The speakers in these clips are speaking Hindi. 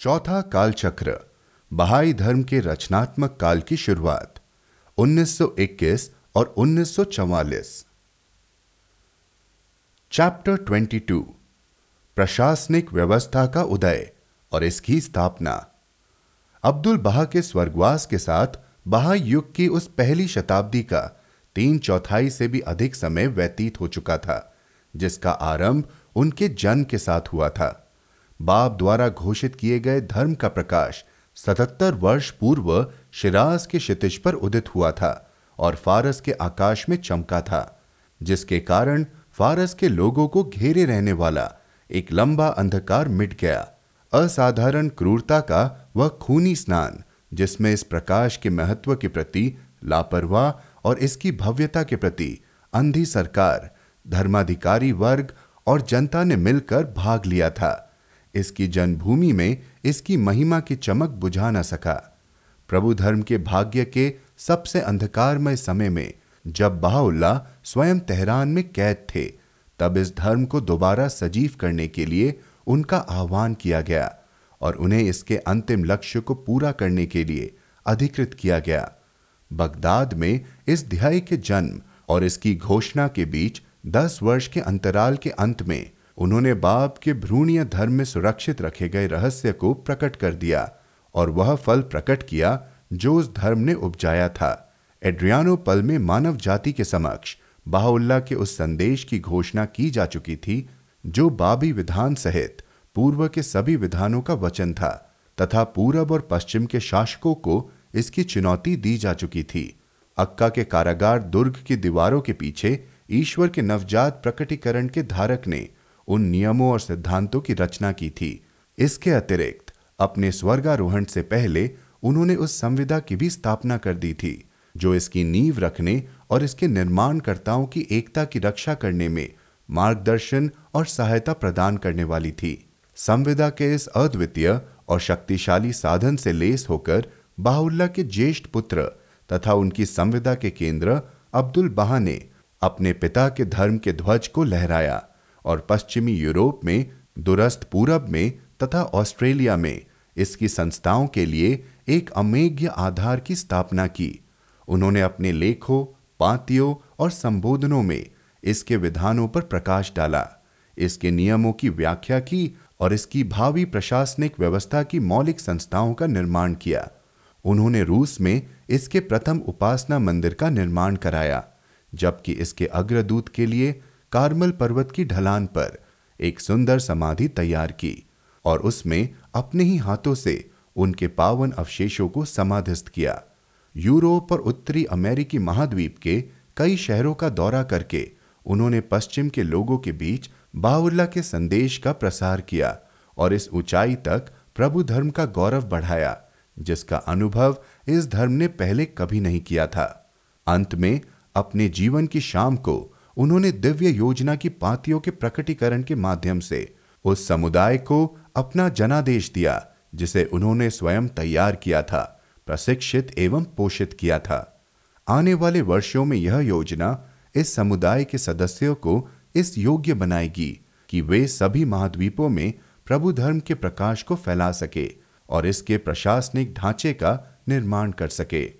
चौथा कालचक्र, बहाई धर्म के रचनात्मक काल की शुरुआत 1921 और 1944 चैप्टर 22 प्रशासनिक व्यवस्था का उदय और इसकी स्थापना। अब्दुल बहा के स्वर्गवास के साथ बहा युग की उस पहली शताब्दी का तीन चौथाई से भी अधिक समय व्यतीत हो चुका था, जिसका आरंभ उनके जन्म के साथ हुआ था। बाप द्वारा घोषित किए गए धर्म का प्रकाश सतहत्तर वर्ष पूर्व शिराज के क्षितिज पर उदित हुआ था और फारस के आकाश में चमका था, जिसके कारण फारस के लोगों को घेरे रहने वाला एक लंबा अंधकार मिट गया। असाधारण क्रूरता का वह खूनी स्नान, जिसमें इस प्रकाश के महत्व के प्रति लापरवाह और इसकी भव्यता के प्रति अंधी सरकार, धर्माधिकारी वर्ग और जनता ने मिलकर भाग लिया था। इसकी जन्मभूमि में इसकी महिमा की चमक बुझा न सका। प्रभु धर्म के भाग्य के सबसे अंधकारमय समय में जब बहाउल्ला स्वयं तेहरान में कैद थे, तब इस धर्म को दोबारा सजीव करने के लिए उनका आह्वान किया गया और उन्हें इसके अंतिम लक्ष्य को पूरा करने के लिए अधिकृत किया गया। बगदाद में इस ध्याय के जन्म और इसकी घोषणा के बीच दस वर्ष के अंतराल के अंत में उन्होंने बाप के भ्रूणीय धर्म में सुरक्षित रखे गए रहस्य को प्रकट कर दिया और वह फल प्रकट किया जो उस धर्म ने उपजाया था। एड्रियानो पल में मानव जाति के समक्ष बाहुल्ला के उस संदेश की घोषणा की जा चुकी थी, जो बाबी विधान सहित पूर्व के सभी विधानों का वचन था तथा पूरब और पश्चिम के शासकों को इसकी चुनौती दी जा चुकी थी। अक्का के कारागार दुर्ग की दीवारों के पीछे ईश्वर के नवजात प्रकटीकरण के धारक ने उन नियमों और सिद्धांतों की रचना की थी। इसके अतिरिक्त, अपने स्वर्गारोहण से पहले उन्होंने उस संविदा की भी स्थापना कर दी थी, जो इसकी नींव रखने और इसके निर्माणकर्ताओं की एकता की रक्षा करने में मार्गदर्शन और सहायता प्रदान करने वाली थी। संविदा के इस अद्वितीय और शक्तिशाली साधन से लेस होकर बाहुल्ला के ज्येष्ठ पुत्र तथा उनकी संविदा के केंद्र अब्दुल बहा ने अपने पिता के धर्म के ध्वज को लहराया। और पश्चिमी यूरोप में दुरस्त पूरब में तथा ऑस्ट्रेलिया में इसकी संस्थाओं के लिए एक अमेघ्य आधार की स्थापना की। उन्होंने अपने लेखों, पातियों और संबोधनों में इसके विधानों पर प्रकाश डाला, इसके नियमों की व्याख्या की और इसकी भावी प्रशासनिक व्यवस्था की मौलिक संस्थाओं का निर्माण किया। उन्होंने रूस में इसके प्रथम उपासना मंदिर का निर्माण कराया, जबकि इसके अग्रदूत के लिए कार्मल पर्वत की ढलान पर एक सुंदर समाधि तैयार की और उसमें अपने ही हाथों से उनके पावन अवशेषों को समाधिस्थ किया। यूरोप और उत्तरी अमेरिकी महाद्वीप के कई शहरों का दौरा करके उन्होंने पश्चिम के लोगों के बीच बाउल्ला के संदेश का प्रसार किया और इस ऊंचाई तक प्रभु धर्म का गौरव बढ़ाया, जिसका अनुभव इस धर्म ने पहले कभी नहीं किया था। अंत में अपने जीवन की शाम को उन्होंने दिव्य योजना की पातियों के प्रकटीकरण के माध्यम से उस समुदाय को अपना जनादेश दिया, जिसे उन्होंने स्वयं तैयार किया था, प्रशिक्षित एवं पोषित किया था। आने वाले वर्षों में यह योजना इस समुदाय के सदस्यों को इस योग्य बनाएगी कि वे सभी महाद्वीपों में प्रभु धर्म के प्रकाश को फैला सके और इसके प्रशासनिक ढांचे का निर्माण कर सके।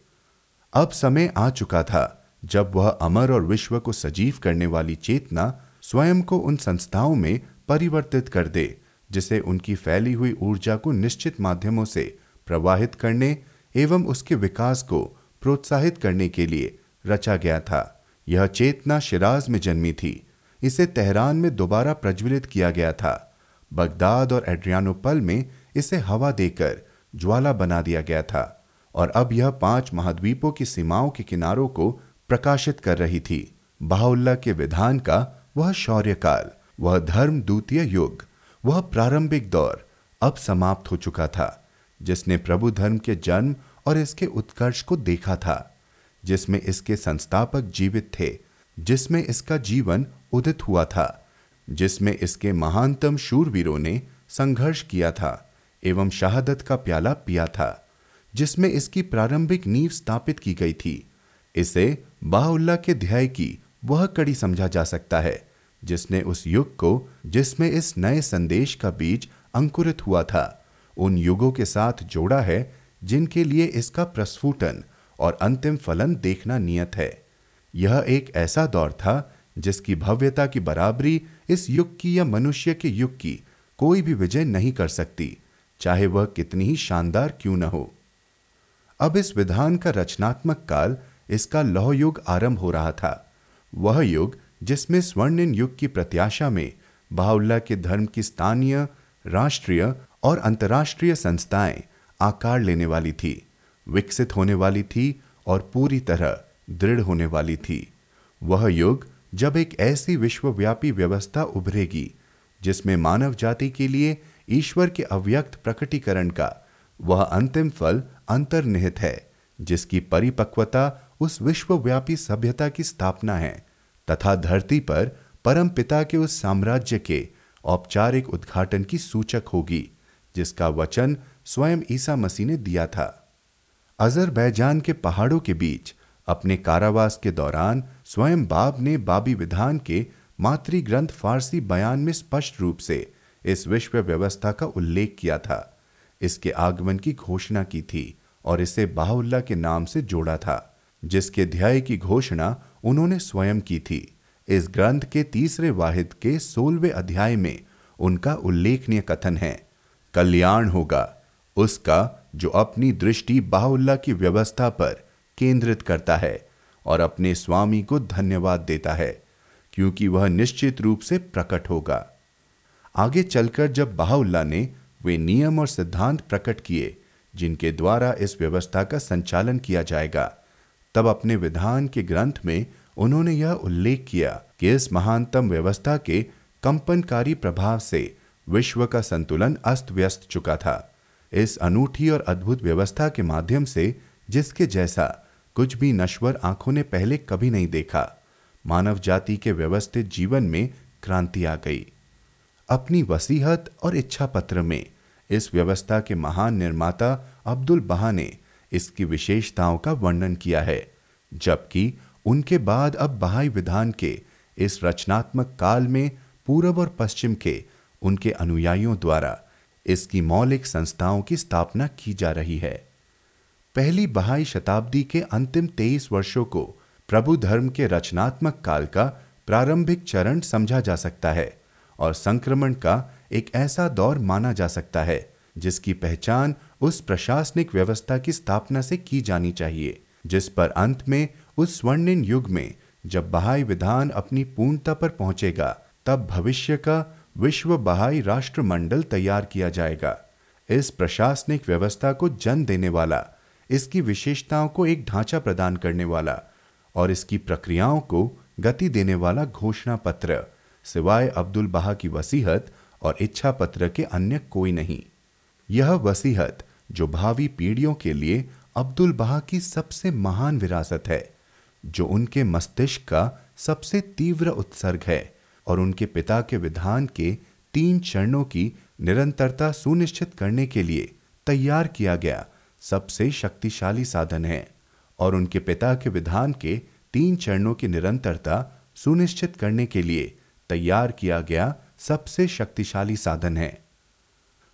अब समय आ चुका था जब वह अमर और विश्व को सजीव करने वाली चेतना स्वयं को उन संस्थाओं में परिवर्तित कर दे, जिसे उनकी फैली हुई ऊर्जा को निश्चित माध्यमों से प्रवाहित करने एवं उसके विकास को प्रोत्साहित करने के लिए रचा गया था। यह चेतना शिराज में जन्मी थी। इसे तेहरान में दोबारा प्रज्वलित किया गया था। बगदाद और एड्रियानोपल में इसे हवा देकर ज्वाला बना दिया गया था और अब यह पाँच महाद्वीपों की सीमाओं के किनारों को प्रकाशित कर रही थी। बाहुल्ला के विधान का वह शौर्य काल वह धर्म द्वितीय युग, वह प्रारंभिक दौर अब समाप्त हो चुका था, जिसने प्रभु धर्म के जन्म और इसके उत्कर्ष को देखा था, जिसमें इसके संस्थापक जीवित थे, जिसमें इसका जीवन उदित हुआ था, जिसमें इसके महानतम शूरवीरों ने संघर्ष किया था एवं शहादत का प्याला पिया था, जिसमें इसकी प्रारंभिक नींव स्थापित की गई थी। इसे बाहुल्ला के ध्याय की वह कड़ी समझा जा सकता है, जिसने उस युग को, जिसमें इस नए संदेश का बीज अंकुरित हुआ था, उन युगों के साथ जोड़ा है, जिनके लिए इसका प्रस्फुटन और अंतिम फलन देखना नियत है। यह एक ऐसा दौर था, जिसकी भव्यता की बराबरी इस युग की या मनुष्य के युग की कोई भी विजय नहीं कर सकती, चाहे वह कितनी ही शानदार क्यों न हो। अब इस विधान का रचनात्मक काल इसका लौह युग आरंभ हो रहा था। वह युग, जिसमें स्वर्णिम युग की प्रत्याशा में बाहुल्ला के धर्म की स्थानीय, राष्ट्रीय और अंतर्राष्ट्रीय संस्थाएँ आकार लेने वाली थी, विकसित होने वाली थी और पूरी तरह दृढ़ होने वाली थी। वह युग, जब एक ऐसी विश्वव्यापी व्यवस्था उभरेगी, जिसमें मानव जाति के लिए ईश्वर के अव्यक्त प्रकटीकरण का वह अंतिम फल अंतर्निहित है, जिसकी परिपक्वता उस विश्वव्यापी सभ्यता की स्थापना है, तथा धरती पर परम पिता के उस साम्राज्य के औपचारिक उद्घाटन की सूचक होगी, जिसका वचन स्वयं ईसा मसीह ने दिया था। अजरबैजान के पहाड़ों के बीच अपने कारावास के दौरान स्वयं बाब ने बाबी विधान के मातृ ग्रंथ फारसी बयान में स्पष्ट रूप से इस विश्व व्यवस्था का उल्लेख किया था। इसके आगमन की घोषणा की थी और इसे बाहुल्ला के नाम से जोड़ा था। जिसके ध्याय की घोषणा उन्होंने स्वयं की थी। इस ग्रंथ के तीसरे वाहिद के सोलवे अध्याय में उनका उल्लेखनीय कथन है। कल्याण होगा, उसका जो अपनी दृष्टि बाहुल्ला की व्यवस्था पर केंद्रित करता है और अपने स्वामी को धन्यवाद देता है, क्योंकि वह निश्चित रूप से प्रकट होगा। आगे चलकर जब बाहुल्ला ने वे नियम और सिद्धांत प्रकट किए, जिनके द्वारा इस व्यवस्था का संचालन किया जाएगा तब अपने विधान के ग्रंथ में उन्होंने यह उल्लेख किया कि इस महानतम व्यवस्था के कंपनकारी प्रभाव से विश्व का संतुलन अस्त व्यस्त चुका था। इस अनूठी और अद्भुत व्यवस्था के माध्यम से जिसके जैसा कुछ भी नश्वर आँखों ने पहले कभी नहीं देखा, मानव जाति के व्यवस्थित जीवन में क्रांति आ गई। अपनी वसीहत और इच्छा पत्र में इस व्यवस्था के महान निर्माता अब्दुल बहा ने इसकी विशेषताओं का वर्णन किया है, जबकि उनके बाद अब बहाई विधान के, इस रचनात्मक काल में पूर्व और पश्चिम के, उनके अनुयायियों द्वारा इसकी मौलिक संस्थाओं की स्थापना की जा रही है। पहली बहाई शताब्दी के अंतिम तेईस वर्षों को प्रभु धर्म के रचनात्मक काल का प्रारंभिक चरण समझा जा सकता है और संक्रमण का एक ऐसा दौर माना जा सकता है जिसकी पहचान उस प्रशासनिक व्यवस्था की स्थापना से की जानी चाहिए, जिस पर अंत में, उस स्वर्णिम युग में, जब बहाई विधान अपनी पूर्णता पर पहुंचेगा, तब भविष्य का विश्व बहाई राष्ट्रमंडल तैयार किया जाएगा। इस प्रशासनिक व्यवस्था को जन्म देने वाला, इसकी विशेषताओं को एक ढांचा प्रदान करने वाला और इसकी प्रक्रियाओं को गति देने वाला घोषणा पत्र, सिवाय अब्दुल बहा की वसीहत और इच्छा पत्र के अन्य कोई नहीं। यह वसीहत, जो भावी पीढ़ियों के लिए अब्दुल बहा की सबसे महान विरासत है, जो उनके मस्तिष्क का सबसे तीव्र उत्सर्ग है और उनके पिता के विधान के तीन चरणों की निरंतरता सुनिश्चित करने के लिए तैयार किया गया सबसे शक्तिशाली साधन है और उनके पिता के विधान के तीन चरणों की निरंतरता सुनिश्चित करने के लिए तैयार किया गया सबसे शक्तिशाली साधन है।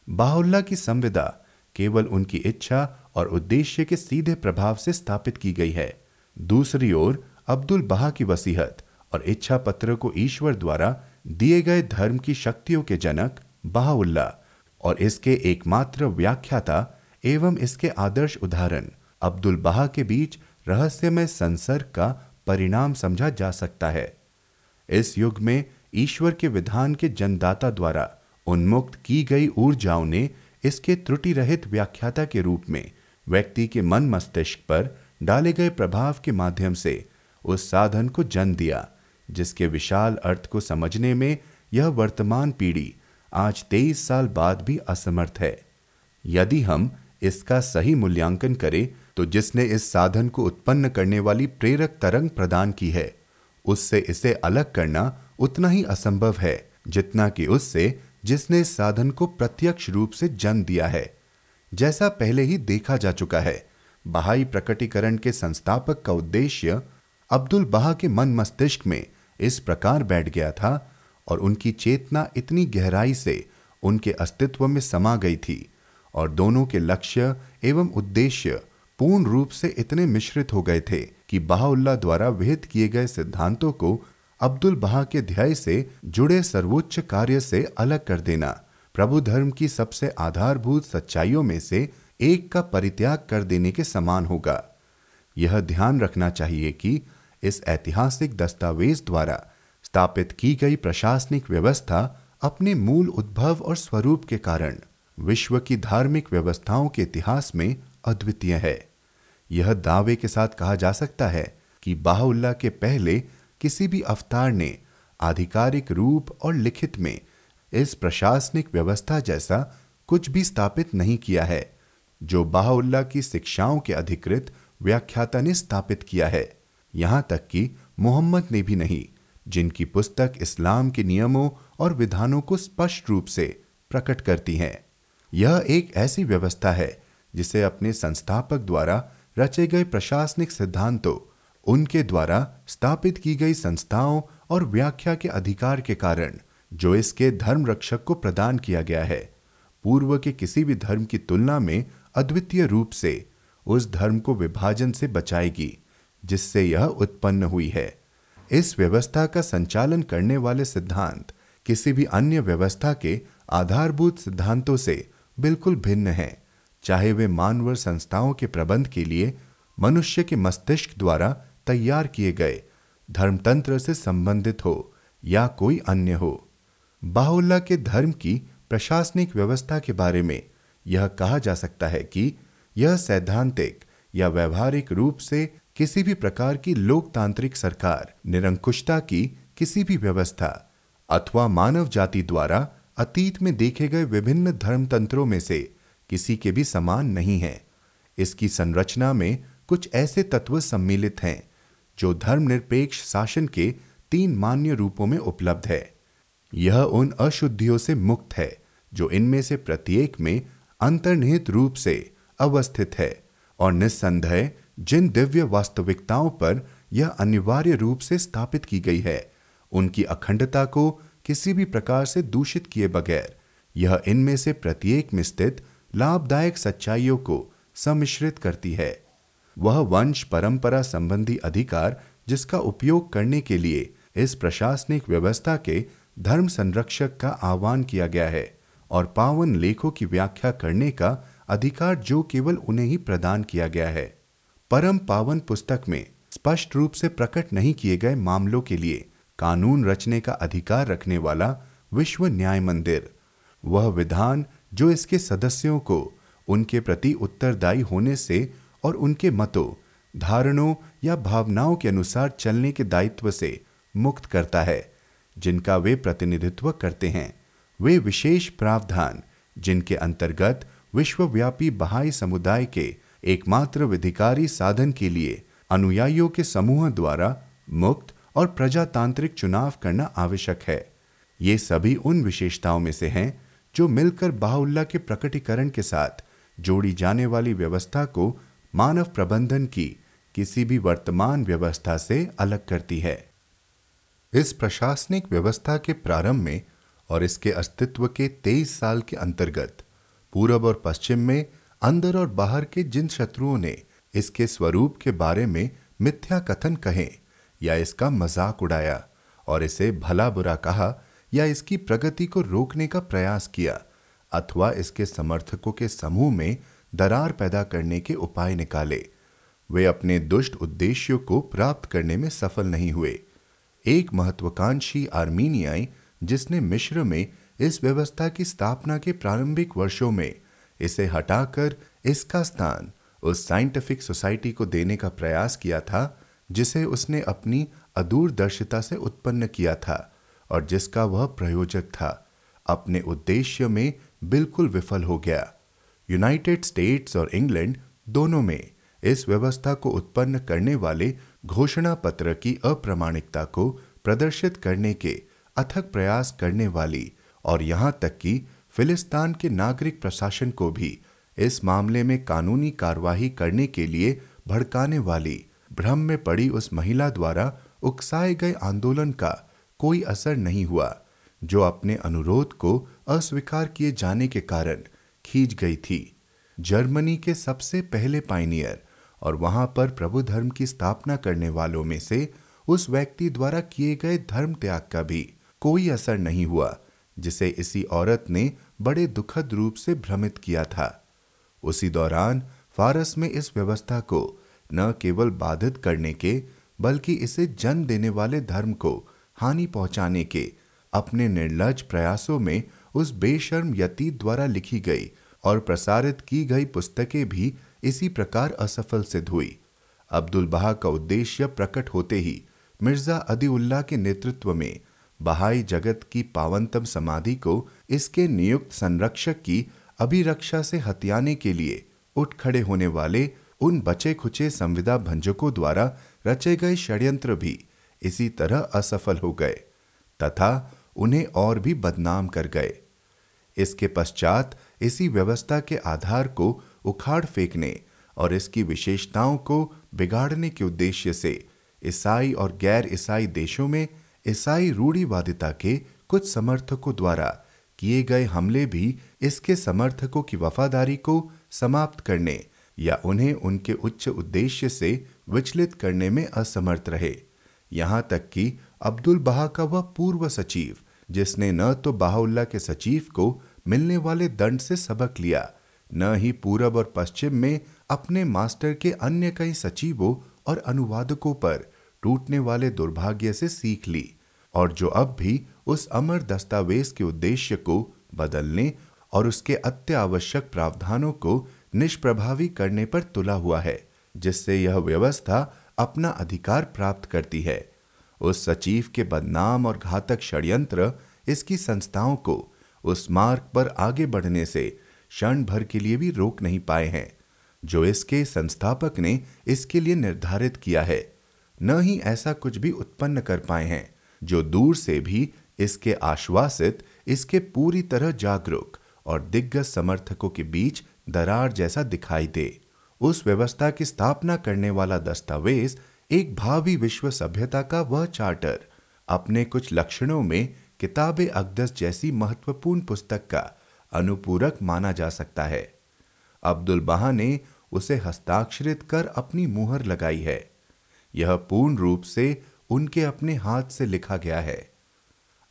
बाहुल्ला की संविदा केवल उनकी इच्छा और उद्देश्य के सीधे प्रभाव से स्थापित की गई है। दूसरी ओर, अब्दुल बहा की वसीहत और इच्छा पत्र को ईश्वर द्वारा दिए गए धर्म की शक्तियों के जनक बाहुल्ला और इसके एकमात्र व्याख्याता एवं इसके आदर्श उदाहरण अब्दुल बहा के बीच रहस्यमय संसर्ग का परिणाम समझा जा सकता है। इस युग में ईश्वर के विधान के जनदाता द्वारा उन्मुक्त की गई ऊर्जाओं ने इसके त्रुटि रहित व्याख्याता के रूप में व्यक्ति के मन मस्तिष्क पर डाले गए प्रभाव के माध्यम से उस साधन को जन्म दिया, जिसके विशाल अर्थ को समझने में यह वर्तमान पीढ़ी आज तेईस साल बाद भी असमर्थ है। यदि हम इसका सही मूल्यांकन करें तो जिसने इस साधन को उत्पन्न करने वाली प्रेरक तरंग प्रदान की है, उससे इसे अलग करना उतना ही असंभव है, जितना कि उससे जिसने साधन को प्रत्यक्ष रूप से जन्म दिया है। जैसा पहले ही देखा जा चुका है, बहाई प्रकटीकरण के संस्थापक का उद्देश्य अब्दुल बहा के मन मस्तिष्क में इस प्रकार बैठ गया था और उनकी चेतना इतनी गहराई से उनके अस्तित्व में समा गई थी और दोनों के लक्ष्य एवं उद्देश्य पूर्ण रूप से इतने मिश्रित हो गए थे कि बहाउल्ला द्वारा विहित किए गए सिद्धांतों को अब्दुल बहा के ध्याय से जुड़े सर्वोच्च कार्य से अलग कर देना। प्रभु धर्म की सबसे आधारभूत सच्चाइयों में से एक का परित्याग कर देने के समान होगा। यह ध्यान रखना चाहिए कि इस ऐतिहासिक दस्तावेज़ द्वारा स्थापित की गई प्रशासनिक व्यवस्था अपने मूल उद्भव और स्वरूप के कारण विश्व की धार्मिक व्यवस्थाओं के इतिहास में अद्वितीय है। यह दावे के साथ कहा जा सकता है कि बाहुल्ला के पहले किसी भी अवतार ने आधिकारिक रूप और लिखित में इस प्रशासनिक व्यवस्था जैसा कुछ भी स्थापित नहीं किया है, जो बाहुल्ला की शिक्षाओं के अधिकृत व्याख्याता ने स्थापित किया है। यहाँ तक कि मोहम्मद ने भी नहीं, जिनकी पुस्तक इस्लाम के नियमों और विधानों को स्पष्ट रूप से प्रकट करती है। यह एक ऐसी व्यवस्था है, जिसे अपने संस्थापक द्वारा रचे गए प्रशासनिक सिद्धांतों उनके द्वारा स्थापित की गई संस्थाओं और व्याख्या के अधिकार के कारण जो इसके धर्म रक्षक को प्रदान किया गया है, पूर्व के किसी भी धर्म की तुलना में अद्वितीय रूप से उस धर्म को विभाजन से बचाएगी, जिससे यह उत्पन्न हुई है। इस व्यवस्था का संचालन करने वाले सिद्धांत किसी भी अन्य व्यवस्था के आधारभूत सिद्धांतों से बिल्कुल भिन्न है, चाहे वे मानव संस्थाओं के प्रबंध के लिए मनुष्य के मस्तिष्क द्वारा तैयार किए गए, धर्मतंत्र से संबंधित हो या कोई अन्य हो। बाहुल्ला के धर्म की प्रशासनिक व्यवस्था के बारे में यह कहा जा सकता है कि यह सैद्धांतिक या व्यवहारिक रूप से किसी भी प्रकार की लोकतांत्रिक सरकार, निरंकुशता की किसी भी व्यवस्था अथवा मानव जाति द्वारा अतीत में देखे गए विभिन्न धर्मतंत्रों में से किसी के भी समान नहीं है। इसकी संरचना में कुछ ऐसे तत्व सम्मिलित हैं जो धर्मनिरपेक्ष शासन के तीन मान्य रूपों में उपलब्ध है। यह उन अशुद्धियों से मुक्त है, जो इनमें से प्रत्येक में अंतर्निहित रूप से अवस्थित है और निस्संदेह जिन दिव्य वास्तविकताओं पर यह अनिवार्य रूप से स्थापित की गई है, उनकी अखंडता को किसी भी प्रकार से दूषित किए बगैर, यह इनमें से प्रत्येक में स्थित लाभदायक सच्चाइयों को सम्मिश्रित करती है। वह वंश परंपरा संबंधी अधिकार जिसका उपयोग करने के लिए इस प्रशासनिक व्यवस्था के धर्म संरक्षक का आह्वान किया गया है और पावन लेखों की व्याख्या करने का अधिकार जो केवल उन्हें ही प्रदान किया गया है। परम पावन पुस्तक में स्पष्ट रूप से प्रकट नहीं किए गए मामलों के लिए कानून रचने का अधिकार रखने वाला विश्व न्याय मंदिर, वह विधान जो इसके सदस्यों को उनके प्रति उत्तरदायी होने से और उनके मतों, धारणों या भावनाओं के अनुसार चलने के दायित्व से मुक्त करता है, जिनका वे प्रतिनिधित्व करते हैं। वे विशेष प्रावधान, जिनके अंतर्गत विश्वव्यापी बहाई समुदाय के एकमात्र विधिकारी साधन के लिए अनुयायियों के समूह द्वारा मुक्त और प्रजातांत्रिक चुनाव करना आवश्यक है। ये सभी उन विशेषताओं में से हैं, जो मिलकर बाहुल्ला के प्रकटीकरण के साथ जोड़ी जाने वाली व्यवस्था को मानव प्रबंधन की किसी भी वर्तमान व्यवस्था से अलग करती है। इस प्रशासनिक व्यवस्था के प्रारंभ में और इसके अस्तित्व के तेईस साल के अंतर्गत, पूरब और पश्चिम में, अंदर और बाहर के जिन शत्रुओं ने इसके स्वरूप के बारे में मिथ्या कथन कहे या इसका मज़ाक उड़ाया और इसे भला बुरा कहा या इसकी प्रगति को रोकने का प्रयास किया अथवा इसके समर्थकों के समूह में दरार पैदा करने के उपाय निकाले। वे अपने दुष्ट उद्देश्यों को प्राप्त करने में सफल नहीं हुए। एक महत्वाकांक्षी आर्मीनियाई, जिसने मिश्र में इस व्यवस्था की स्थापना के प्रारंभिक वर्षों में इसे हटाकर इसका स्थान उस साइंटिफिक सोसाइटी को देने का प्रयास किया था, जिसे उसने अपनी अदूरदर्शिता से उत्पन्न किया था और जिसका वह प्रयोजक था, अपने उद्देश्य में बिल्कुल विफल हो गया। यूनाइटेड स्टेट्स और इंग्लैंड दोनों में इस व्यवस्था को उत्पन्न करने वाले घोषणा पत्र की अप्रामाणिकता को प्रदर्शित करने के अथक प्रयास करने वाली और यहाँ तक कि फिलिस्तान के नागरिक प्रशासन को भी इस मामले में कानूनी कार्यवाही करने के लिए भड़काने वाली भ्रम में पड़ी उस महिला द्वारा उकसाए गए आंदोलन का कोई असर नहीं हुआ, जो अपने अनुरोध को अस्वीकार किए जाने के कारण खींच गई थी। जर्मनी के सबसे पहले पाइनियर और वहाँ पर प्रभु धर्म की स्थापना करने वालों में से उस व्यक्ति द्वारा किए गए धर्म त्याग का भी कोई असर नहीं हुआ, जिसे इसी औरत ने बड़े दुखद रूप से भ्रमित किया था। उसी दौरान फारस में इस व्यवस्था को न केवल बाधित करने के, बल्कि इसे जन्म देने वाले धर्म को हानि पहुँचाने के अपने निर्लज प्रयासों में उस बेशर्म यतीत द्वारा लिखी गई और प्रसारित की गई पुस्तकें भी इसी प्रकार असफल सिद्ध हुई। अब्दुल बहा का उद्देश्य प्रकट होते ही मिर्ज़ा अदीउल्ला के नेतृत्व में बहाई जगत की पावनतम समाधि को इसके नियुक्त संरक्षक की अभिरक्षा से हथियाने के लिए उठ खड़े होने वाले उन बचे खुचे संविदा भंजकों द्वारा रचे गए षड्यंत्र भी इसी तरह असफल हो गए, तथा उन्हें और भी बदनाम कर गए। इसके पश्चात इसी व्यवस्था के आधार को उखाड़ फेंकने और इसकी विशेषताओं को बिगाड़ने के उद्देश्य से ईसाई और गैर ईसाई देशों में ईसाई रूढ़ीवादिता के कुछ समर्थकों द्वारा किए गए हमले भी इसके समर्थकों की वफादारी को समाप्त करने या उन्हें उनके उच्च उद्देश्य से विचलित करने में असमर्थ रहे। यहाँ तक कि अब्दुल बहा का वह पूर्व सचिव जिसने न तो बाहुल्ला के सचिव को मिलने वाले दंड से सबक लिया, न ही पूरब और पश्चिम में अपने मास्टर के अन्य कई सचिवों और अनुवादकों पर टूटने वाले दुर्भाग्य से सीख ली और जो अब भी उस अमर दस्तावेज़ के उद्देश्य को बदलने और उसके अत्यावश्यक प्रावधानों को निष्प्रभावी करने पर तुला हुआ है, जिससे यह व्यवस्था अपना अधिकार प्राप्त करती है। उस सचिव के बदनाम और घातक षड्यंत्र, इसकी संस्थाओं को उस मार्ग पर आगे बढ़ने से क्षण भर के लिए भी रोक नहीं पाए हैं, जो इसके संस्थापक ने इसके लिए निर्धारित किया है। न ही ऐसा कुछ भी उत्पन्न कर पाए हैं, जो दूर से भी इसके आश्वासित, इसके पूरी तरह जागरूक और दिग्गज समर्थकों के बीच दरार जैसा दिखाई दे। उस व्यवस्था की स्थापना करने वाला दस्तावेज़ एक भावी विश्व सभ्यता का वह चार्टर, अपने कुछ लक्षणों में किताब अकदस जैसी महत्वपूर्ण पुस्तक का अनुपूरक माना जा सकता है। अब्दुल बहा ने उसे हस्ताक्षरित कर अपनी मुहर लगाई है। यह पूर्ण रूप से उनके अपने हाथ से लिखा गया है।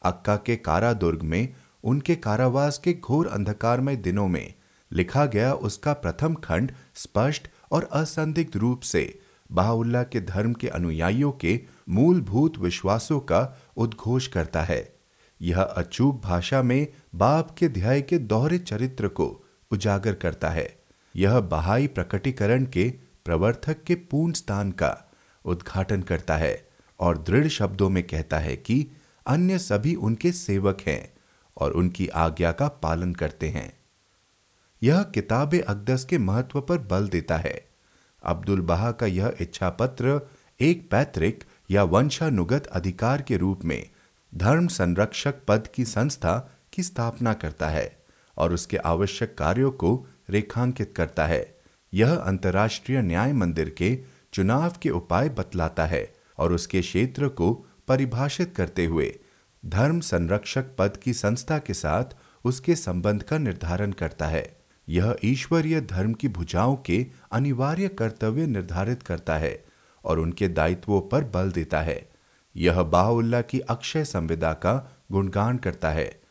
अक्का के कारादुर्ग में, उनके कारावास के घोर अंधकारमय दिनों में लिखा गया उसका प्रथम खंड स्पष्ट और असंदिग्ध रूप से बाहुल्ला के धर्म के अनुयायियों के मूलभूत विश्वासों का उद्घोष करता है। यह अचूक भाषा में बाप के ध्याय के दोहरे चरित्र को उजागर करता है। यह बहाई प्रकटीकरण के प्रवर्तक के पूर्ण स्थान का उद्घाटन करता है और दृढ़ शब्दों में कहता है कि अन्य सभी उनके सेवक हैं और उनकी आज्ञा का पालन करते हैं। यह किताब अकदस के महत्व पर बल देता है। अब्दुल बहा का यह इच्छा पत्र एक पैतृक या वंशानुगत अधिकार के रूप में धर्म संरक्षक पद की संस्था की स्थापना करता है और उसके आवश्यक कार्यों को रेखांकित करता है। यह अंतर्राष्ट्रीय न्याय मंदिर के चुनाव के उपाय बतलाता है और उसके क्षेत्र को परिभाषित करते हुए धर्म संरक्षक पद की संस्था के साथ उसके संबंध का निर्धारण करता है। यह ईश्वरीय धर्म की भुजाओं के अनिवार्य कर्तव्य निर्धारित करता है और उनके दायित्वों पर बल देता है। यह बाहुल्ला की अक्षय संविदा का गुणगान करता है।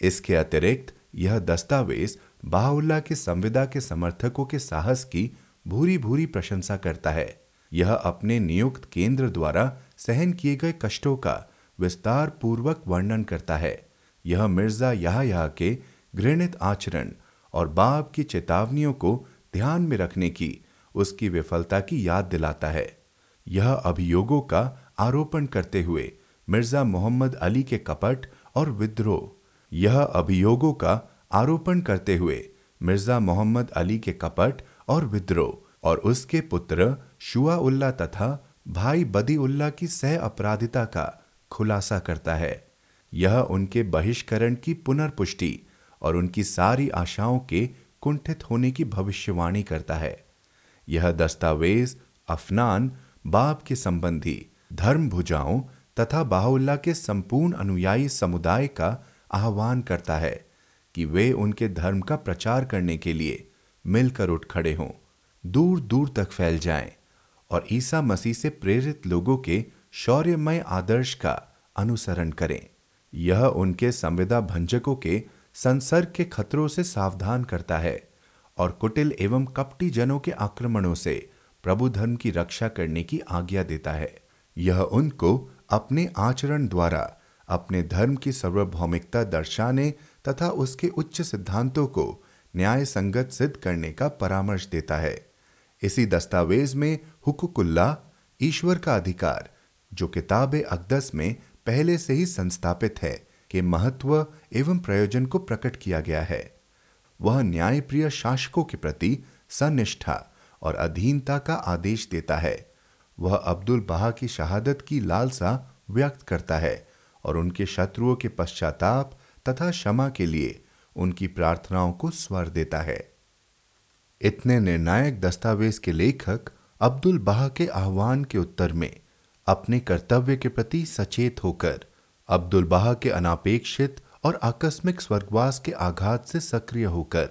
इसके अतिरिक्त यह दस्तावेज़ बाहुल्ला की संविदा के समर्थकों के साहस की भूरी भूरी प्रशंसा करता है। यह अपने नियुक्त केंद्र द्वारा सहन किए गए कष्टों का विस्तार पूर्वक वर्णन करता है। यह मिर्ज़ा यह के घृणित आचरण और बाप की चेतावनियों को ध्यान में रखने की, उसकी विफलता की याद दिलाता है। यह अभियोगों का आरोपण करते हुए मिर्ज़ा मोहम्मद अली के कपट और विद्रोह, यह अभियोगों का आरोपण करते हुए मिर्ज़ा मोहम्मद अली के कपट और विद्रोह और उसके पुत्र शुआ उल्ला तथा भाई बदी उल्ला की सह अपराधिता का खुलासा करता है। यह उनके बहिष्करण की पुनर्पुष्टि और उनकी सारी आशाओं के कुंठित होने की भविष्यवाणी करता है। यह दस्तावेज़, अफनान, बाप के संबंधी, धर्म भुजाओं तथा बाहुल्ला के संपूर्ण अनुयायी समुदाय का आह्वान करता है कि वे उनके धर्म का प्रचार करने के लिए मिलकर उठ खड़े हों दूर दूर तक फैल जाएँ और ईसा मसीह से प्रेरित लोगों के शौर्यमय आदर्श का अनुसरण करें। यह उनके संविदा भंजकों के संसर्ग के खतरों से सावधान करता है और कुटिल एवं कपटी जनों के आक्रमणों से प्रभु धर्म की रक्षा करने की आज्ञा देता है। यह उनको अपने आचरण द्वारा, अपने धर्म की सार्वभौमिकता दर्शाने तथा उसके उच्च सिद्धांतों को न्याय संगत सिद्ध करने का परामर्श देता है। इसी दस्तावेज़ में हुकुकुल्ला, ईश्वर का अधिकार, जो किताब अकदस में पहले से ही संस्थापित है के महत्व एवं प्रयोजन को प्रकट किया गया है। वह न्यायप्रिय शासकों के प्रति सनिष्ठा और अधीनता का आदेश देता है। वह अब्दुल बहा की शहादत की लालसा व्यक्त करता है और उनके शत्रुओं के पश्चाताप तथा क्षमा के लिए उनकी प्रार्थनाओं को स्वर देता है। इतने निर्णायक दस्तावेज़ के लेखक अब्दुल बहा के आह्वान के उत्तर में अपने कर्तव्य के प्रति सचेत होकर अब्दुल बहा के अनापेक्षित और आकस्मिक स्वर्गवास के आघात से सक्रिय होकर,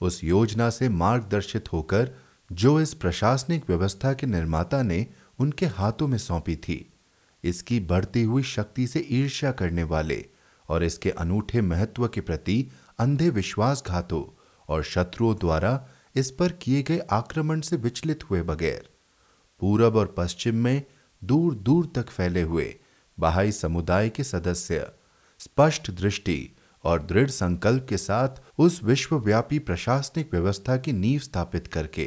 उस योजना से मार्गदर्शित होकर, जो इस प्रशासनिक व्यवस्था के निर्माता ने उनके हाथों में सौंपी थी, इसकी बढ़ती हुई शक्ति से ईर्ष्या करने वाले और इसके अनूठे महत्व के प्रति अंधे विश्वासघातों और शत्रुओं द्वारा इस पर किए गए आक्रमण से विचलित हुए बगैर, पूरब और पश्चिम में दूर दूर तक फैले हुए बहाई समुदाय के सदस्य। स्पष्ट दृष्टि और दृढ़ संकल्प के साथ उस विश्वव्यापी प्रशासनिक व्यवस्था की नींव स्थापित करके,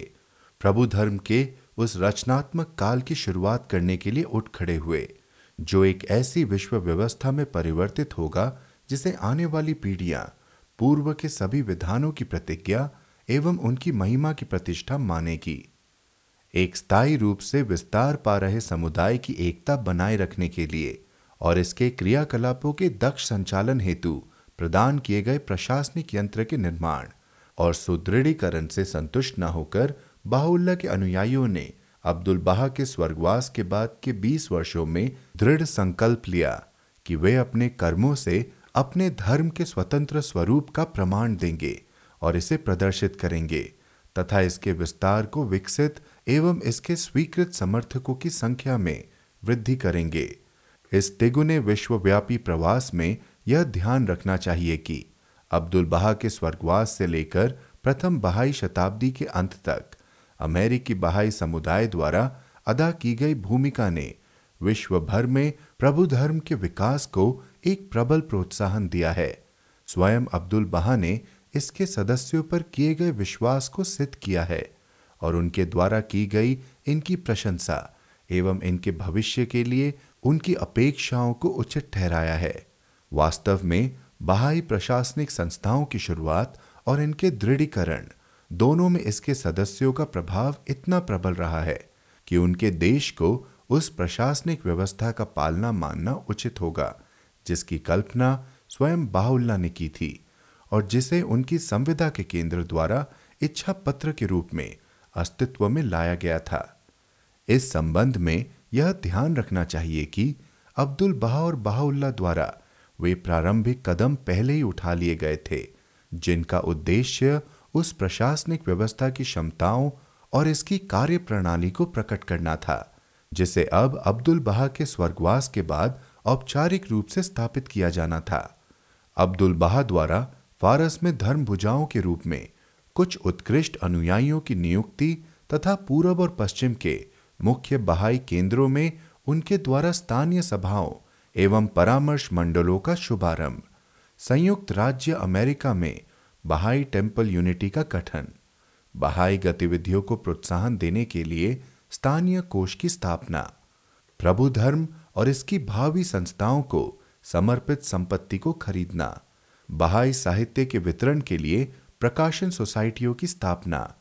प्रभु धर्म के उस रचनात्मक काल की शुरुआत करने के लिए उठ खड़े हुए, जो एक ऐसी विश्व व्यवस्था में परिवर्तित होगा, जिसे आने वाली पीढ़ियाँ, पूर्व के सभी विधानों की प्रतिज्ञा एवं उनकी महिमा की प्रतिष्ठा मानेगी। एक स्थायी रूप से विस्तार पा रहे समुदाय की एकता बनाए रखने के लिए और इसके क्रियाकलापों के दक्ष संचालन हेतु प्रदान किए गए प्रशासनिक यंत्र के निर्माण और सुदृढ़ीकरण से संतुष्ट न होकर बाहुल्ला के अनुयायियों ने अब्दुल बहा के स्वर्गवास के बाद के 20 वर्षों में दृढ़ संकल्प लिया कि वे अपने कर्मों से अपने धर्म के स्वतंत्र स्वरूप का प्रमाण देंगे और इसे प्रदर्शित करेंगे तथा इसके विस्तार को विकसित एवं इसके स्वीकृत समर्थकों की संख्या में वृद्धि करेंगे। इस तिगुने विश्वव्यापी प्रवास में यह ध्यान रखना चाहिए कि अब्दुल बहा के स्वर्गवास से लेकर प्रथम बहाई शताब्दी के अंत तक अमेरिकी बहाई समुदाय द्वारा अदा की गई भूमिका ने विश्व भर में प्रभु धर्म के विकास को एक प्रबल प्रोत्साहन दिया है। स्वयं अब्दुल बहा ने इसके सदस्यों पर किए गए विश्वास को सिद्ध किया है। और उनके द्वारा की गई इनकी प्रशंसा एवं इनके भविष्य के लिए उनकी अपेक्षाओं को उचित ठहराया है। वास्तव में बहाई प्रशासनिक संस्थाओं की शुरुआत और इनके दृढ़ीकरण दोनों में इसके सदस्यों का प्रभाव इतना प्रबल रहा है कि उनके देश को उस प्रशासनिक व्यवस्था का पालना मानना उचित होगा, जिसकी कल्पना स्वयं बाहुल्ला ने की थी और जिसे उनकी संविदा के केंद्र द्वारा इच्छा पत्र के रूप में अस्तित्व में लाया गया था। इस संबंध में यह ध्यान रखना चाहिए कि अब्दुल बहा और बहाउल्ला द्वारा वे प्रारंभिक कदम पहले ही उठा लिए गए थे, जिनका उद्देश्य उस प्रशासनिक व्यवस्था की क्षमताओं और इसकी कार्य प्रणाली को प्रकट करना था, जिसे अब अब्दुल बहा के स्वर्गवास के बाद औपचारिक रूप से स्थापित किया जाना था। अब्दुल बहा द्वारा फारस में धर्म भुजाओं के रूप में कुछ उत्कृष्ट अनुयायियों की नियुक्ति तथा पूर्व और पश्चिम के मुख्य बहाई केंद्रों में उनके द्वारा स्थानीय सभाओं एवं परामर्श मंडलों का शुभारंभ, संयुक्त राज्य अमेरिका में बहाई टेंपल यूनिटी का गठन, बहाई गतिविधियों को प्रोत्साहन देने के लिए स्थानीय कोष की स्थापना, प्रभु धर्म और इसकी भावी संस्थाओं को समर्पित संपत्ति को खरीदना, बहाई साहित्य के वितरण के लिए प्रकाशन सोसाइटियों की स्थापना,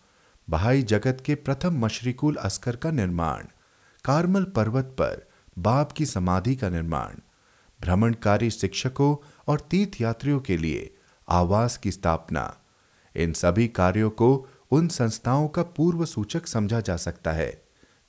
बहाई जगत के प्रथम मशरिकुल अस्कर का निर्माण, कार्मल पर्वत पर बाप की समाधि का निर्माण, भ्रमणकारी शिक्षकों और तीर्थयात्रियों के लिए आवास की स्थापना। इन सभी कार्यों को उन संस्थाओं का पूर्व सूचक समझा जा सकता है,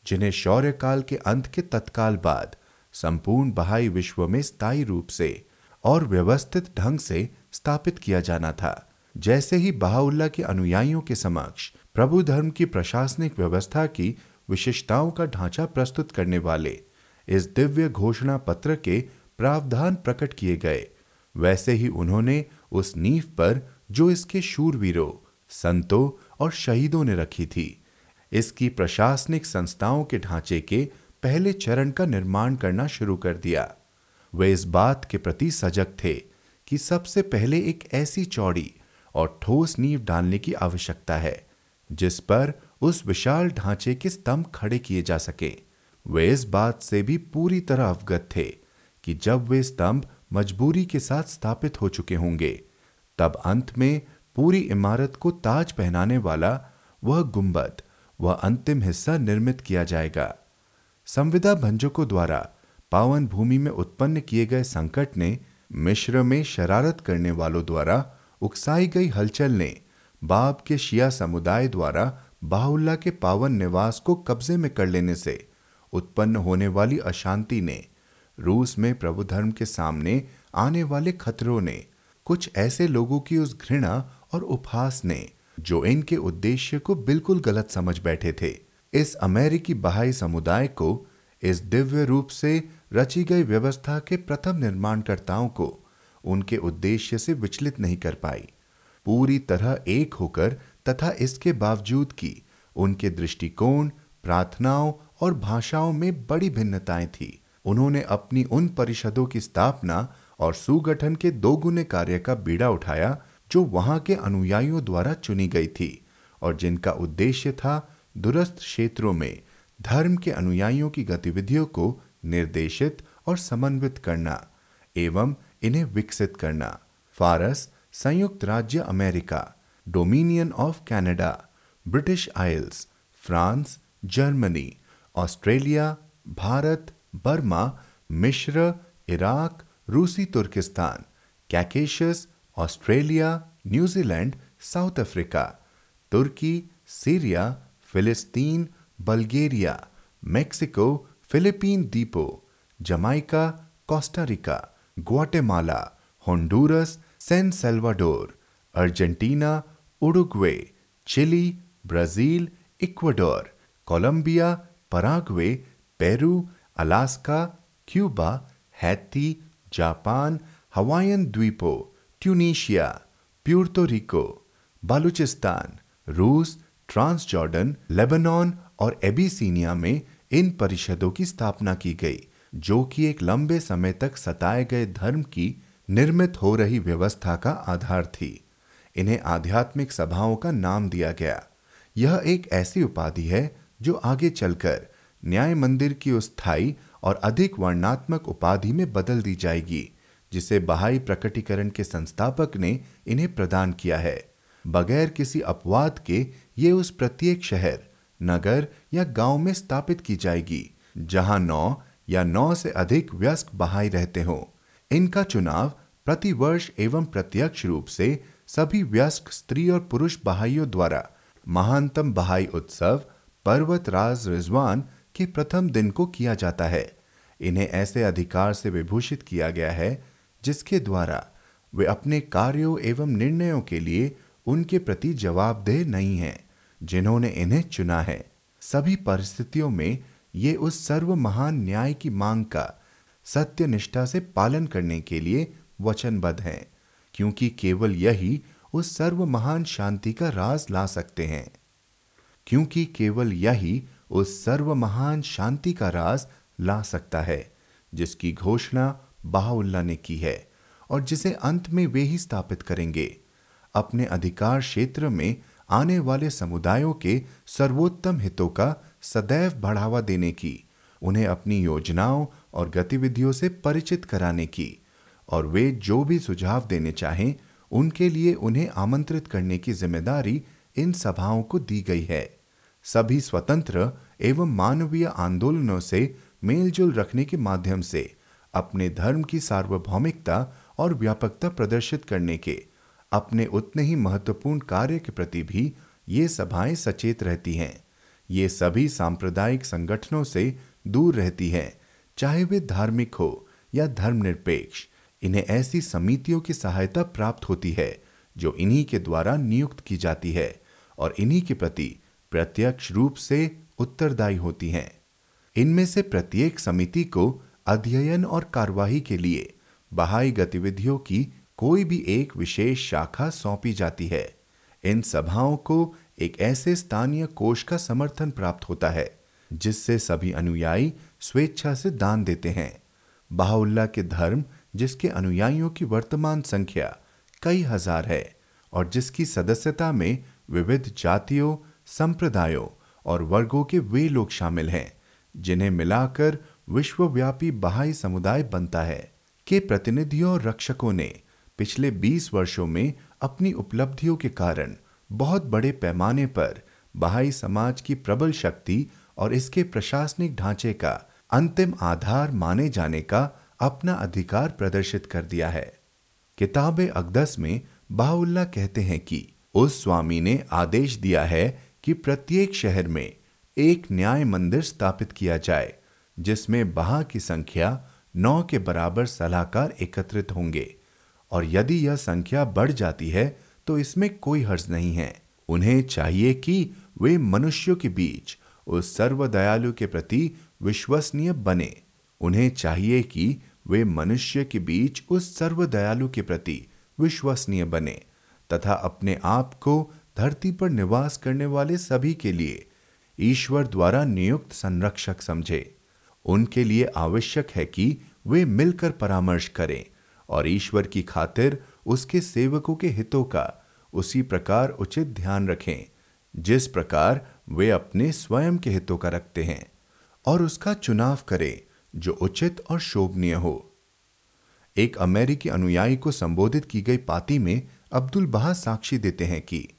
जिन्हें शौर्य काल के अंत के तत्काल बाद संपूर्ण बहाई विश्व में स्थायी रूप से और व्यवस्थित ढंग से स्थापित किया जाना था। जैसे ही बहाउल्ला के अनुयायियों के समक्ष प्रभु धर्म की प्रशासनिक व्यवस्था की विशेषताओं का ढांचा प्रस्तुत करने वाले इस दिव्य घोषणा पत्र के प्रावधान प्रकट किए गए, वैसे ही उन्होंने उस नींव पर जो इसके शूरवीरों, संतों और शहीदों ने रखी थी, इसकी प्रशासनिक संस्थाओं के ढांचे के पहले चरण का निर्माण करना शुरू कर दिया। वे इस बात के प्रति सजग थे कि सबसे पहले एक ऐसी चौड़ी और ठोस नींव डालने की आवश्यकता है, जिस पर उस विशाल ढांचे के स्तंभ खड़े किए जा सके। वे इस बात से भी पूरी तरह अवगत थे कि जब वे स्तंभ मजबूरी के साथ स्थापित हो चुके होंगे, तब अंत में पूरी इमारत को ताज पहनाने वाला वह गुंबद, वह अंतिम हिस्सा निर्मित किया जाएगा। संविदा भंजकों द्वारा पावन भूमि में उत्पन्न किए गए संकट ने मिश्र में शरारत करने वालों द्वारा उकसाई गई हलचल ने बाब के शिया समुदाय द्वारा बाहुल्ला के पावन निवास को कब्जे में कर लेने से उत्पन्न होने वाली अशांति ने रूस में प्रभु धर्म के सामने आने वाले खतरों ने कुछ ऐसे लोगों की उस घृणा और उपहास ने जो इनके उद्देश्य को बिल्कुल गलत समझ बैठे थे। इस अमेरिकी बहाई समुदाय को इस दिव्य रूप से रची गई व्यवस्था के प्रथम निर्माणकर्ताओं को उनके उद्देश्य से विचलित नहीं कर पाई। पूरी तरह एक होकर तथा इसके बावजूद की उनके दृष्टिकोण, प्रार्थनाओं और भाषाओं में बड़ी भिन्नताएँ थी, उन्होंने अपनी उन परिषदों की स्थापना और सुगठन के दोगुने कार्य का बीड़ा उठाया जो वहाँ के अनुयायियों द्वारा चुनी गई थी और जिनका उद्देश्य था दुरस्थ क्षेत्रों में धर्म के अनुयायियों की गतिविधियों को निर्देशित और समन्वित करना एवं इन्हें विकसित करना। फारस, संयुक्त राज्य America dominion of Canada British Isles France, Germany, Australia, Bharat, Burma Mishra Iraq, रूसी Turkestan Caucasus Australia, New Zealand, South Africa, Turkey, Syria, फिलिस्तीन, बल्गेरिया, मेक्सिको, फिलीपीन द्वीपों, Jamaica Costa Rica Guatemala Honduras San Salvador Argentina Uruguay Chile Brazil Ecuador Colombia Paraguay Peru Alaska Cuba Haiti Japan Hawaiian द्वीपों ट्यूनीशिया प्यूर्तो रिको बालूचिस्तान रूस ट्रांस जॉर्डन लेबनान और एबिसीनिया में इन परिषदों की स्थापना की गई। जो कि एक लंबे समय तक सताए गए धर्म की निर्मित हो रही व्यवस्था का आधार थी। इन्हें आध्यात्मिक सभाओं का नाम दिया गया। यह एक ऐसी उपाधि है जो आगे चलकर न्याय मंदिर की स्थायी और अधिक वर्णात्मक उपाधि में बदल दी जाएगी, जिसे बहाई प्रकटीकरण के संस्थापक ने इन्हें प्रदान किया है। बगैर किसी अपवाद के ये उस प्रत्येक शहर, नगर या गाँव में स्थापित की जाएगी, जहाँ नौ या नौ से अधिक व्यस्क बहाई रहते हो। इनका चुनाव प्रति वर्ष एवं प्रत्यक्ष रूप से सभी व्यस्क स्त्री और पुरुष बहाइयों द्वारा महानतम बहाई उत्सव पर्वत राज रिजवान के प्रथम दिन को किया जाता है। इन्हें ऐसे अधिकार से विभूषित किया गया है जिसके द्वारा वे अपने कार्यों एवं निर्णयों के लिए उनके प्रति जवाबदेह नहीं हैं, जिन्होंने इन्हें चुना है। सभी परिस्थितियों में ये उस सर्व महान न्याय की मांग का सत्य निष्ठा से पालन करने के लिए वचनबद्ध हैं, क्योंकि केवल यही उस सर्व महान शांति का राज ला सकते हैं। क्योंकि केवल यही उस सर्व महान शांति का राज ला सकता है, जिसकी घोषणा बाहुल्ला ने की है और जिसे अंत में वे ही स्थापित करेंगे। अपने अधिकार क्षेत्र में आने वाले समुदायों के सर्वोत्तम हितों का सदैव बढ़ावा देने की, उन्हें अपनी योजनाओं और गतिविधियों से परिचित कराने की, और वे जो भी सुझाव देने चाहें, उनके लिए उन्हें आमंत्रित करने की ज़िम्मेदारी इन सभाओं को दी गई है। सभी स्वतंत्र एवं मानवीय आंदोलनों से मेलजोल रखने के माध्यम से, अपने धर्म की सार्वभौमिकता और व्यापकता प्रदर्शित करने के, अपने उतने ही महत्वपूर्ण कार्य के प्रति भी ये सभाएँ सचेत रहती हैं। ये सभी सांप्रदायिक संगठनों से दूर रहती हैं, चाहे वे धार्मिक हो या धर्मनिरपेक्ष। इन्हें ऐसी समितियों की सहायता प्राप्त होती है, जो इन्हीं के द्वारा नियुक्त की जाती है और इन्हीं के प्रति प्रत्यक्ष रूप से उत्तरदायी होती हैं। इनमें से प्रत्येक समिति को अध्ययन और कार्यवाही के लिए बहाई गतिविधियों की कोई भी एक विशेष शाखा सौंपी जाती है। इन सभाओं को एक ऐसे स्थानीय कोष का समर्थन प्राप्त होता है, जिससे सभी अनुयायी स्वेच्छा से दान देते हैं। बाहुल्ला के धर्म, जिसके अनुयायियों की वर्तमान संख्या कई हज़ार है, और जिसकी सदस्यता में विविध जातियों, संप्रदायों और वर्गों के वे लोग शामिल हैं, जिन्हें मिलाकर विश्वव्यापी बहाई समुदाय बनता है, के प्रतिनिधियों और रक्षकों ने पिछले 20 वर्षों में अपनी उपलब्धियों के कारण बहुत बड़े पैमाने पर बहाई समाज की प्रबल शक्ति और इसके प्रशासनिक ढांचे का अंतिम आधार माने जाने का अपना अधिकार प्रदर्शित कर दिया है। किताब अकदस में बाहुल्ला कहते हैं कि उस स्वामी ने आदेश दिया है कि प्रत्येक शहर में एक न्याय मंदिर स्थापित किया जाए, जिसमें बहा की संख्या नौ के बराबर सलाहकार एकत्रित होंगे। और यदि यह संख्या बढ़ जाती है तो इसमें कोई हर्ज नहीं है। उन्हें चाहिए कि वे मनुष्यों के बीच उस सर्वदयालु के प्रति विश्वसनीय बने। उन्हें चाहिए कि वे मनुष्य के बीच उस सर्वदयालु के प्रति विश्वसनीय बने तथा अपने आप को धरती पर निवास करने वाले सभी के लिए ईश्वर द्वारा नियुक्त संरक्षक समझे। उनके लिए आवश्यक है कि वे मिलकर परामर्श करें और ईश्वर की खातिर उसके सेवकों के हितों का उसी प्रकार उचित ध्यान रखें, जिस प्रकार वे अपने स्वयं के हितों का रखते हैं, और उसका चुनाव करें, जो उचित और शोभनीय हो। एक अमेरिकी अनुयायी को संबोधित की गई पाती में अब्दुल बहा साक्षी देते हैं कि,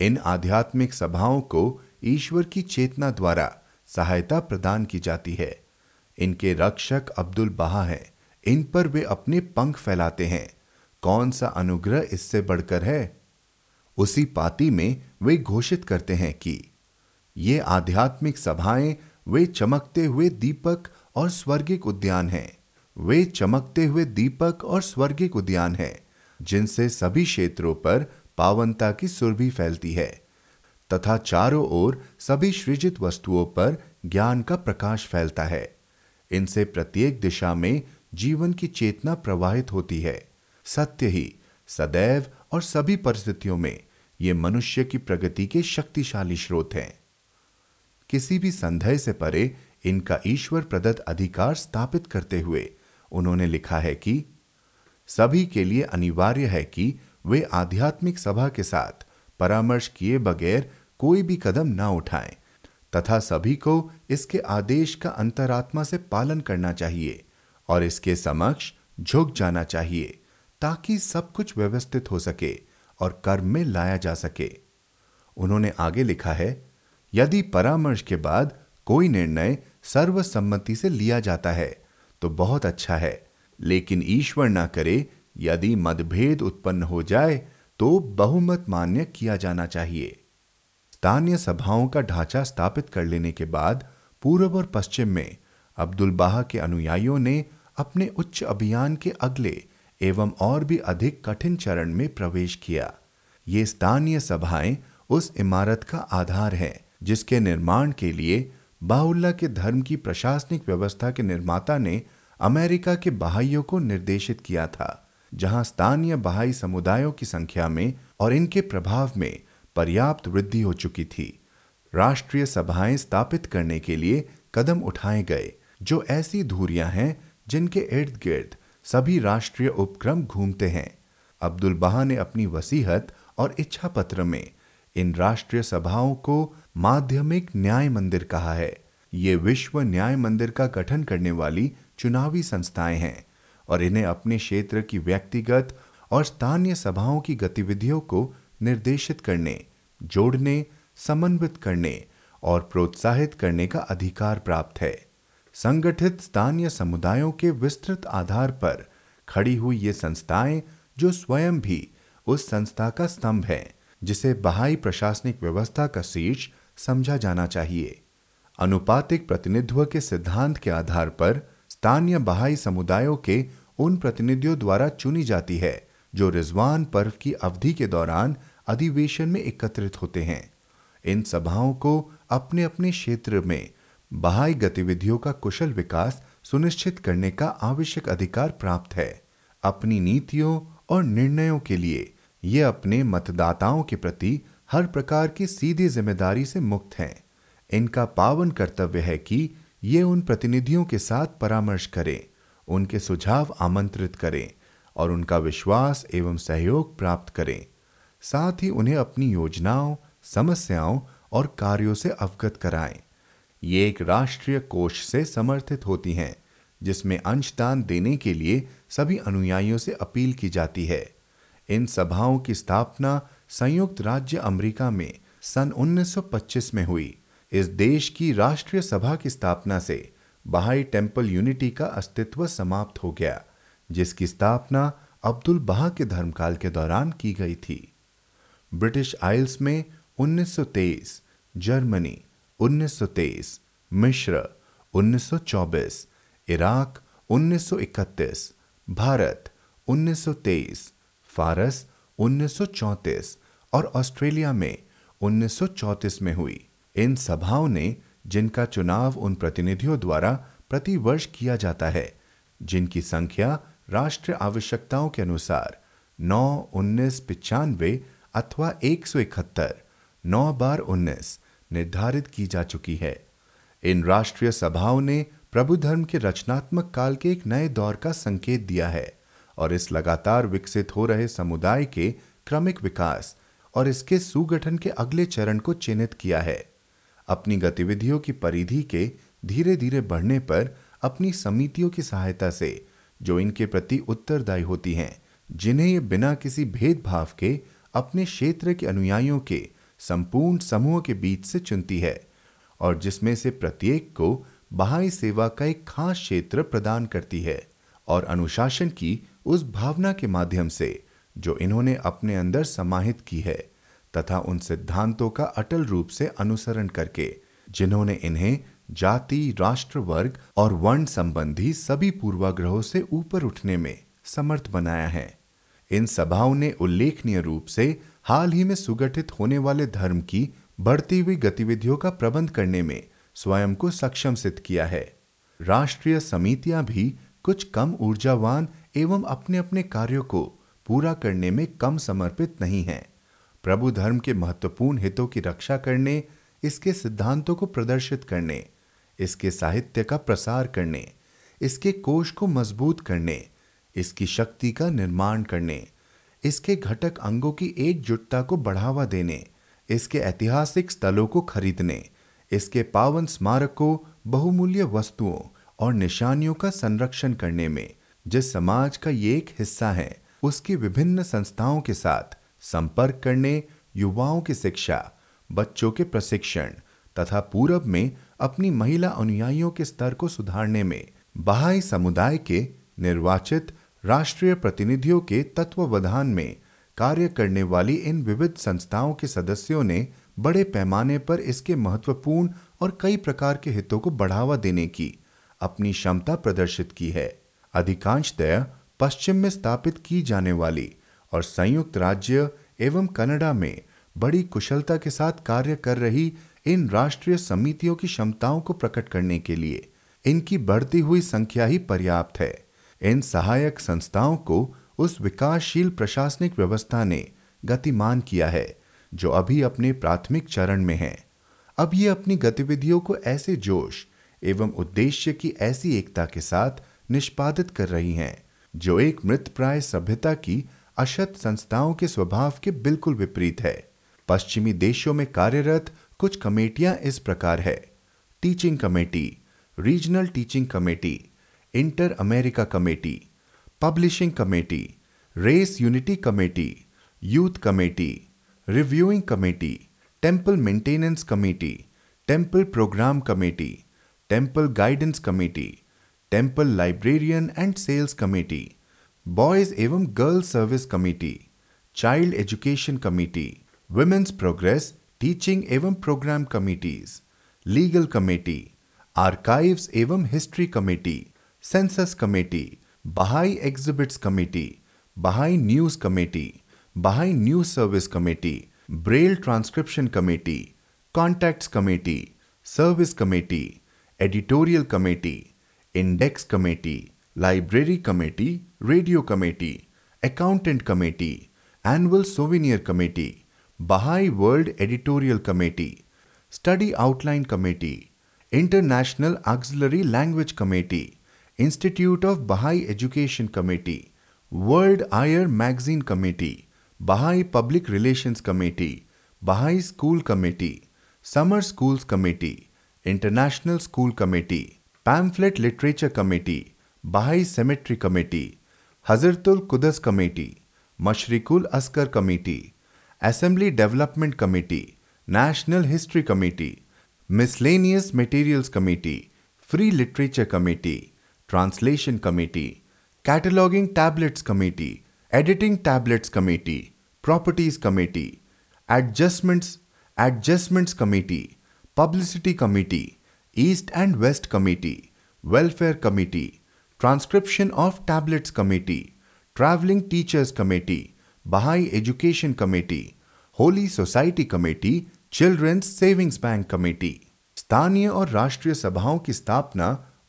इन आध्यात्मिक सभाओं को ईश्वर की चेतना द्वारा सहायता प्रदान की जाती है। इनके रक्षक अब्दुल बहा हैं, इन पर वे अपने पंख फैलाते हैं। कौन सा अनुग्रह इससे बढ़कर है? उसी पाती में वे घोषित करते हैं कि ये आध्यात्मिक सभाएँ वे चमकते हुए दीपक और स्वर्गिक उद्यान हैं। वे चमकते हुए दीपक और स्वर्गिक उद्यान हैं, जिनसे सभी क्षेत्रों पर पावनता की सुरभि फैलती है, तथा चारों ओर सभी सृजित वस्तुओं पर ज्ञान का प्रकाश फैलता है। इनसे प्रत्येक दिशा में जीवन की चेतना प्रवाहित होती है। सत्य ही, सदैव और सभी परिस्थितियों में ये मनुष्य की प्रगति के शक्तिशाली स्रोत हैं। किसी भी संदेह से परे इनका ईश्वर प्रदत्त अधिकार स्थापित करते हुए उन्होंने लिखा है कि सभी के लिए अनिवार्य है कि वे आध्यात्मिक सभा के साथ परामर्श किए बगैर कोई भी कदम ना उठाएँ, तथा सभी को इसके आदेश का अंतरात्मा से पालन करना चाहिए और इसके समक्ष झुक जाना चाहिए। ताकि सब कुछ व्यवस्थित हो सके और कर्म में लाया जा सके। उन्होंने आगे लिखा है, यदि परामर्श के बाद कोई निर्णय सर्वसम्मति से लिया जाता है तो बहुत अच्छा है। लेकिन ईश्वर ना करे, यदि मतभेद उत्पन्न हो जाए तो बहुमत मान्य किया जाना चाहिए। स्थानीय सभाओं का ढांचा स्थापित कर लेने के बाद पूर्व और पश्चिम में अब्दुल बाहा के अनुयायियों ने अपने उच्च अभियान के अगले एवं और भी अधिक कठिन चरण में प्रवेश किया। ये स्थानीय सभाएँ उस इमारत का आधार है, जिसके निर्माण के लिए बाउल्ला के धर्म की प्रशासनिक व्यवस्था के निर्माता ने अमेरिका के बहाइयों को निर्देशित किया था, जहाँ स्थानीय बहाई समुदायों की संख्या में और इनके प्रभाव में पर्याप्त वृद्धि हो चुकी थी। राष्ट्रीय सभाएँ स्थापित करने के लिए कदम उठाए गए, जो ऐसी धूरियाँ हैं जिनके इर्द गिर्द सभी राष्ट्रीय उपक्रम घूमते हैं। अब्दुल बहा ने अपनी वसीहत और इच्छा पत्र में इन राष्ट्रीय सभाओं को माध्यमिक न्याय मंदिर कहा है। ये विश्व न्याय मंदिर का गठन करने वाली चुनावी संस्थाएँ हैं और इन्हें अपने क्षेत्र की व्यक्तिगत और स्थानीय सभाओं की गतिविधियों को निर्देशित करने, जोड़ने, समन्वित करने और प्रोत्साहित करने का अधिकार प्राप्त है। संगठित स्थानीय समुदायों के विस्तृत आधार पर खड़ी हुई ये संस्थाएँ, जो स्वयं भी उस संस्था का स्तंभ है, जिसे बहाई प्रशासनिक व्यवस्था का शीर्ष समझा जाना चाहिए। अनुपातिक प्रतिनिधित्व के सिद्धांत के आधार पर स्थानीय बहाई समुदायों के उन प्रतिनिधियों द्वारा चुनी जाती है, जो रिजवान पर्व की अवधि के दौरान अधिवेशन में एकत्रित होते हैं। इन सभाओं को अपने अपने क्षेत्र में बहाई गतिविधियों का कुशल विकास सुनिश्चित करने का आवश्यक अधिकार प्राप्त है। अपनी नीतियों और निर्णयों के लिए ये अपने मतदाताओं के प्रति हर प्रकार की सीधी ज़िम्मेदारी से मुक्त हैं। इनका पावन कर्तव्य है कि ये उन प्रतिनिधियों के साथ परामर्श करें, उनके सुझाव आमंत्रित करें और उनका विश्वास एवं सहयोग प्राप्त करें। साथ ही उन्हें अपनी योजनाओं, समस्याओं और कार्यों से अवगत कराएँ। ये एक राष्ट्रीय कोष से समर्थित होती हैं जिसमें अंशदान देने के लिए सभी अनुयायियों से अपील की जाती है। इन सभाओं की स्थापना संयुक्त राज्य अमेरिका में सन 1925 में हुई। इस देश की राष्ट्रीय सभा की स्थापना से बहाई टेंपल यूनिटी का अस्तित्व समाप्त हो गया जिसकी स्थापना अब्दुल बहा के धर्मकाल के दौरान की गई थी। ब्रिटिश आइल्स में 1923, जर्मनी 1923, मिश्र 1924, इराक 1931, भारत 1923, फारस 1934 और ऑस्ट्रेलिया में 1934 में हुई। इन सभाओं ने जिनका चुनाव उन प्रतिनिधियों द्वारा प्रति वर्ष किया जाता है जिनकी संख्या राष्ट्रीय आवश्यकताओं के अनुसार नौ उन्नीस पिचानवे अथवा एक सौ इकहत्तर नौ बार उन्नीस निर्धारित की जा चुकी है। इन राष्ट्रीय सभाओं ने प्रभु धर्म के रचनात्मक काल के एक नए दौर का संकेत दिया है और इस लगातार विकसित हो रहे समुदाय के क्रमिक विकास और इसके सुगठन के अगले चरण को चिन्हित किया है। अपनी गतिविधियों की परिधि के धीरे धीरे बढ़ने पर अपनी समितियों की सहायता से जो इनके प्रति उत्तरदायी होती हैं, जिन्हें ये बिना किसी भेदभाव के अपने क्षेत्र के अनुयायियों के संपूर्ण समूह के बीच से चुनती है और जिसमें से प्रत्येक को बहाई सेवा का एक खास क्षेत्र प्रदान करती है और अनुशासन की उस भावना के माध्यम से जो इन्होंने अपने अंदर समाहित की है तथा उन सिद्धांतों का अटल रूप से अनुसरण करके, जिन्होंने इन्हें जाति राष्ट्र वर्ग और वर्ण संबंधी सभी पूर्वाग्रहों से ऊपर उठने में समर्थ बनाया है। इन सभाओं ने उल्लेखनीय रूप से हाल ही में सुगठित होने वाले धर्म की बढ़ती हुई गतिविधियों का प्रबंध करने में स्वयं को सक्षम सिद्ध किया है। राष्ट्रीय समितियाँ भी कुछ कम ऊर्जावान एवं अपने अपने कार्यों को पूरा करने में कम समर्पित नहीं हैं। प्रभु धर्म के महत्वपूर्ण हितों की रक्षा करने, इसके सिद्धांतों को प्रदर्शित करने, इसके साहित्य का प्रसार करने, इसके कोष को मज़बूत करने, इसकी शक्ति का निर्माण करने इसके घटक अंगों की एकजुटता को बढ़ावा देने, इसके ऐतिहासिक स्थलों को खरीदने, इसके पावन स्मारकों बहुमूल्य वस्तुओं और निशानियों का संरक्षण करने में, जिस समाज का ये एक हिस्सा है, उसकी विभिन्न संस्थाओं के साथ संपर्क करने, युवाओं की शिक्षा, बच्चों के प्रशिक्षण तथा पूरब में अपनी महिला अनुयायियों के स्तर को सुधारने में बहाई समुदाय के निर्वाचित राष्ट्रीय प्रतिनिधियों के तत्वावधान में कार्य करने वाली इन विविध संस्थाओं के सदस्यों ने बड़े पैमाने पर इसके महत्वपूर्ण और कई प्रकार के हितों को बढ़ावा देने की अपनी क्षमता प्रदर्शित की है। अधिकांशतः पश्चिम में स्थापित की जाने वाली और संयुक्त राज्य एवं कनाडा में बड़ी कुशलता के साथ कार्य कर रही इन राष्ट्रीय समितियों की क्षमताओं को प्रकट करने के लिए इनकी बढ़ती हुई संख्या ही पर्याप्त है। इन सहायक संस्थाओं को उस विकासशील प्रशासनिक व्यवस्था ने गतिमान किया है, जो अभी अपने प्राथमिक चरण में है। अब ये अपनी गतिविधियों को ऐसे जोश एवं उद्देश्य की ऐसी एकता के साथ निष्पादित कर रही हैं, जो एक मृत प्राय सभ्यता की अशत संस्थाओं के स्वभाव के बिल्कुल विपरीत है। पश्चिमी देशों में कार्यरत कुछ कमेटियाँ इस प्रकार है। Teaching committee, regional teaching committee inter America committee publishing committee race unity committee youth committee reviewing committee temple maintenance committee temple program committee temple guidance committee temple librarian and sales committee boys एवं girls service committee child education committee women's progress teaching एवं program committees legal committee archives एवं history committee Census Committee, Baha'i Exhibits Committee, Baha'i News Committee, Baha'i News Service Committee, Braille Transcription Committee, Contacts Committee, Service Committee, Editorial Committee, Index Committee, Library Committee, Radio Committee, Accountant Committee, Annual Souvenir Committee, Baha'i World Editorial Committee, Study Outline Committee, International Auxiliary Language Committee, Institute of Baha'i Education Committee, World Ayar Magazine Committee, Baha'i Public Relations Committee, Baha'i School Committee, Summer Schools Committee, International School Committee, Pamphlet Literature Committee, Baha'i Cemetery Committee, Hazratul Quds Committee, Mashrikul Askar Committee, Assembly Development Committee, National History Committee, Miscellaneous Materials Committee, Free Literature Committee, Translation Committee, Cataloging Tablets Committee, Editing Tablets Committee, Properties Committee, Adjustments Adjustments Committee, Publicity Committee, East and West Committee, Welfare Committee, Transcription of Tablets Committee, Traveling Teachers Committee, Baha'i Education Committee, holy society committee children's savings bank committee स्थानीय और राष्ट्रीय सभाओं की स्थापना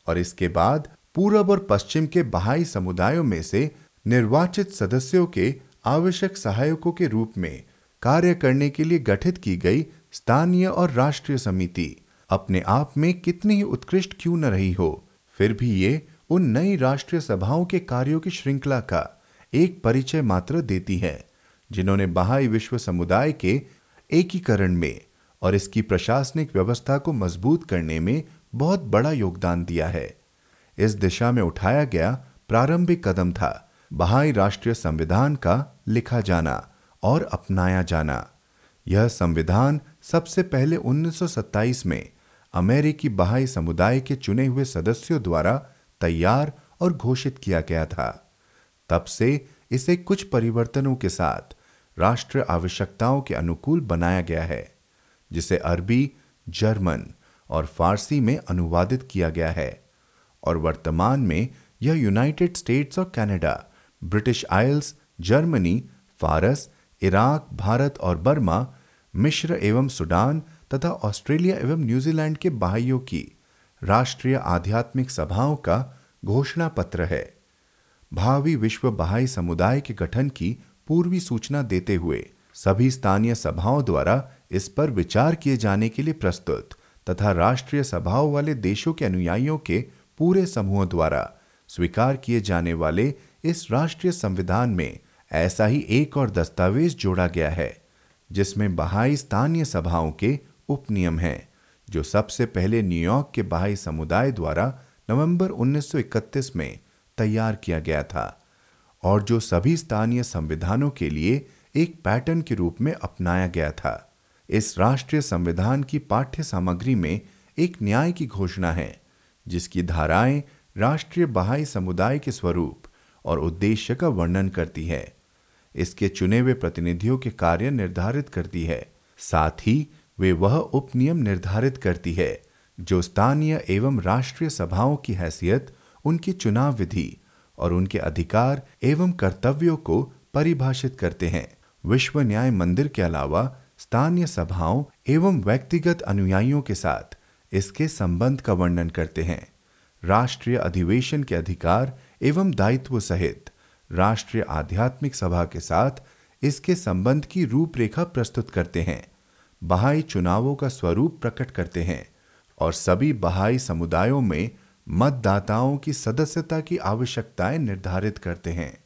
और इसके बाद पूरब और पश्चिम के बहाई समुदायों में से निर्वाचित सदस्यों के आवश्यक सहायकों के रूप में कार्य करने के लिए गठित की गई स्थानीय और राष्ट्रीय समिति अपने आप में कितनी ही उत्कृष्ट क्यों न रही हो, फिर भी ये उन नई राष्ट्रीय सभाओं के कार्यों की श्रृंखला का एक परिचय मात्र देती है, जिन्होंने बहाई विश्व समुदाय के एकीकरण में और इसकी प्रशासनिक व्यवस्था को मज़बूत करने में बहुत बड़ा योगदान दिया है। इस दिशा में उठाया गया प्रारंभिक कदम था। बहाई राष्ट्रीय संविधान का लिखा जाना और अपनाया जाना। यह संविधान सबसे पहले 1927 में अमेरिकी बहाई समुदाय के चुने हुए सदस्यों द्वारा तैयार और घोषित किया गया था। तब से इसे कुछ परिवर्तनों के साथ राष्ट्र आवश्यकताओं के अनुकूल बनाया गया है, जिसे अरबी, जर्मन और फारसी में अनुवादित किया गया है। और वर्तमान में यह यूनाइटेड स्टेट्स और कनाडा ब्रिटिश आइल्स जर्मनी फारस इराक भारत और बर्मा, मिश्र एवं सूडान तथा ऑस्ट्रेलिया एवं न्यूजीलैंड के बाहियों की राष्ट्रीय आध्यात्मिक सभाओं का घोषणा पत्र है। भावी विश्व बहाई समुदाय के गठन की पूर्वी सूचना देते हुए सभी स्थानीय सभाओं द्वारा इस पर विचार किए जाने के लिए प्रस्तुत तथा राष्ट्रीय सभाओं वाले देशों के अनुयायियों के पूरे समूह द्वारा स्वीकार किए जाने वाले इस राष्ट्रीय संविधान में ऐसा ही एक और दस्तावेज़ जोड़ा गया है, जिसमें बहाई स्थानीय सभाओं के उपनियम हैं, जो सबसे पहले न्यूयॉर्क के बहाई समुदाय द्वारा नवंबर 1931 में तैयार किया गया था और जो सभी स्थानीय संविधानों के लिए एक पैटर्न के रूप में अपनाया गया था। इस राष्ट्रीय संविधान की पाठ्य सामग्री में एक न्याय की घोषणा है। जिसकी धाराएँ राष्ट्रीय बहाई समुदाय के स्वरूप और उद्देश्य का वर्णन करती है। इसके चुने हुए प्रतिनिधियों के कार्य निर्धारित करती है। साथ ही वे वह उपनियम निर्धारित करती है, जो स्थानीय एवं राष्ट्रीय सभाओं की हैसियत, उनकी चुनाव विधि और उनके अधिकार एवं कर्तव्यों को परिभाषित करते हैं। विश्व न्याय मंदिर के अलावा स्थानीय सभाओं एवं व्यक्तिगत अनुयायियों के साथ इसके संबंध का वर्णन करते हैं। राष्ट्रीय अधिवेशन के अधिकार एवं दायित्व सहित राष्ट्रीय आध्यात्मिक सभा के साथ इसके संबंध की रूपरेखा प्रस्तुत करते हैं। बहाई चुनावों का स्वरूप प्रकट करते हैं और सभी बहाई समुदायों में मतदाताओं की सदस्यता की आवश्यकताएँ निर्धारित करते हैं।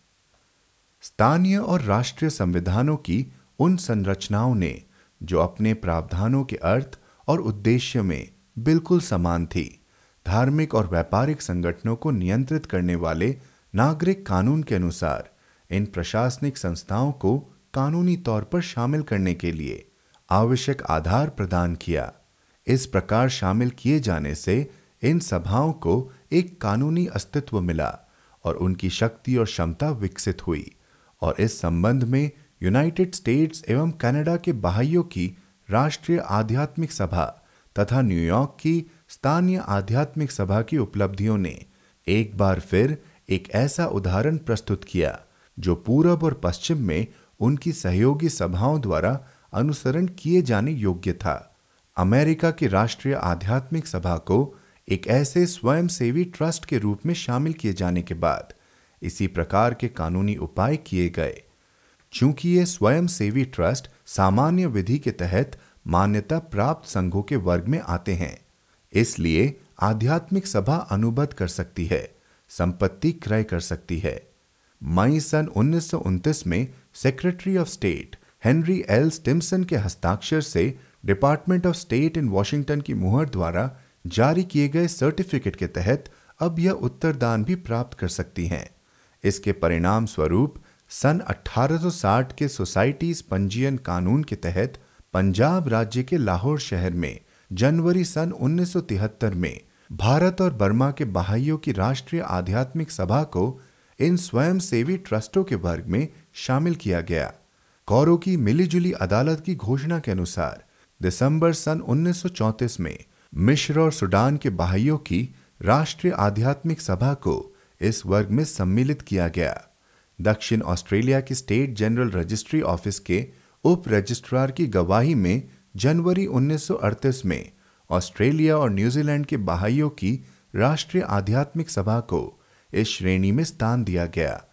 स्थानीय और राष्ट्रीय संविधानों की उन संरचनाओं ने जो अपने प्रावधानों के अर्थ और उद्देश्य में बिल्कुल समान थी। धार्मिक और व्यापारिक संगठनों को नियंत्रित करने वाले नागरिक कानून के अनुसार, इन प्रशासनिक संस्थाओं को कानूनी तौर पर शामिल करने के लिए आवश्यक आधार प्रदान किया। इस प्रकार शामिल किए जाने से इन सभाओं को एक कानूनी अस्तित्व मिला और उनकी शक्ति और क्षमता विकसित हुई और इस संबंध में यूनाइटेड स्टेट्स एवं कनाडा के बाहियों की राष्ट्रीय आध्यात्मिक सभा तथा न्यूयॉर्क की स्थानीय आध्यात्मिक सभा की उपलब्धियों ने एक बार फिर एक ऐसा उदाहरण प्रस्तुत किया, जो पूरब और पश्चिम में उनकी सहयोगी सभाओं द्वारा अनुसरण किए जाने योग्य था। अमेरिका की राष्ट्रीय आध्यात्मिक सभा को एक ऐसे स्वयंसेवी ट्रस्ट के रूप में शामिल किए जाने के बाद इसी प्रकार के कानूनी उपाय किए गए। चूँकि ये स्वयंसेवी ट्रस्ट सामान्य विधि के तहत मान्यता प्राप्त संघों के वर्ग में आते हैं। इसलिए आध्यात्मिक सभा अनुबद्ध कर सकती है, संपत्ति क्रय कर सकती है। मई सन उन्नीस में secretary of state Henry L Stimson के हस्ताक्षर से department of state in Washington की मुहर द्वारा जारी किए गए सर्टिफिकेट के तहत अब यह उत्तरदान भी प्राप्त कर सकती हैं। इसके परिणाम स्वरूप सन 1860 के सोसाइटीज पंजीयन कानून के तहत पंजाब राज्य के लाहौर शहर में, जनवरी सन 1973 में, भारत और बर्मा के बहाइयों की राष्ट्रीय आध्यात्मिक सभा को इन स्वयं सेवी ट्रस्टों के वर्ग में शामिल किया गया। कौरों की मिलीजुली अदालत की घोषणा के अनुसार, दिसंबर सन 1934 में मिश्र और सुडान के बहाइयों की राष्ट्रीय आध्यात्मिक सभा को इस वर्ग में सम्मिलित किया गया। दक्षिण ऑस्ट्रेलिया की स्टेट जनरल रजिस्ट्री ऑफ़िस के उप रजिस्ट्रार की गवाही में जनवरी 1938 में ऑस्ट्रेलिया और न्यूजीलैंड के बहाइयों की राष्ट्रीय आध्यात्मिक सभा को इस श्रेणी में स्थान दिया गया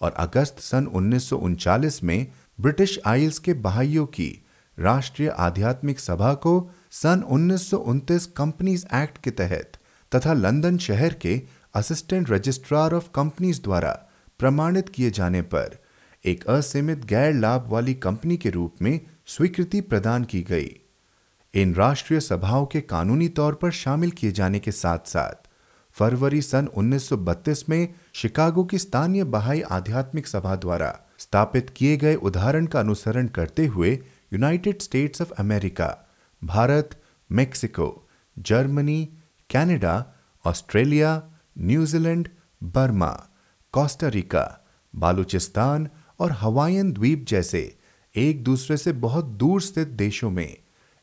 और अगस्त सन उन्नीस में ब्रिटिश आइल्स के बहाइयों की राष्ट्रीय आध्यात्मिक सभा को सन उन्नीस कंपनीज़ एक्ट के तहत तथा लंदन शहर के असिस्टेंट रजिस्ट्रार ऑफ़ कंपनीज़ द्वारा प्रमाणित किए जाने पर एक असीमित गैर लाभ वाली कंपनी के रूप में स्वीकृति प्रदान की गई। इन राष्ट्रीय सभाओं के कानूनी तौर पर शामिल किए जाने के साथ साथ फरवरी सन 1932 में शिकागो की स्थानीय बहाई आध्यात्मिक सभा द्वारा स्थापित किए गए उदाहरण का अनुसरण करते हुए United States of America Bharat Mexico Germany Canada, Australia New Zealand Burma Costa Rica Baluchistan और हवाईयन द्वीप जैसे एक दूसरे से बहुत दूर स्थित देशों में।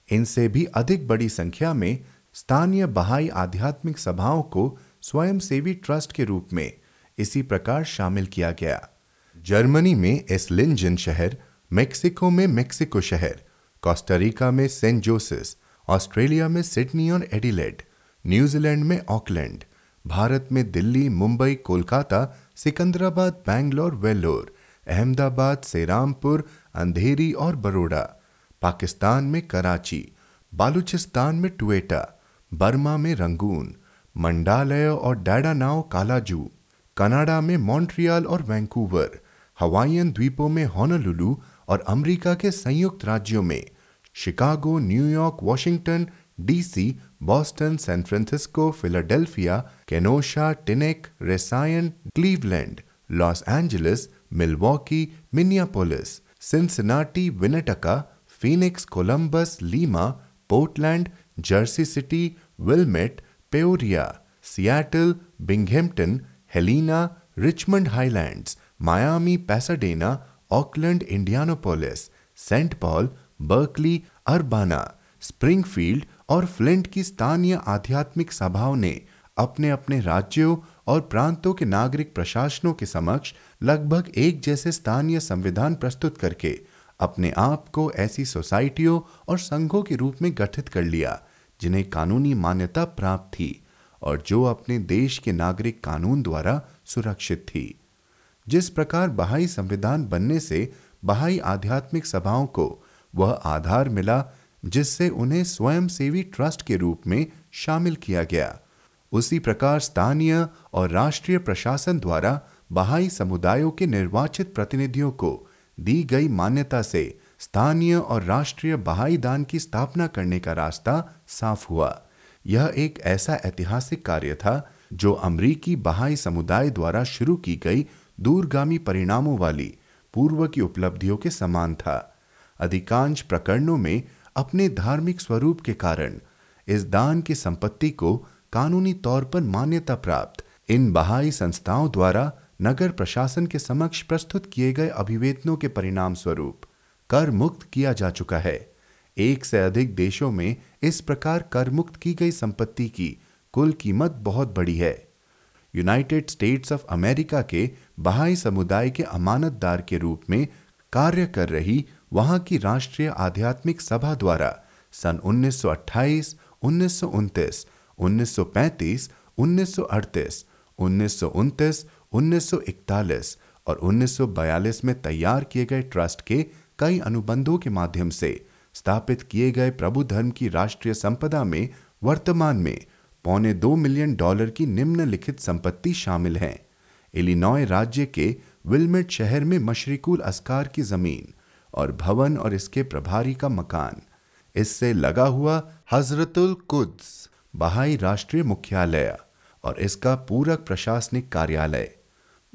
इनसे भी अधिक बड़ी संख्या में स्थानीय बहाई आध्यात्मिक सभाओं को स्वयंसेवी ट्रस्ट के रूप में इसी प्रकार शामिल किया गया। जर्मनी में एसलिंजन शहर, मेक्सिको में मेक्सिको शहर, कोस्टारिका में सेंट जोसेस ऑस्ट्रेलिया में सिडनी और एडिलेड, न्यूजीलैंड में ऑकलैंड, भारत में दिल्ली, मुंबई, कोलकाता, सिकंदराबाद, बैंगलोर, वेल्लोर अहमदाबाद से रामपुर अंधेरी और बड़ोड़ा, पाकिस्तान में कराची, बालूचिस्तान में टुएटा, बर्मा में रंगून, मंडालय और डैडानाओ कालाजू, कनाडा में मॉन्ट्रियल और वैंकूवर, हवाईयन द्वीपों में होनोलुलु और अमेरिका के संयुक्त राज्यों में, Chicago New York Washington, DC, Boston, San Francisco, Philadelphia, Kenosha, Teaneck, Racine, Cleveland, Los Angeles Milwaukee Minneapolis Cincinnati Winnetka Phoenix Columbus Lima Portland Jersey City Wilmette Peoria Seattle Binghamton Helena Richmond Highlands Miami Pasadena Oakland Indianapolis Saint Paul Berkeley Urbana Springfield और फ्लिंट की स्थानीय आध्यात्मिक सभाओं ने अपने अपने राज्यों और प्रांतों के नागरिक प्रशासनों के समक्ष लगभग एक जैसे स्थानीय संविधान प्रस्तुत करके अपने आप को ऐसी सोसाइटियों और संघों के रूप में गठित कर लिया, जिन्हें कानूनी मान्यता प्राप्त थी और जो अपने देश के नागरिक कानून द्वारा सुरक्षित थी। जिस प्रकार बहाई संविधान बनने से बहाई आध्यात्मिक सभाओं को वह आधार मिला, जिससे उन्हें स्वयंसेवी ट्रस्ट के रूप में शामिल किया गया, उसी प्रकार स्थानीय और राष्ट्रीय प्रशासन द्वारा बहाई समुदायों के निर्वाचित प्रतिनिधियों को दी गई मान्यता से स्थानीय और राष्ट्रीय बहाई दान की स्थापना करने का रास्ता साफ़ हुआ। यह एक ऐसा ऐतिहासिक कार्य था जो अमरीकी बहाई समुदाय द्वारा शुरू की गई दूरगामी परिणामों वाली पूर्व की उपलब्धियों के समान था। अधिकांश प्रकरणों में अपने धार्मिक स्वरूप के कारण इस दान की संपत्ति को कानूनी तौर पर मान्यता प्राप्त इन बहाई संस्थाओं द्वारा नगर प्रशासन के समक्ष प्रस्तुत किए गए अभिवेदनों के परिणाम स्वरूप कर मुक्त किया जा चुका है। एक से अधिक देशों में इस प्रकार कर मुक्त की गई संपत्ति की कुल कीमत बहुत बड़ी है। यूनाइटेड स्टेट्स ऑफ़ अमेरिका के बहाई समुदाय के अमानतदार के रूप में कार्य कर रही वहाँ की राष्ट्रीय आध्यात्मिक सभा द्वारा सन 1928, 1929, 1935, 1938, 1929, 1941 और 1942 में तैयार किए गए ट्रस्ट के कई अनुबंधों के माध्यम से स्थापित किए गए प्रभु धर्म की राष्ट्रीय संपदा में वर्तमान में पौने दो मिलियन डॉलर की निम्नलिखित संपत्ति शामिल है। इलिनॉय राज्य के विलमेट शहर में मशरिकुल अस्कार की ज़मीन और भवन और इसके प्रभारी का मकान। इससे लगा हुआ हजरतुल कुद्स, बहाई राष्ट्रीय मुख्यालय और इसका पूरक प्रशासनिक कार्यालय।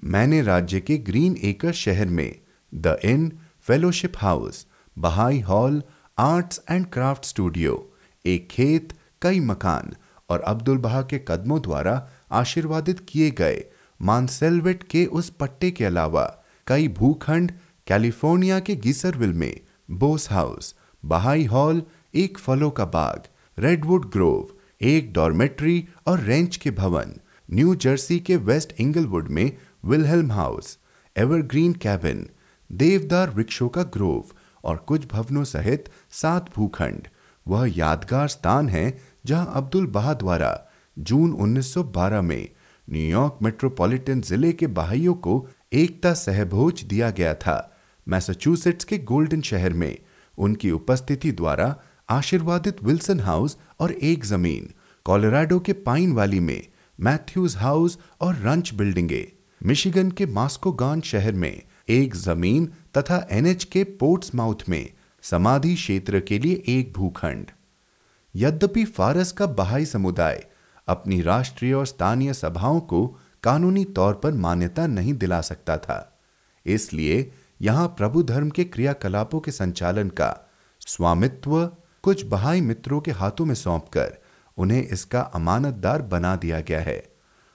मैंने राज्य के ग्रीन एकर शहर में, the inn, fellowship house, Baha'i hall, arts and craft studio, एक खेत, कई मकान और अब्दुल बहा के कदमों द्वारा आशीर्वादित किए गए मानसेलवेट के उस पट्टे के अलावा कई भूखंड कैलिफ़ोर्निया के गीसरविल में, बोस हाउस, बहाई हॉल, एक फलों का बाग, रेडवुड ग्रोव, एक डॉर्मेट्री और रेंच के भवन, न्यू जर्सी के वेस्ट इंगलवुड में विलहेल्म हाउस एवरग्रीन कैबिन देवदार वृक्षों का ग्रोव और कुछ भवनों सहित सात भूखंड। वह यादगार स्थान है जहाँ अब्दुल बहा द्वारा जून 1912 में न्यूयॉर्क मेट्रोपॉलिटन ज़िले के बहाइयों को एकता सहभोज दिया गया था। मैसाचुसेट्स के गोल्डन शहर में उनकी उपस्थिति द्वारा आशीर्वादित विल्सन हाउस और एक ज़मीन, कोलोराडो के पाइन वाली में मैथ्यूज हाउस और रंच बिल्डिंगे। मिशिगन के मास्कोगान शहर में, एक ज़मीन तथा एनएच के पोर्ट्समाउथ में, समाधि क्षेत्र के लिए एक भूखंड। यद्यपि फारस का बहाई समुदाय अपनी राष्ट्रीय और स्थानीय सभाओं को कानूनी तौर पर मान्यता नहीं दिला सकता था, इसलिए यहाँ प्रभु धर्म के क्रियाकलापों के संचालन का स्वामित्व कुछ बहाई मित्रों के हाथों में सौंपकर उन्हें इसका अमानतदार बना दिया गया है।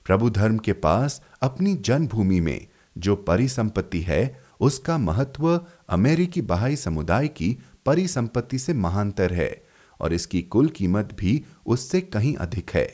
प्रभु धर्म के पास अपनी जन्मभूमि में जो परिसंपत्ति है, उसका महत्व अमेरिकी बहाई समुदाय की परिसंपत्ति से महांतर है और इसकी कुल कीमत भी उससे कहीं अधिक है।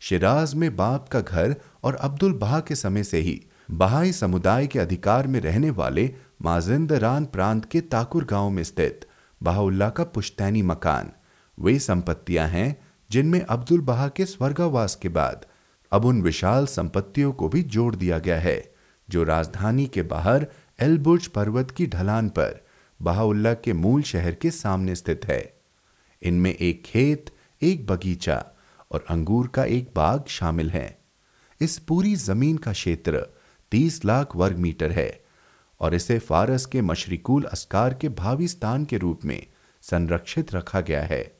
शिराज में बाप का घर और अब्दुल बहा के समय से ही बहाई समुदाय के अधिकार में रहने वाले माजिंदरान प्रांत के ताकुर गाँव में स्थित बहाउल्ला का पुश्तैनी मकान। वे संपत्तियाँ हैं जिनमें अब्दुल बहा के स्वर्गावास के बाद अब उन विशाल संपत्तियों को भी जोड़ दिया गया है, जो राजधानी के बाहर एलबुर्ज पर्वत की ढलान पर बहाउल्ला के मूल शहर के सामने स्थित है। इनमें एक खेत, एक बगीचा और अंगूर का एक बाग शामिल है। इस पूरी ज़मीन का क्षेत्र तीस लाख वर्ग मीटर है और इसे फारस के मशरिकुल अस्कार के भावी स्थान के रूप में संरक्षित रखा गया है।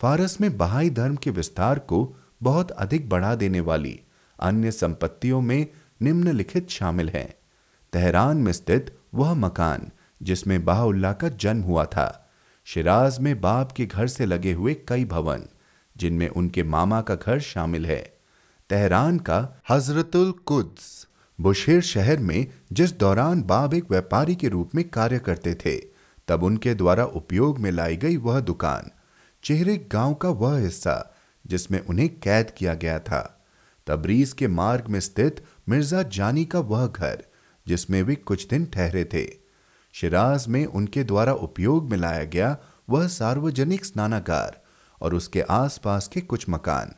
फारस में बहाई धर्म के विस्तार को बहुत अधिक बढ़ा देने वाली अन्य संपत्तियों में निम्नलिखित शामिल हैं। तेहरान में स्थित वह मकान जिसमें बाहुल्ला का जन्म हुआ था, शिराज में बाप के घर से लगे हुए कई भवन जिनमें उनके मामा का घर शामिल है। तेहरान का हजरतुल कुद्स बुशेर शहर में जिस दौरान बाब एक व्यापारी के रूप में कार्य करते थे, तब उनके द्वारा उपयोग में लाई गई वह दुकान, चेहरे गाँव का वह हिस्सा जिसमें उन्हें कैद किया गया था। तबरीज के मार्ग में स्थित मिर्ज़ा जानी का वह घर, जिसमें वे कुछ दिन ठहरे थे। शिराज में उनके द्वारा उपयोग में लाया गया वह सार्वजनिक स्नानागार और उसके आसपास के कुछ मकान।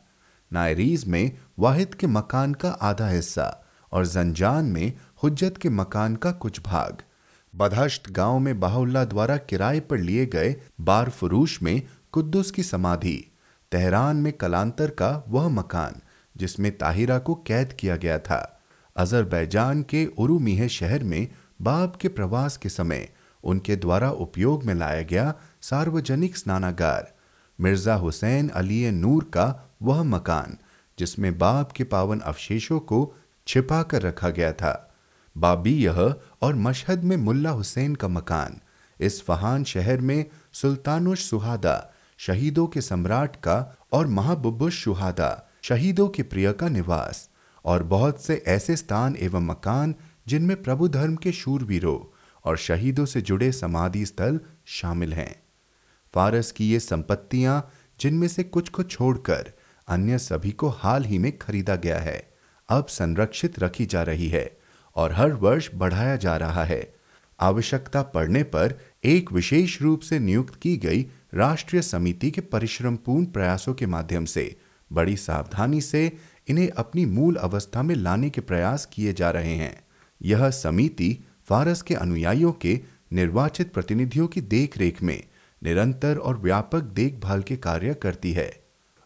नायरीज में वाहिद के मकान का आधा हिस्सा और जंजान में हुज्जत के मकान का कुछ भाग। बदहश्त गाँव में बाहुल्ला द्वारा किराए पर लिए गए बार फरूश में कुद्दुस की समाधि। तेहरान में कलांतर का वह मकान, जिसमें ताहिरा को कैद किया गया था। अजरबैजान के उरुमीह शहर में बाब के प्रवास के समय उनके द्वारा उपयोग में लाया गया सार्वजनिक स्नानागार, मिर्ज़ा हुसैन अली नूर का वह मकान, जिसमें बाप के पावन अवशेषों को छिपा कर रखा गया था। बाबी यह और मशहद में मुल्ला हुसैन का मकान, इस फहान शहर में सुल्तानुश सुहादा शहीदों के सम्राट का और महाबुबुश शुहादा, शहीदों के प्रिय का निवास, और बहुत से ऐसे स्थान एवं मकान जिनमें प्रभु धर्म के शूरवीरों और शहीदों से जुड़े समाधि स्थल शामिल हैं। फारस की ये संपत्तियाँ, जिनमें से कुछ को छोड़कर अन्य सभी को हाल ही में खरीदा गया है, अब संरक्षित रखी जा रही है और हर वर्ष बढ़ाया जा रहा है। आवश्यकता पड़ने पर एक विशेष रूप से नियुक्त की गई राष्ट्रीय समिति के परिश्रमपूर्ण प्रयासों के माध्यम से बड़ी सावधानी से इन्हें अपनी मूल अवस्था में लाने के प्रयास किए जा रहे हैं। यह समिति फारस के अनुयायियों के निर्वाचित प्रतिनिधियों की देखरेख में निरंतर और व्यापक देखभाल के कार्य करती है।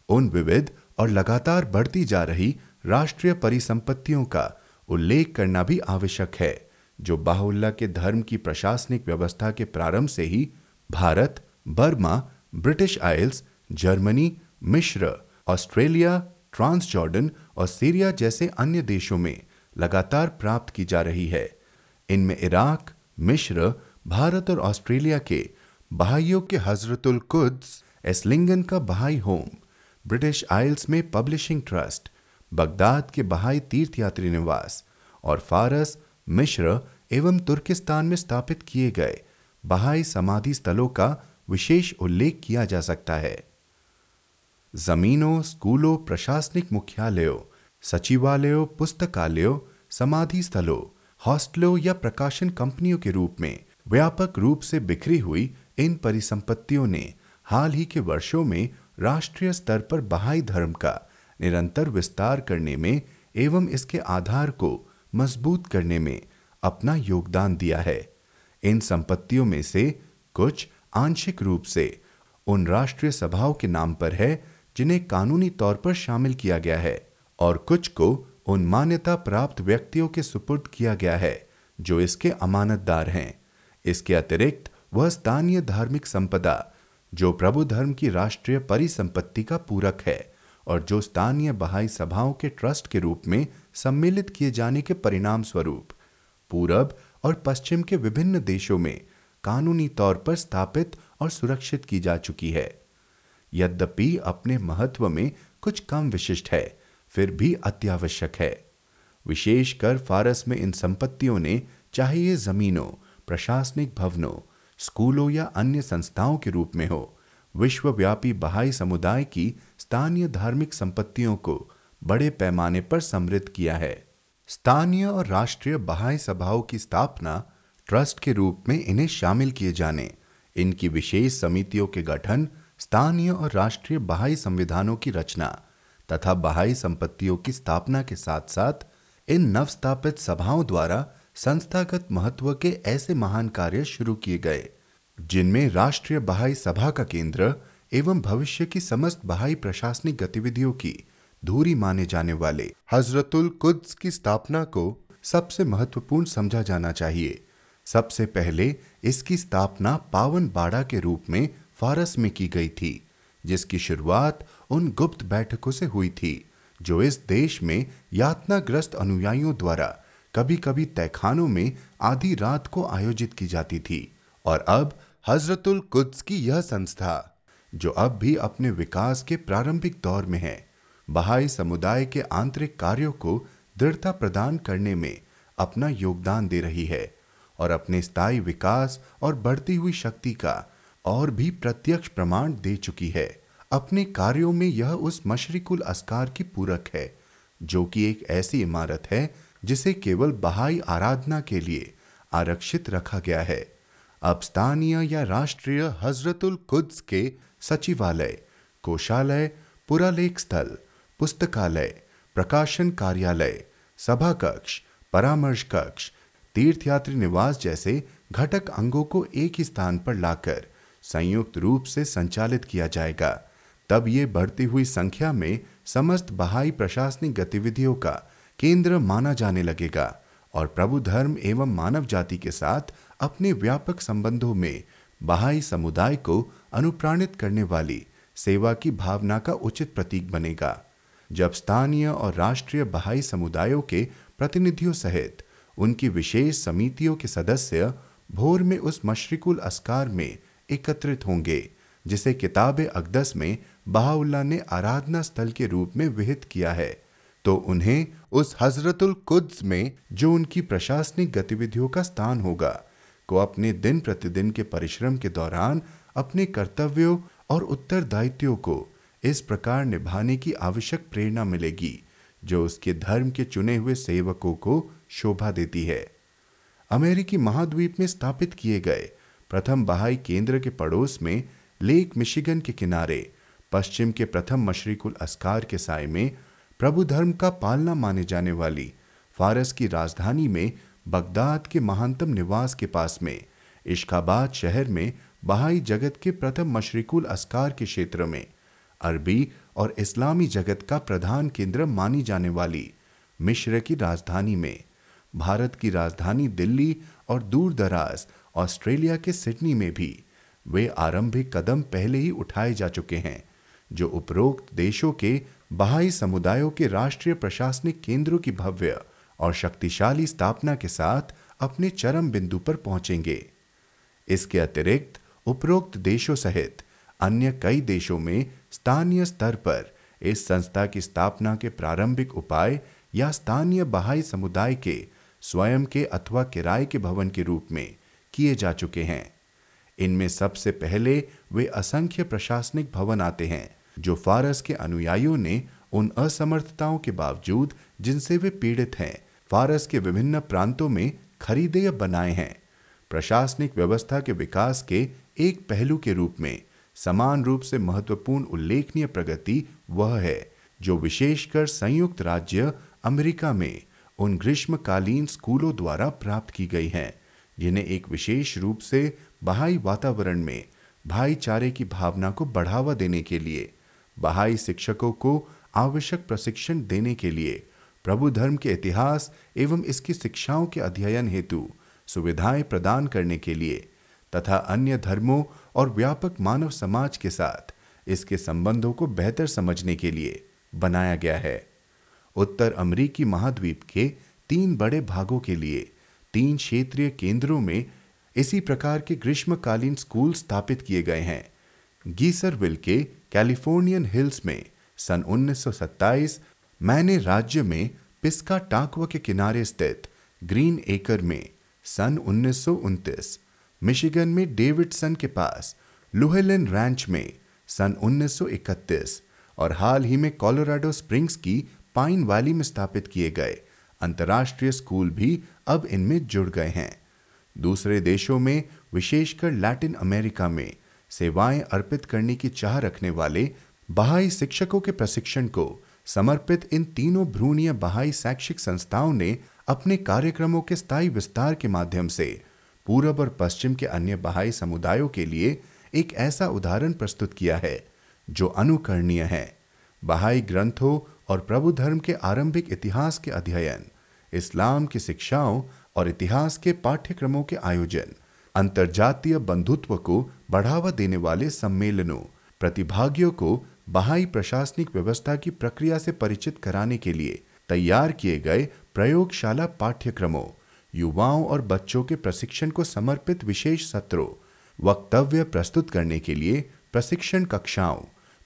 उन विविध और लगातार बढ़ती जा रही राष्ट्रीय परिसंपत्तियों का उल्लेख करना भी आवश्यक है, जो बाहुल्ला के धर्म की प्रशासनिक व्यवस्था के प्रारंभ से ही Bharat Burma, British Isles, Germany, मिश्र, ऑस्ट्रेलिया ट्रांस जॉर्डन और सीरिया जैसे अन्य देशों में लगातार प्राप्त की जा रही है। इनमें इराक, मिश्र, भारत और ऑस्ट्रेलिया के बहाइयों के हजरतुल कुद्स, एसलिंगन का बहाई होम, ब्रिटिश आइल्स में पब्लिशिंग ट्रस्ट, बगदाद के बहाई तीर्थयात्री निवास और फारस, मिश्र एवं तुर्किस्तान में स्थापित किए गए बहाई समाधि स्थलों का विशेष उल्लेख किया जा सकता है। जमीनों, स्कूलों, प्रशासनिक मुख्यालयों, सचिवालयों, पुस्तकालयों, समाधि स्थलों, हॉस्टलों या प्रकाशन कंपनियों के रूप में व्यापक रूप से बिखरी हुई इन परिसंपत्तियों ने हाल ही के वर्षों में राष्ट्रीय स्तर पर बहाई धर्म का निरंतर विस्तार करने में एवं इसके आधार को मज़बूत करने में अपना योगदान दिया है। इन संपत्तियों में से कुछ आंशिक रूप से उन राष्ट्रीय सभाओं के नाम पर है जिन्हें कानूनी तौर पर शामिल किया गया है और कुछ को उन मान्यता प्राप्त व्यक्तियों के सुपुर्द किया गया है, जो इसके अमानतदार हैं। इसके अतिरिक्त वह स्थानीय धार्मिक संपदा, जो प्रभु धर्म की राष्ट्रीय परिसंपत्ति का पूरक है और जो स्थानीय बहाई सभाओं के ट्रस्ट के रूप में सम्मिलित किए जाने के परिणाम स्वरूप पूरब और पश्चिम के विभिन्न देशों में कानूनी तौर पर स्थापित और सुरक्षित की जा चुकी है। यद्यपि अपने महत्व में कुछ कम विशिष्ट है, फिर भी अत्यावश्यक है। विशेषकर फारस में इन संपत्तियों ने चाहे ये जमीनों, प्रशासनिक भवनों, स्कूलों या अन्य संस्थाओं के रूप में हो, विश्वव्यापी बहाई समुदाय की स्थानीय धार्मिक संपत्तियों को बड़े पैमाने पर समृद्ध किया है। स्थानीय और राष्ट्रीय बहाई सभाओं की स्थापना ट्रस्ट के रूप में इन्हें शामिल किए जाने। इनकी विशेष समितियों के गठन, स्थानीय और राष्ट्रीय बहाई संविधानों की रचना तथा बहाई संपत्तियों की स्थापना के साथ साथ इन नवस्थापित सभाओं द्वारा संस्थागत महत्व के ऐसे महान कार्य शुरू किए गए, जिनमें राष्ट्रीय बहाई सभा का केंद्र एवं भविष्य की समस्त बहाई प्रशासनिक गतिविधियों की धूरी माने जाने वाले। हजरतुल कुद्स की स्थापना को सबसे महत्वपूर्ण समझा जाना चाहिए। सबसे पहले इसकी स्थापना पावन बाड़ा के रूप में फारस में की गई थी, जिसकी शुरुआत उन गुप्त बैठकों से हुई थी, जो इस देश में यातनाग्रस्त अनुयायियों द्वारा कभी कभी तहखानों में आधी रात को आयोजित की जाती थी, और अब हजरतुल कुद्स की यह संस्था, जो अब भी अपने विकास के प्रारंभिक दौर में है, बहाई समुदाय के आंतरिक कार्यों को दृढ़ता प्रदान करने में अपना योगदान दे रही है। और अपने स्थायी विकास और बढ़ती हुई शक्ति का और भी प्रत्यक्ष प्रमाण दे चुकी है। अपने कार्यों में यह उस मशरिकुल अस्कार की पूरक है, जो कि एक ऐसी इमारत है, जिसे केवल बहाई आराधना के लिए आरक्षित रखा गया है। अब स्थानीय या राष्ट्रीय हजरतुल कुद्स के सचिवालय कोषालय पुरालेख स्थल, पुस्तकालय, प्रकाशन कार्यालय सभा कक्ष परामर्श कक्ष तीर्थयात्री निवास जैसे घटक अंगों को एक ही स्थान पर लाकर संयुक्त रूप से संचालित किया जाएगा। तब ये बढ़ती हुई संख्या में समस्त बहाई प्रशासनिक गतिविधियों का केंद्र माना जाने लगेगा और प्रभु धर्म एवं मानव जाति के साथ अपने व्यापक संबंधों में बहाई समुदाय को अनुप्राणित करने वाली सेवा की भावना का उचित प्रतीक बनेगा। जब स्थानीय और राष्ट्रीय बहाई समुदायों के प्रतिनिधियों सहित उनकी विशेष समितियों के सदस्य भोर में उस मशरिकुल अस्कार में एकत्रित होंगे, जिसे किताब अकदस में बहाउल्ला ने आराधना स्थल के रूप में विहित किया है। तो उन्हें उस हजरतुल कुद्स में जो उनकी प्रशासनिक गतिविधियों का स्थान होगा, को अपने दिन प्रतिदिन के परिश्रम के दौरान अपने कर्तव्यों और उत्तरदायित्वों को इस प्रकार निभाने की आवश्यक प्रेरणा मिलेगी, जो उसके धर्म के चुने हुए सेवकों को शोभा देती है। अमेरिकी महाद्वीप में स्थापित किए गए प्रथम बहाई केंद्र के पड़ोस में लेक मिशिगन के किनारे, पश्चिम के प्रथम मशरिकुल अस्कार के साय में प्रभु धर्म का पालना माने जाने वाली फारस की राजधानी में बगदाद के महानतम निवास के पास में, इश्काबाद शहर में बहाई जगत के प्रथम मशरिकुल अस्कार के क्षेत्र में, अरबी और इस्लामी जगत का प्रधान केंद्र मानी जाने वाली मिश्र की राजधानी में। भारत की राजधानी दिल्ली और दूर दराज, ऑस्ट्रेलिया के सिडनी में भी। वे आरंभिक कदम पहले ही उठाए जा चुके हैं, जो उपरोक्त देशों के बहाई समुदायों के राष्ट्रीय प्रशासनिक केंद्रों की भव्य और शक्तिशाली स्थापना के साथ अपने चरम बिंदु पर पहुँचेंगे। इसके अतिरिक्त, उपरोक्त देशों सहित अन्य कई देशों में स्थानीय स्तर पर इस संस्था की स्थापना के प्रारंभिक उपाय या स्थानीय बहाई समुदाय के स्वयं के अथवा किराए के भवन के रूप में किए जा चुके हैं। इनमें सबसे पहले वे असंख्य प्रशासनिक भवन आते हैं, जो फारस के अनुयायियों ने उन असमर्थताओं के बावजूद जिनसे वे पीड़ित हैं, फारस के विभिन्न प्रांतों में खरीदे या बनाए हैं। प्रशासनिक व्यवस्था के विकास के एक पहलू के रूप में समान रूप से महत्वपूर्ण उल्लेखनीय प्रगति वह है, जो विशेषकर संयुक्त राज्य अमेरिका में उन ग्रीष्मकालीन स्कूलों द्वारा प्राप्त की गई हैं, जिन्हें एक विशेष रूप से बहाई वातावरण में भाईचारे की भावना को बढ़ावा देने के लिए, बहाई शिक्षकों को आवश्यक प्रशिक्षण देने के लिए, प्रभु धर्म के इतिहास एवं इसकी शिक्षाओं के अध्ययन हेतु सुविधाएँ प्रदान करने के लिए, तथा अन्य धर्मों और व्यापक मानव समाज के साथ इसके संबंधों को बेहतर समझने के लिए बनाया गया है। उत्तर अमरीकी महाद्वीप के तीन बड़े भागों के लिए, तीन क्षेत्रीय केंद्रों में इसी प्रकार के ग्रीष्मकालीन स्कूल स्थापित किए गए हैं। गीसरविल के कैलिफोर्नियन हिल्स में सन 1927 मैंने राज्य में पिस्का टाकवा के किनारे स्थित ग्रीन एकर में सन उन्नीस मिशिगन में डेविडसन के पास लुहेलन रैंच में सन 1931 और हाल ही में कोलोराडो स्प्रिंग्स की पाइन वैली में स्थापित किए गए। अंतर्राष्ट्रीय स्कूल भी अब इनमें जुड़ गए हैं। दूसरे देशों में, विशेषकर लैटिन अमेरिका में, सेवाएँ अर्पित करने की चाह रखने वाले बहाई शिक्षकों के प्रशिक्षण को समर्पित इन तीनों भ्रूणीय बहाई शैक्षिक संस्थाओं ने अपने कार्यक्रमों के स्थायी विस्तार के माध्यम से पूरब और पश्चिम के अन्य बहाई समुदायों के लिए एक ऐसा उदाहरण प्रस्तुत किया है, जो अनुकरणीय है। बहाई ग्रंथों और प्रभु धर्म के आरंभिक इतिहास के अध्ययन, इस्लाम की शिक्षाओं और इतिहास के पाठ्यक्रमों के आयोजन, अंतर्जातीय बंधुत्व को बढ़ावा देने वाले सम्मेलनों, प्रतिभागियों को बहाई प्रशासनिक व्यवस्था की प्रक्रिया से परिचित कराने के लिए तैयार किए गए प्रयोगशाला पाठ्यक्रमों, युवाओं और बच्चों के प्रशिक्षण को समर्पित विशेष सत्रों, वक्तव्य प्रस्तुत करने के लिए प्रशिक्षण कक्षाओं,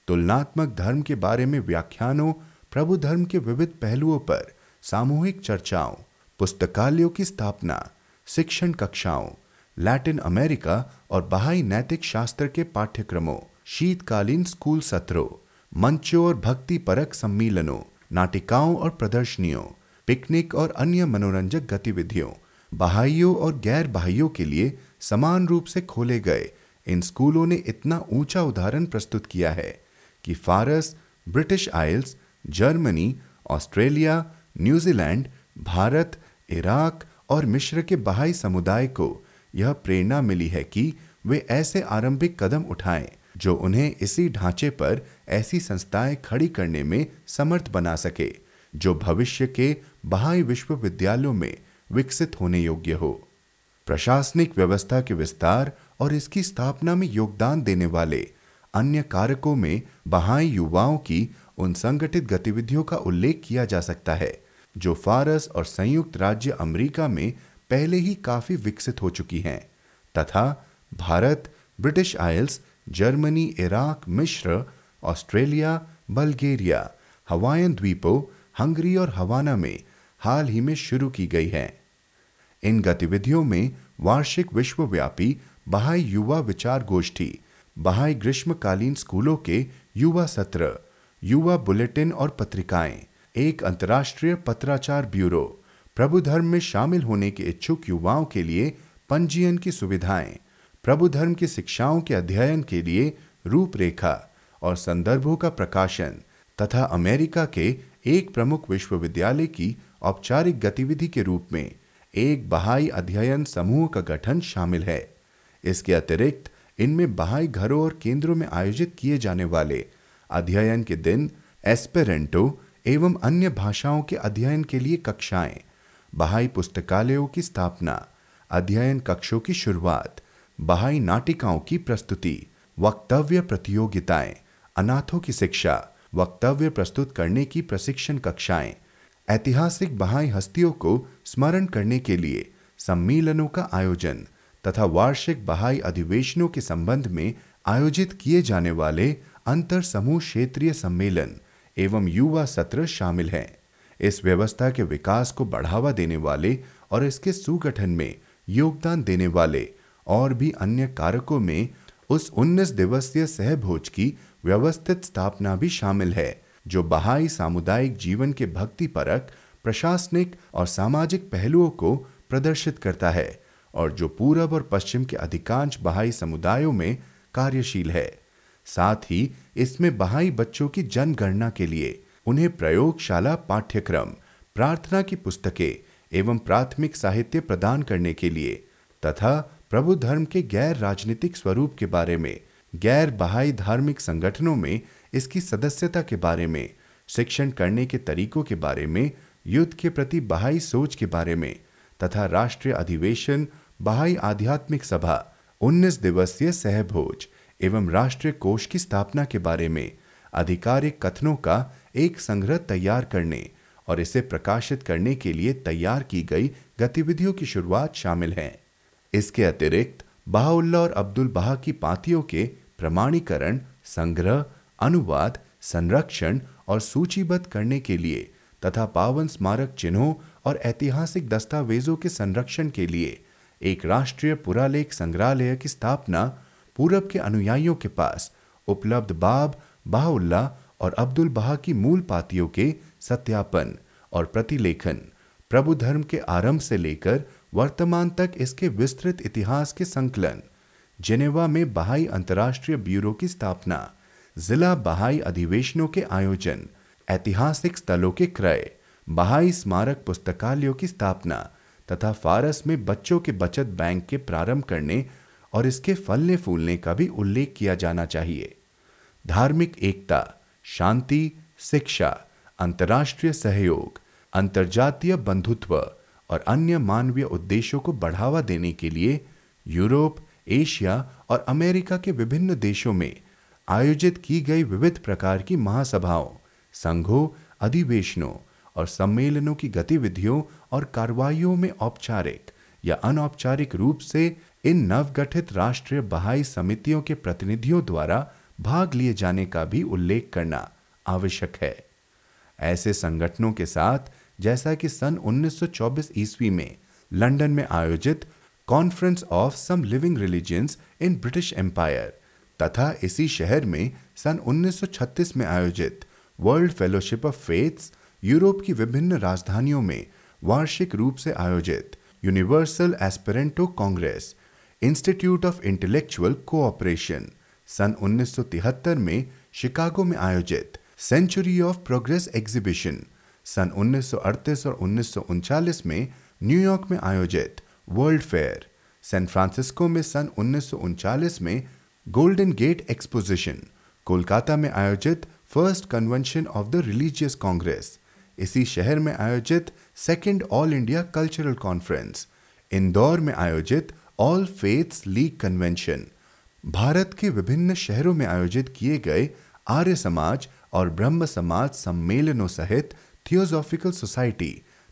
तुलनात्मक धर्म के बारे में व्याख्यानों प्रभु धर्म के विविध पहलुओं पर सामूहिक चर्चाओं, पुस्तकालयों की स्थापना, शिक्षण कक्षाओं, लैटिन अमेरिका और बहाई नैतिक शास्त्र के पाठ्यक्रमों, शीतकालीन स्कूल सत्रों, मंचों और भक्ति परक सम्मेलनों, नाटिकाओं और प्रदर्शनियों, पिकनिक और अन्य मनोरंजक गतिविधियों, बहाइयों और गैर बहाइयों के लिए समान रूप से खोले गए, इन स्कूलों ने इतना ऊँचा उदाहरण प्रस्तुत किया है कि फारस, British Isles Germany, Australia, New Zealand, Bharat, Iraq और मिश्र के बहाई समुदाय को यह प्रेरणा मिली है कि वे ऐसे आरंभिक कदम उठाएँ जो उन्हें इसी ढांचे पर ऐसी संस्थाएँ खड़ी करने में समर्थ बना सके, जो भविष्य के बहाई विश्वविद्यालयों में विकसित होने योग्य हो। प्रशासनिक व्यवस्था के विस्तार और इसकी स्थापना में योगदान देने वाले अन्य कारकों में बहाई युवाओं की उन संगठित गतिविधियों का उल्लेख किया जा सकता है, जो फारस और संयुक्त राज्य अमेरिका में पहले ही काफ़ी विकसित हो चुकी हैं, तथा Bharat, British Isles Germany, Iraq मिश्र ऑस्ट्रेलिया, बल्गेरिया हवायन द्वीपों, हंगरी और हवाना में हाल ही में शुरू की गई है। इन गतिविधियों में वार्षिक विश्वव्यापी बहाई युवा विचार गोष्ठी बहाई ग्रीष्मकालीन स्कूलों के युवा सत्र युवा बुलेटिन और पत्रिकाएँ, एक अंतर्राष्ट्रीय पत्राचार ब्यूरो, प्रभु धर्म में शामिल होने के इच्छुक युवाओं के लिए पंजीयन की सुविधाएँ, प्रभु धर्म की शिक्षाओं के अध्ययन के लिए रूपरेखा और संदर्भों का प्रकाशन, तथा अमेरिका के एक प्रमुख विश्वविद्यालय की औपचारिक गतिविधि के रूप में एक बहाई अध्ययन समूह का गठन शामिल है। इसके अतिरिक्त इनमें बहाई घरों और केंद्रों में आयोजित किए जाने वाले अध्ययन के दिन एस्पेरेंटो एवं अन्य भाषाओं के अध्ययन के लिए कक्षाएँ, बहाई पुस्तकालयों की स्थापना, अध्ययन कक्षों की शुरुआत, बहाई नाटिकाओं की प्रस्तुति, वक्तव्य प्रतियोगिताएँ, अनाथों की शिक्षा, वक्तव्य प्रस्तुत करने की प्रशिक्षण कक्षाएँ, ऐतिहासिक बहाई हस्तियों को स्मरण करने के लिए सम्मेलनों का आयोजन तथा वार्षिक बहाई अधिवेशनों के संबंध में आयोजित किए जाने वाले अंतर समूह क्षेत्रीय सम्मेलन एवं युवा सत्र शामिल हैं। इस व्यवस्था के विकास को बढ़ावा देने वाले और इसके सुगठन में योगदान देने वाले और भी अन्य कारकों में उस 19 दिवसीय सहभोज की व्यवस्थित स्थापना भी शामिल है, जो बहाई सामुदायिक जीवन के भक्ति परक, प्रशासनिक और सामाजिक पहलुओं को प्रदर्शित करता है और जो पूरब और पश्चिम के अधिकांश बहाई समुदायों में कार्यशील है। साथ ही इसमें बहाई बच्चों की जनगणना के लिए उन्हें प्रयोगशाला पाठ्यक्रम, प्रार्थना की पुस्तकें एवं प्राथमिक साहित्य प्रदान करने के लिए तथा प्रभु धर्म के गैर राजनीतिक स्वरूप के बारे में, गैर बहाई धार्मिक संगठनों में इसकी सदस्यता के बारे में, शिक्षण करने के तरीकों के बारे में, युद्ध के प्रति बहाई सोच के बारे में तथा राष्ट्रीय अधिवेशन, बहाई आध्यात्मिक सभा 19 दिवसीय सहभोज एवं राष्ट्रीय कोष की स्थापना के बारे में आधिकारिक कथनों का एक संग्रह तैयार करने और इसे प्रकाशित करने के लिए तैयार की गई गतिविधियों की शुरुआत शामिल है। इसके अतिरिक्त बहाउल्ला और अब्दुल बहा की पातियों के प्रमाणीकरण, संग्रह, अनुवाद, संरक्षण और सूचीबद्ध करने के लिए तथा पावन स्मारक चिन्हों और ऐतिहासिक दस्तावेजों के संरक्षण के लिए एक राष्ट्रीय पुरालेख संग्रहालय की स्थापना पूरब के अनुयायियों के पास उपलब्ध बाब, बाहुल्ला और अब्दुल बहा की मूल पातियों के सत्यापन और प्रतिलेखन प्रभु धर्म के आरंभ से लेकर वर्तमान तक इसके विस्तृत इतिहास के संकलन, जेनेवा में बहाई अंतर्राष्ट्रीय ब्यूरो की स्थापना, जिला बहाई अधिवेशनों के आयोजन, ऐतिहासिक स्थलों के क्रय, बहाई स्मारक पुस्तकालयों की स्थापना तथा फारस में बच्चों के बचत बैंक के प्रारंभ करने और इसके फलने फूलने का भी उल्लेख किया जाना चाहिए। धार्मिक एकता, शांति, शिक्षा, अंतर्राष्ट्रीय सहयोग, अंतर्जातीय बंधुत्व और अन्य मानवीय उद्देश्यों को बढ़ावा देने के लिए यूरोप, एशिया और अमेरिका के विभिन्न देशों में आयोजित की गई विविध प्रकार की महासभाओं, संघों, अधिवेशनों और सम्मेलनों की गतिविधियों और कार्रवाइयों में औपचारिक या अनौपचारिक रूप से इन नवगठित राष्ट्रीय बहाई समितियों के प्रतिनिधियों द्वारा भाग लिए जाने का भी उल्लेख करना आवश्यक है। ऐसे संगठनों के साथ, जैसा कि सन 1924 ईस्वी में लंदन में आयोजित conference of some living religions in British Empire तथा इसी शहर में सन 1936 में आयोजित world fellowship of faiths Europe की विभिन्न राजधानियों में वार्षिक रूप से आयोजित universal Esperanto congress institute of intellectual cooperation सन 1973 में शिकागो में आयोजित सेंचुरी ऑफ़ प्रोग्रेस एग्जीबिशन सन 1938 और उन्नीस में न्यूयॉर्क में आयोजित वर्ल्ड फेयर सैन फ्रांसिस्को में सन उन्नीस में गोल्डन गेट एक्सपोजिशन कोलकाता में आयोजित first convention of the religious congress इसी शहर में आयोजित second all India cultural conference Indore में आयोजित all faiths league convention Bharat के विभिन्न शहरों में आयोजित किए गए आर्य समाज और ब्रह्म समाज सम्मेलनों सहित थियोसॉफिकल सोसाइटी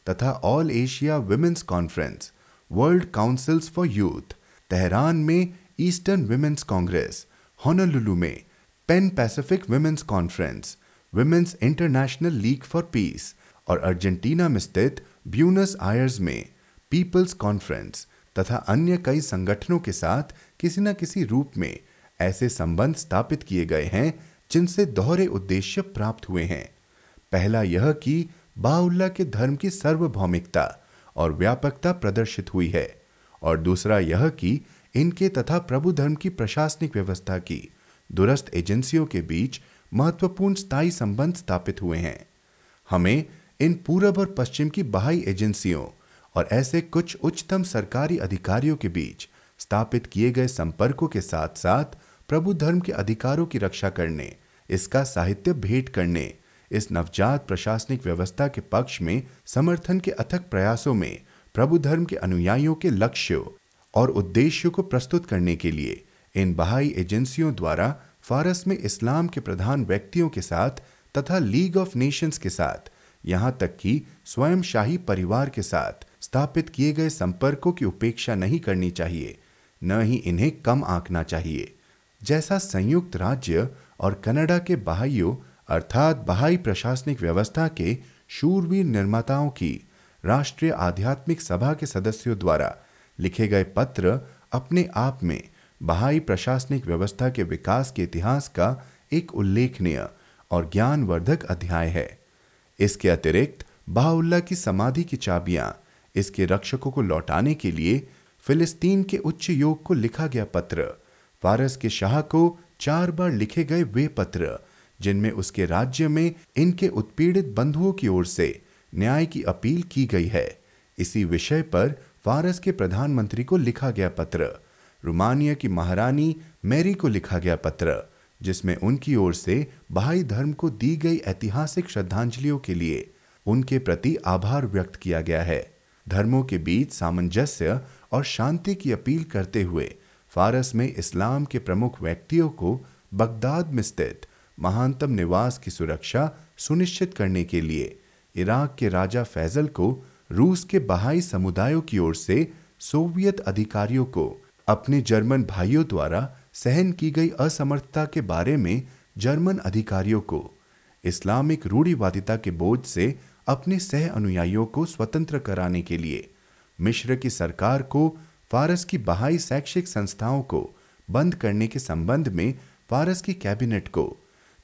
तथा all Asia women's conference world councils for youth Tehran में ईस्टर्न विमेंस कांग्रेस होनोलुलु में Pan Pacific women's conference women's international league for peace और अर्जेंटीना में स्थित ब्यूनस आयर्स में पीपल्स कॉन्फ्रेंस तथा अन्य कई संगठनों के साथ किसी न किसी रूप में ऐसे संबंध स्थापित किए गए हैं, जिनसे दोहरे उद्देश्य प्राप्त हुए हैं। पहला यह कि बाउल्ला के धर्म की सार्वभौमिकता और व्यापकता प्रदर्शित हुई है, और दूसरा यह कि इनके तथा प्रभु धर्म की प्रशासनिक व्यवस्था की दुरस्त एजेंसियों के बीच महत्वपूर्ण स्थायी संबंध स्थापित हुए हैं। हमें इन पूरब और पश्चिम की बहाई एजेंसियों और ऐसे कुछ उच्चतम सरकारी अधिकारियों के बीच स्थापित किए गए संपर्कों के साथ साथ प्रभु धर्म के अधिकारों की रक्षा करने, इसका साहित्य भेंट करने, इस नवजात प्रशासनिक व्यवस्था के पक्ष में समर्थन के अथक प्रयासों में प्रभु धर्म के अनुयायियों के लक्ष्यों और उद्देश्यों को प्रस्तुत करने के लिए इन बहाई एजेंसियों द्वारा फारस में इस्लाम के प्रधान व्यक्तियों के साथ तथा लीग ऑफ़ नेशंस के साथ, यहाँ तक कि स्वयं शाही परिवार के साथ स्थापित किए गए संपर्कों की उपेक्षा नहीं करनी चाहिए, न ही इन्हें कम आंकना चाहिए। जैसा संयुक्त राज्य और कनाडा के बहाइयों, अर्थात बहाई प्रशासनिक व्यवस्था के शूरवीर निर्माताओं की राष्ट्रीय आध्यात्मिक सभा के सदस्यों द्वारा लिखे गए पत्र अपने आप में बहाई प्रशासनिक व्यवस्था के विकास के इतिहास का एक उल्लेखनीय और ज्ञानवर्धक अध्याय है। इसके अतिरिक्त बाहुल्ला की समाधि की चाबियाँ इसके रक्षकों को लौटाने के लिए फिलिस्तीन के उच्च योग को लिखा गया पत्र। फारस के शाह को चार बार लिखे गए वे पत्र, जिनमें उसके राज्य में इनके उत्पीड़ित बंधुओं की ओर से न्याय की अपील की गई है। इसी विषय पर फारस के प्रधानमंत्री को लिखा गया पत्र। रोमानिया की महारानी मैरी को लिखा गया पत्र, जिसमें उनकी ओर से बहाई धर्म को दी गई ऐतिहासिक श्रद्धांजलियों के लिए उनके प्रति आभार व्यक्त किया गया है। धर्मों के बीच सामंजस्य और शांति की अपील करते हुए फारस में इस्लाम के प्रमुख व्यक्तियों को बगदाद में स्थित महानतम निवास की सुरक्षा सुनिश्चित करने के लिए इराक के राजा फैजल को रूस के बहाई समुदायों की ओर से सोवियत अधिकारियों को अपने जर्मन भाइयों द्वारा सहन की गई असमर्थता के बारे में जर्मन अधिकारियों को इस्लामिक रूढ़िवादिता के बोझ से अपने सह अनुयायियों को स्वतंत्र कराने के लिए मिश्र की सरकार को फारस की बहाई शैक्षिक संस्थाओं को बंद करने के संबंध में फारस की कैबिनेट को,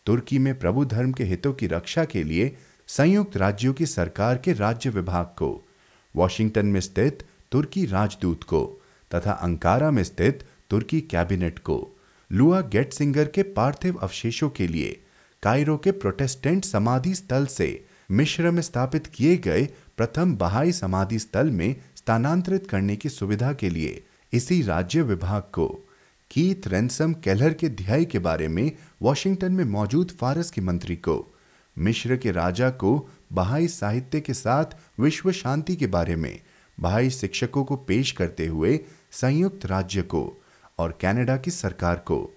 तुर्की में प्रभु धर्म के हितों की रक्षा के लिए संयुक्त राज्यों की सरकार के राज्य विभाग को, वॉशिंगटन में स्थित तुर्की राजदूत को तथा अंकारा में स्थित तुर्की कैबिनेट को, लुआ गेटसिंगर के पार्थिव अवशेषों के लिए, कायरो के प्रोटेस्टेंट समाधि स्थल से मिश्र में स्थापित किए गए प्रथम बहाई समाधि स्थल में स्थानांतरित करने की सुविधा के लिए इसी राज्य विभाग को कीथ रेंसम केलर के ध्याय के बारे में वॉशिंगटन में मौजूद फारस के मंत्री को, मिश्र के राजा को बहाई साहित्य के साथ विश्व शांति के बारे में, बहाई शिक्षकों को पेश करते हुए संयुक्त राज्य को और कनाडा की सरकार को,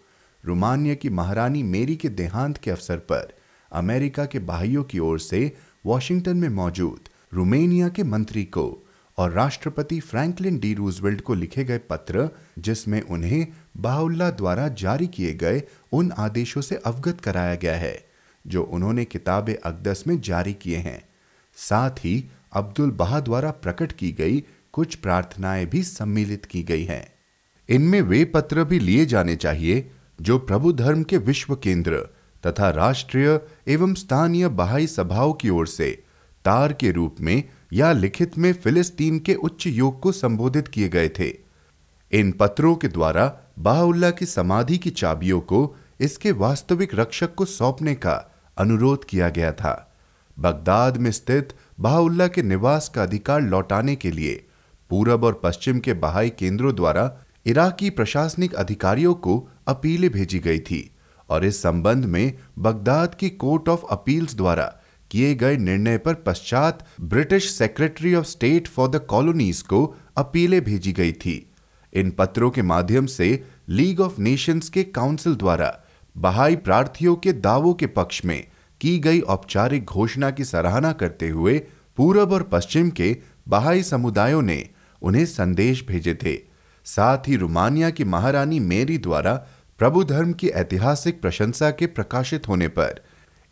रोमानिया की महारानी मेरी के देहांत के अवसर पर अमेरिका के भाइयों की ओर से वॉशिंगटन में मौजूद, रोमेनिया के मंत्री को और राष्ट्रपति फ्रैंकलिन डी रूजवेल्ट को लिखे गए पत्र, जिसमें उन्हें बाहुल्ला द्वारा जारी किए गए उन आदेशों से अवगत कराया गया है, जो उन्होंने किताब अकदस में जारी किए हैं। साथ ही अब्दुल बहा द्वारा प्रकट की गई कुछ प्रार्थनाएँ भी सम्मिलित की गई हैं। इनमें वे पत्र भी लिए जाने चाहिए, जो प्रभु धर्म के विश्व केंद्र तथा राष्ट्रीय एवं स्थानीय बहाई सभाओं की ओर से तार के रूप में या लिखित में फिलिस्तीन के उच्च योग को संबोधित किए गए थे। इन पत्रों के द्वारा बाहुल्ला की समाधि की चाबियों को इसके वास्तविक रक्षक को सौंपने का अनुरोध किया गया था। बगदाद में स्थित बाहुल्ला के निवास का अधिकार लौटाने के लिए पूरब और पश्चिम के बहाई केंद्रों द्वारा इराकी प्रशासनिक अधिकारियों को अपीलें भेजी गई थी। और इस संबंध में बगदाद की कोर्ट ऑफ़ अपील्स द्वारा किए गए निर्णय पर पश्चात British secretary of state for the colonies को अपीलें भेजी गई थी। इन पत्रों के माध्यम से लीग ऑफ़ नेशंस के काउंसिल द्वारा बहाई प्रार्थियों के दावों के पक्ष में की गई औपचारिक घोषणा की सराहना करते हुए पूरब और पश्चिम के बहाई समुदायों ने उन्हें संदेश भेजे थे। साथ ही रोमानिया की महारानी मेरी द्वारा प्रभु धर्म की ऐतिहासिक प्रशंसा के प्रकाशित होने पर,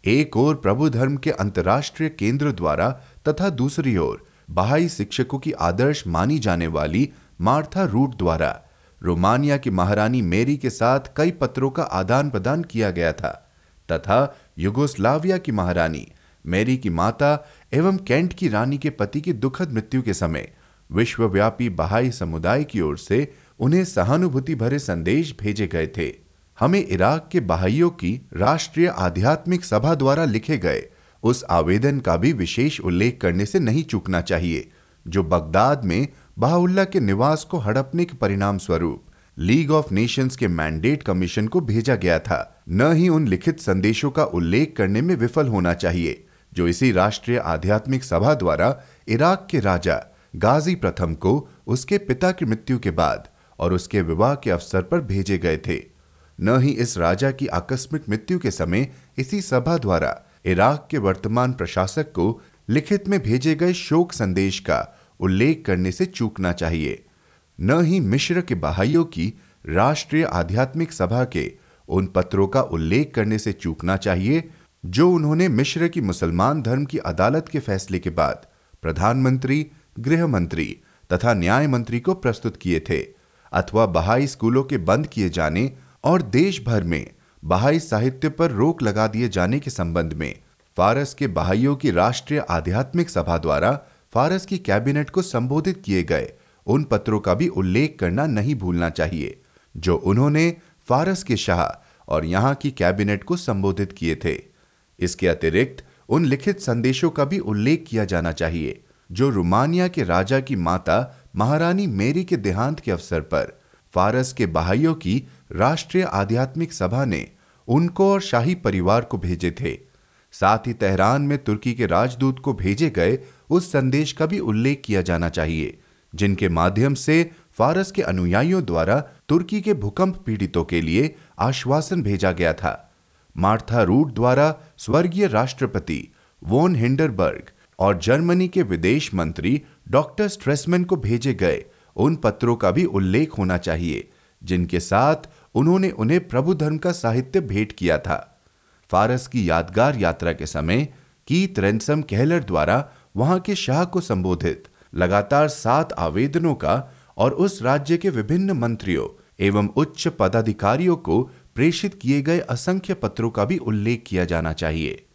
एक ओर प्रभु धर्म के अंतर्राष्ट्रीय केंद्र द्वारा तथा दूसरी ओर बहाई शिक्षकों की आदर्श मानी जाने वाली मार्था रूट द्वारा रोमानिया की महारानी मेरी के साथ कई पत्रों का आदान प्रदान किया गया था, तथा युगोस्लाविया की महारानी मेरी की माता एवं कैंट की रानी के पति की दुखद मृत्यु के समय विश्वव्यापी बहाई समुदाय की ओर से उन्हें सहानुभूति भरे संदेश भेजे गए थे। हमें इराक के बहाइयों की राष्ट्रीय आध्यात्मिक सभा द्वारा लिखे गए उस आवेदन का भी विशेष उल्लेख करने से नहीं चूकना चाहिए, जो बगदाद में बहाउल्ला के निवास को हड़पने के परिणाम स्वरूप लीग ऑफ़ नेशंस के मैंडेट कमीशन को भेजा गया था। न ही उन लिखित संदेशों का उल्लेख करने में विफल होना चाहिए, जो इसी राष्ट्रीय आध्यात्मिक सभा द्वारा इराक के राजा गाजी प्रथम को उसके पिता की मृत्यु के बाद और उसके विवाह के अवसर पर भेजे गए थे। न ही इस राजा की आकस्मिक मृत्यु के समय इसी सभा द्वारा इराक के वर्तमान प्रशासक को लिखित में भेजे गए शोक संदेश का उल्लेख करने से चूकना चाहिए। न ही मिश्र के बहाइयों की राष्ट्रीय आध्यात्मिक सभा के उन पत्रों का उल्लेख करने से चूकना चाहिए, जो उन्होंने मिश्र की मुसलमान धर्म की अदालत के फैसले के बाद प्रधानमंत्री गृह मंत्री तथा न्याय मंत्री को प्रस्तुत किए थे। अथवा बहाई स्कूलों के बंद किए जाने और देश भर में बहाई साहित्य पर रोक लगा दिए जाने के संबंध में फारस के बहाइयों की राष्ट्रीय आध्यात्मिक सभा द्वारा फारस की कैबिनेट को संबोधित किए गए उन पत्रों का भी उल्लेख करना नहीं भूलना चाहिए, जो उन्होंने फारस के शाह और यहाँ की कैबिनेट को संबोधित किए थे। इसके अतिरिक्त उन लिखित संदेशों का भी उल्लेख किया जाना चाहिए, जो रोमानिया के राजा की माता महारानी मेरी के देहांत के अवसर पर फारस के बहाइयों की राष्ट्रीय आध्यात्मिक सभा ने उनको और शाही परिवार को भेजे थे। साथ ही तेहरान में तुर्की के राजदूत को भेजे गए उस संदेश का भी उल्लेख किया जाना चाहिए, जिनके माध्यम से फारस के अनुयायियों द्वारा तुर्की के भूकंप पीड़ितों के लिए आश्वासन भेजा गया था। मार्था रूट द्वारा स्वर्गीय राष्ट्रपति वोन हिंडरबर्ग और जर्मनी के विदेश मंत्री डॉक्टर स्ट्रेसमैन को भेजे गए। उन पत्रों का भी उल्लेख होना चाहिए, जिनके साथ उन्होंने उन्हें प्रभु धर्म का साहित्य भेंट किया था। फारस की यादगार यात्रा के समय कीत रेंसम कहलर द्वारा वहाँ के शाह को संबोधित। लगातार सात आवेदनों का और उस राज्य के विभिन्न मंत्रियों एवं उच्च पदाधिकारियों को प्रेषित किए गए असंख्य पत्रों का भी उल्लेख किया जाना चाहिए।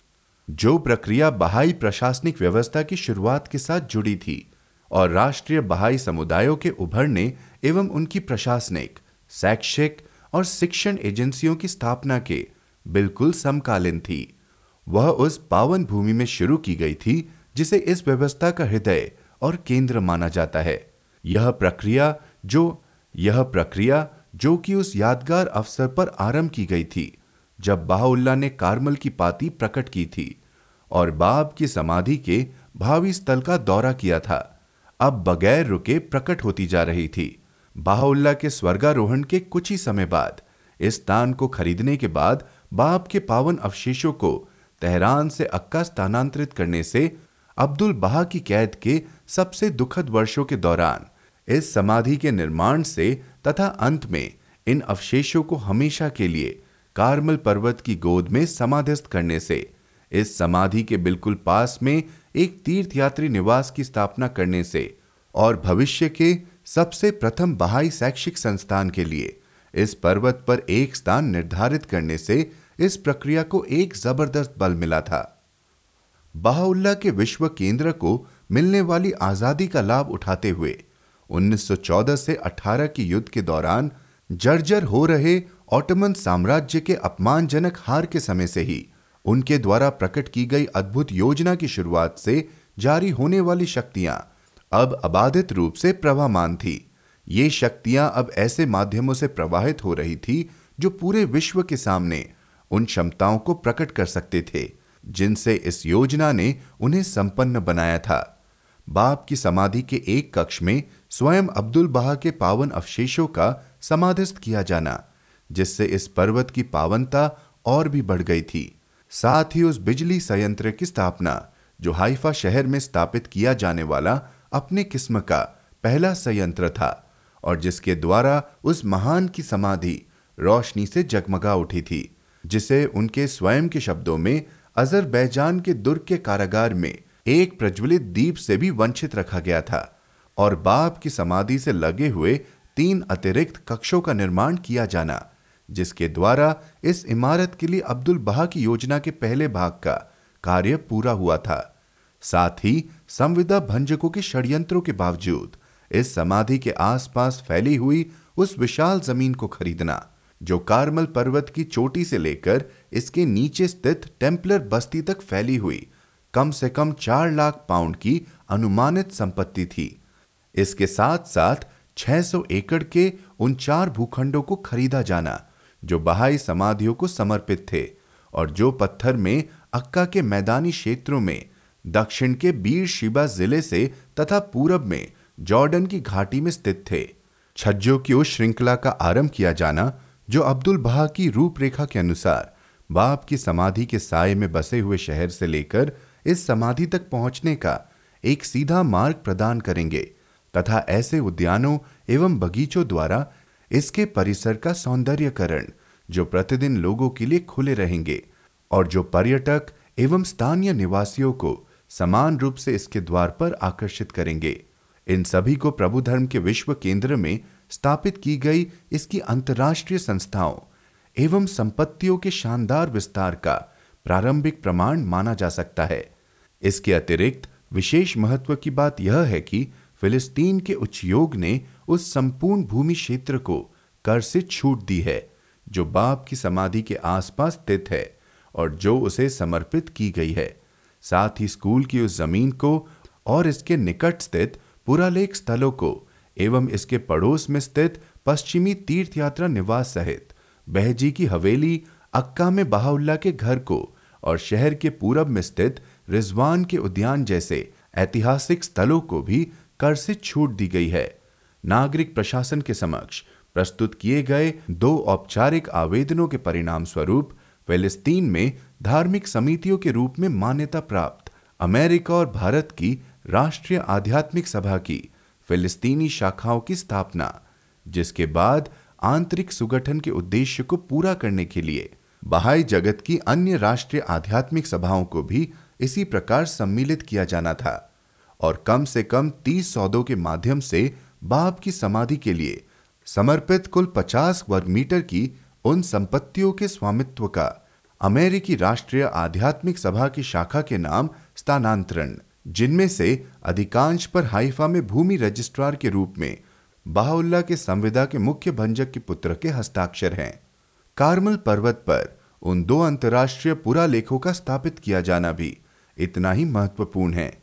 जो प्रक्रिया बहाई प्रशासनिक व्यवस्था की शुरुआत के साथ जुड़ी थी और राष्ट्रीय बहाई समुदायों के उभरने एवं उनकी प्रशासनिक, शैक्षिक और शिक्षण एजेंसियों की स्थापना के बिल्कुल समकालीन थी। वह उस पावन भूमि में शुरू की गई थी, जिसे इस व्यवस्था का हृदय और केंद्र माना जाता है। यह प्रक्रिया जो, यह प्रक्रिया जो कि उस यादगार अवसर पर आरंभ की गई थी, जब बाहुल्ला ने कार्मल की पाती प्रकट की थी और बाब की समाधि के भावी स्थल का दौरा किया था। अब बगैर रुके प्रकट होती जा रही थी। बाहुल्ला के स्वर्गारोहण के कुछ ही समय बाद, इस स्थान को खरीदने के बाद बाप के पावन अवशेषों को तेहरान से अक्का स्थानांतरित करने से अब्दुल बहा की कैद के सबसे दुखद वर्षों के दौरान, इस समाधि के निर्माण से तथा अंत में इन अवशेषों को हमेशा के लिए कार्मल पर्वत की गोद में समाधिस्थ करने से, इस समाधि के बिल्कुल पास में एक तीर्थयात्री निवास की स्थापना करने से और भविष्य के सबसे प्रथम बहाई शैक्षिक संस्थान के लिए इस पर्वत पर एक स्थान निर्धारित करने से इस प्रक्रिया को एक ज़बरदस्त बल मिला था। बहाउल्ला के विश्व केंद्र को मिलने वाली आज़ादी का लाभ उठाते हुए 1914 से 18 की युद्ध के दौरान जर्जर हो रहे ऑटोमन साम्राज्य के अपमानजनक हार के समय से ही उनके द्वारा प्रकट की गई अद्भुत योजना की शुरुआत से जारी होने वाली शक्तियाँ अब अबाधित रूप से प्रवाहमान थी। ये शक्तियाँ अब ऐसे माध्यमों से प्रवाहित हो रही थी जो पूरे विश्व के सामने उन क्षमताओं को प्रकट कर सकते थे, जिनसे इस योजना ने उन्हें संपन्न बनाया था। बाप की समाधि के एक कक्ष में स्वयं अब्दुल बहा के पावन अवशेषों का समाधिस्थ किया जाना, जिससे इस पर्वत की पावनता और भी बढ़ गई थी। साथ ही उस बिजली संयंत्र की स्थापना, जो हाइफा शहर में स्थापित किया जाने वाला अपने किस्म का पहला संयंत्र था और जिसके द्वारा उस महान की समाधि रोशनी से जगमगा उठी थी, जिसे उनके स्वयं के शब्दों में अजरबैजान के दुर्ग के कारागार में एक प्रज्वलित दीप से भी वंचित रखा गया था और बाप की समाधि से लगे हुए तीन अतिरिक्त कक्षों का निर्माण किया जाना जिसके द्वारा इस इमारत के लिए अब्दुल बहा की योजना के पहले भाग का कार्य पूरा हुआ था। साथ ही संविदा भंजकों के षड्यंत्रों के बावजूद इस समाधि के आसपास फैली हुई उस विशाल ज़मीन को खरीदना, जो कार्मल पर्वत की चोटी से लेकर इसके नीचे स्थित टेम्पलर बस्ती तक फैली हुई कम से कम चार लाख पाउंड की अनुमानित संपत्ति थी। इसके साथ साथ 600 एकड़ के उन चार भूखंडों को खरीदा जाना जो बहाई समाधियों को समर्पित थे और जो पत्थर में, अक्का के मैदानी क्षेत्रों में, दक्षिण के बीर शिबा ज़िले से तथा पूरब में, जॉर्डन की घाटी में स्थित थे। छज्जों की उस श्रृंखला का आरंभ किया जाना, जो अब्दुल बहा की रूपरेखा के अनुसार, बाप की समाधि के साय में बसे हुए शहर से लेकर इस समाधि तक पहुँचने का एक सीधा मार्ग प्रदान करेंगे, तथा ऐसे उद्यानों एवं बगीचों द्वारा इसके परिसर का सौंदर्यकरण, जो प्रतिदिन लोगों के लिए खुले रहेंगे, और जो पर्यटक एवं स्थानीय निवासियों को समान रूप से इसके द्वार पर आकर्षित करेंगे। इन सभी को प्रभु धर्म के विश्व केंद्र में स्थापित की गई इसकी अंतर्राष्ट्रीय संस्थाओं एवं संपत्तियों के शानदार विस्तार का प्रारंभिक प्रमाण माना जा सकता है। इसके अतिरिक्त विशेष महत्व की बात यह है कि फिलिस्तीन के उच्चयोग ने उस संपूर्ण भूमि क्षेत्र को कर से छूट दी है, जो बाप की समाधि के आसपास स्थित है और जो उसे समर्पित की गई है। साथ ही स्कूल की उस ज़मीन को और इसके निकट स्थित पुरालेख स्थलों को एवं इसके पड़ोस में स्थित पश्चिमी तीर्थ यात्रा निवास सहित बहजी की हवेली, अक्का में बहाउल्ला के घर को और शहर के पूरब में स्थित रिजवान के उद्यान जैसे ऐतिहासिक स्थलों को भी कर से छूट दी गई है। नागरिक प्रशासन के समक्ष प्रस्तुत किए गए दो औपचारिक आवेदनों के परिणाम स्वरूप फिलिस्तीन में धार्मिक समितियों के रूप में मान्यता प्राप्त अमेरिका और भारत की राष्ट्रीय आध्यात्मिक सभा की फिलिस्तीनी शाखाओं की स्थापना, जिसके बाद आंतरिक सुगठन के उद्देश्य को पूरा करने के लिए बहाई जगत की अन्य राष्ट्रीय आध्यात्मिक सभाओं को भी इसी प्रकार सम्मिलित किया जाना था और कम से कम तीस सौदों के माध्यम से बाप की समाधि के लिए समर्पित कुल 50 वर्ग मीटर की उन संपत्तियों के स्वामित्व का अमेरिकी राष्ट्रीय आध्यात्मिक सभा की शाखा के नाम स्थानांतरण, जिनमें से अधिकांश पर हाइफा में भूमि रजिस्ट्रार के रूप में बाहुल्ला के संविदा के मुख्य भंजक के पुत्र के हस्ताक्षर हैं। कार्मल पर्वत पर उन दो अंतर्राष्ट्रीय पुरालेखों का स्थापित किया जाना भी इतना ही महत्वपूर्ण है।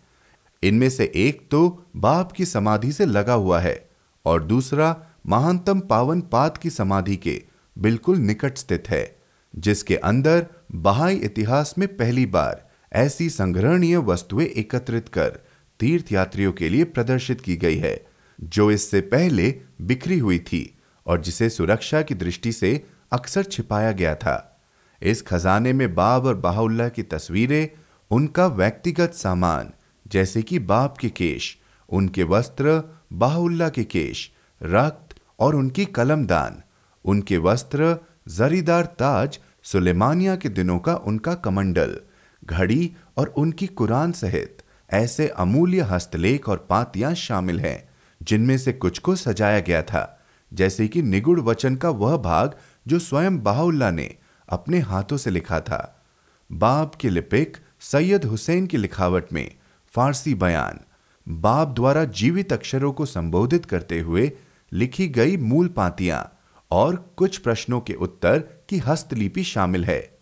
इनमें से एक तो बाप की समाधि से लगा हुआ है और दूसरा महानतम पावन पात की समाधि के बिल्कुल निकट स्थित है, जिसके अंदर बहाई इतिहास में पहली बार ऐसी संग्रहणीय वस्तुएँ एकत्रित कर तीर्थयात्रियों के लिए प्रदर्शित की गई है, जो इससे पहले बिखरी हुई थी और जिसे सुरक्षा की दृष्टि से अक्सर छिपाया गया था। इस खजाने में बाब और बाहुल्ला की तस्वीरें, उनका व्यक्तिगत सामान जैसे कि बाप के केश, उनके वस्त्र, बाहुल्ला के केश, रक्त और उनकी कलमदान। उनके वस्त्र, जरीदार ताज सुलेमानिया के दिनों का उनका कमंडल, घड़ी और उनकी कुरान सहित। ऐसे अमूल्य हस्तलेख और पातियाँ शामिल हैं, जिनमें से कुछ को सजाया गया था। जैसे कि निगुड़ वचन का वह भाग जो स्वयं बाहुल्ला ने अपने हाथों से लिखा था। बाप के लिपिक सैयद हुसैन की लिखावट में फारसी बयान, बाप द्वारा जीवित अक्षरों को संबोधित करते हुए लिखी गई मूल पातियाँ और कुछ प्रश्नों के उत्तर की हस्तलिपि शामिल है।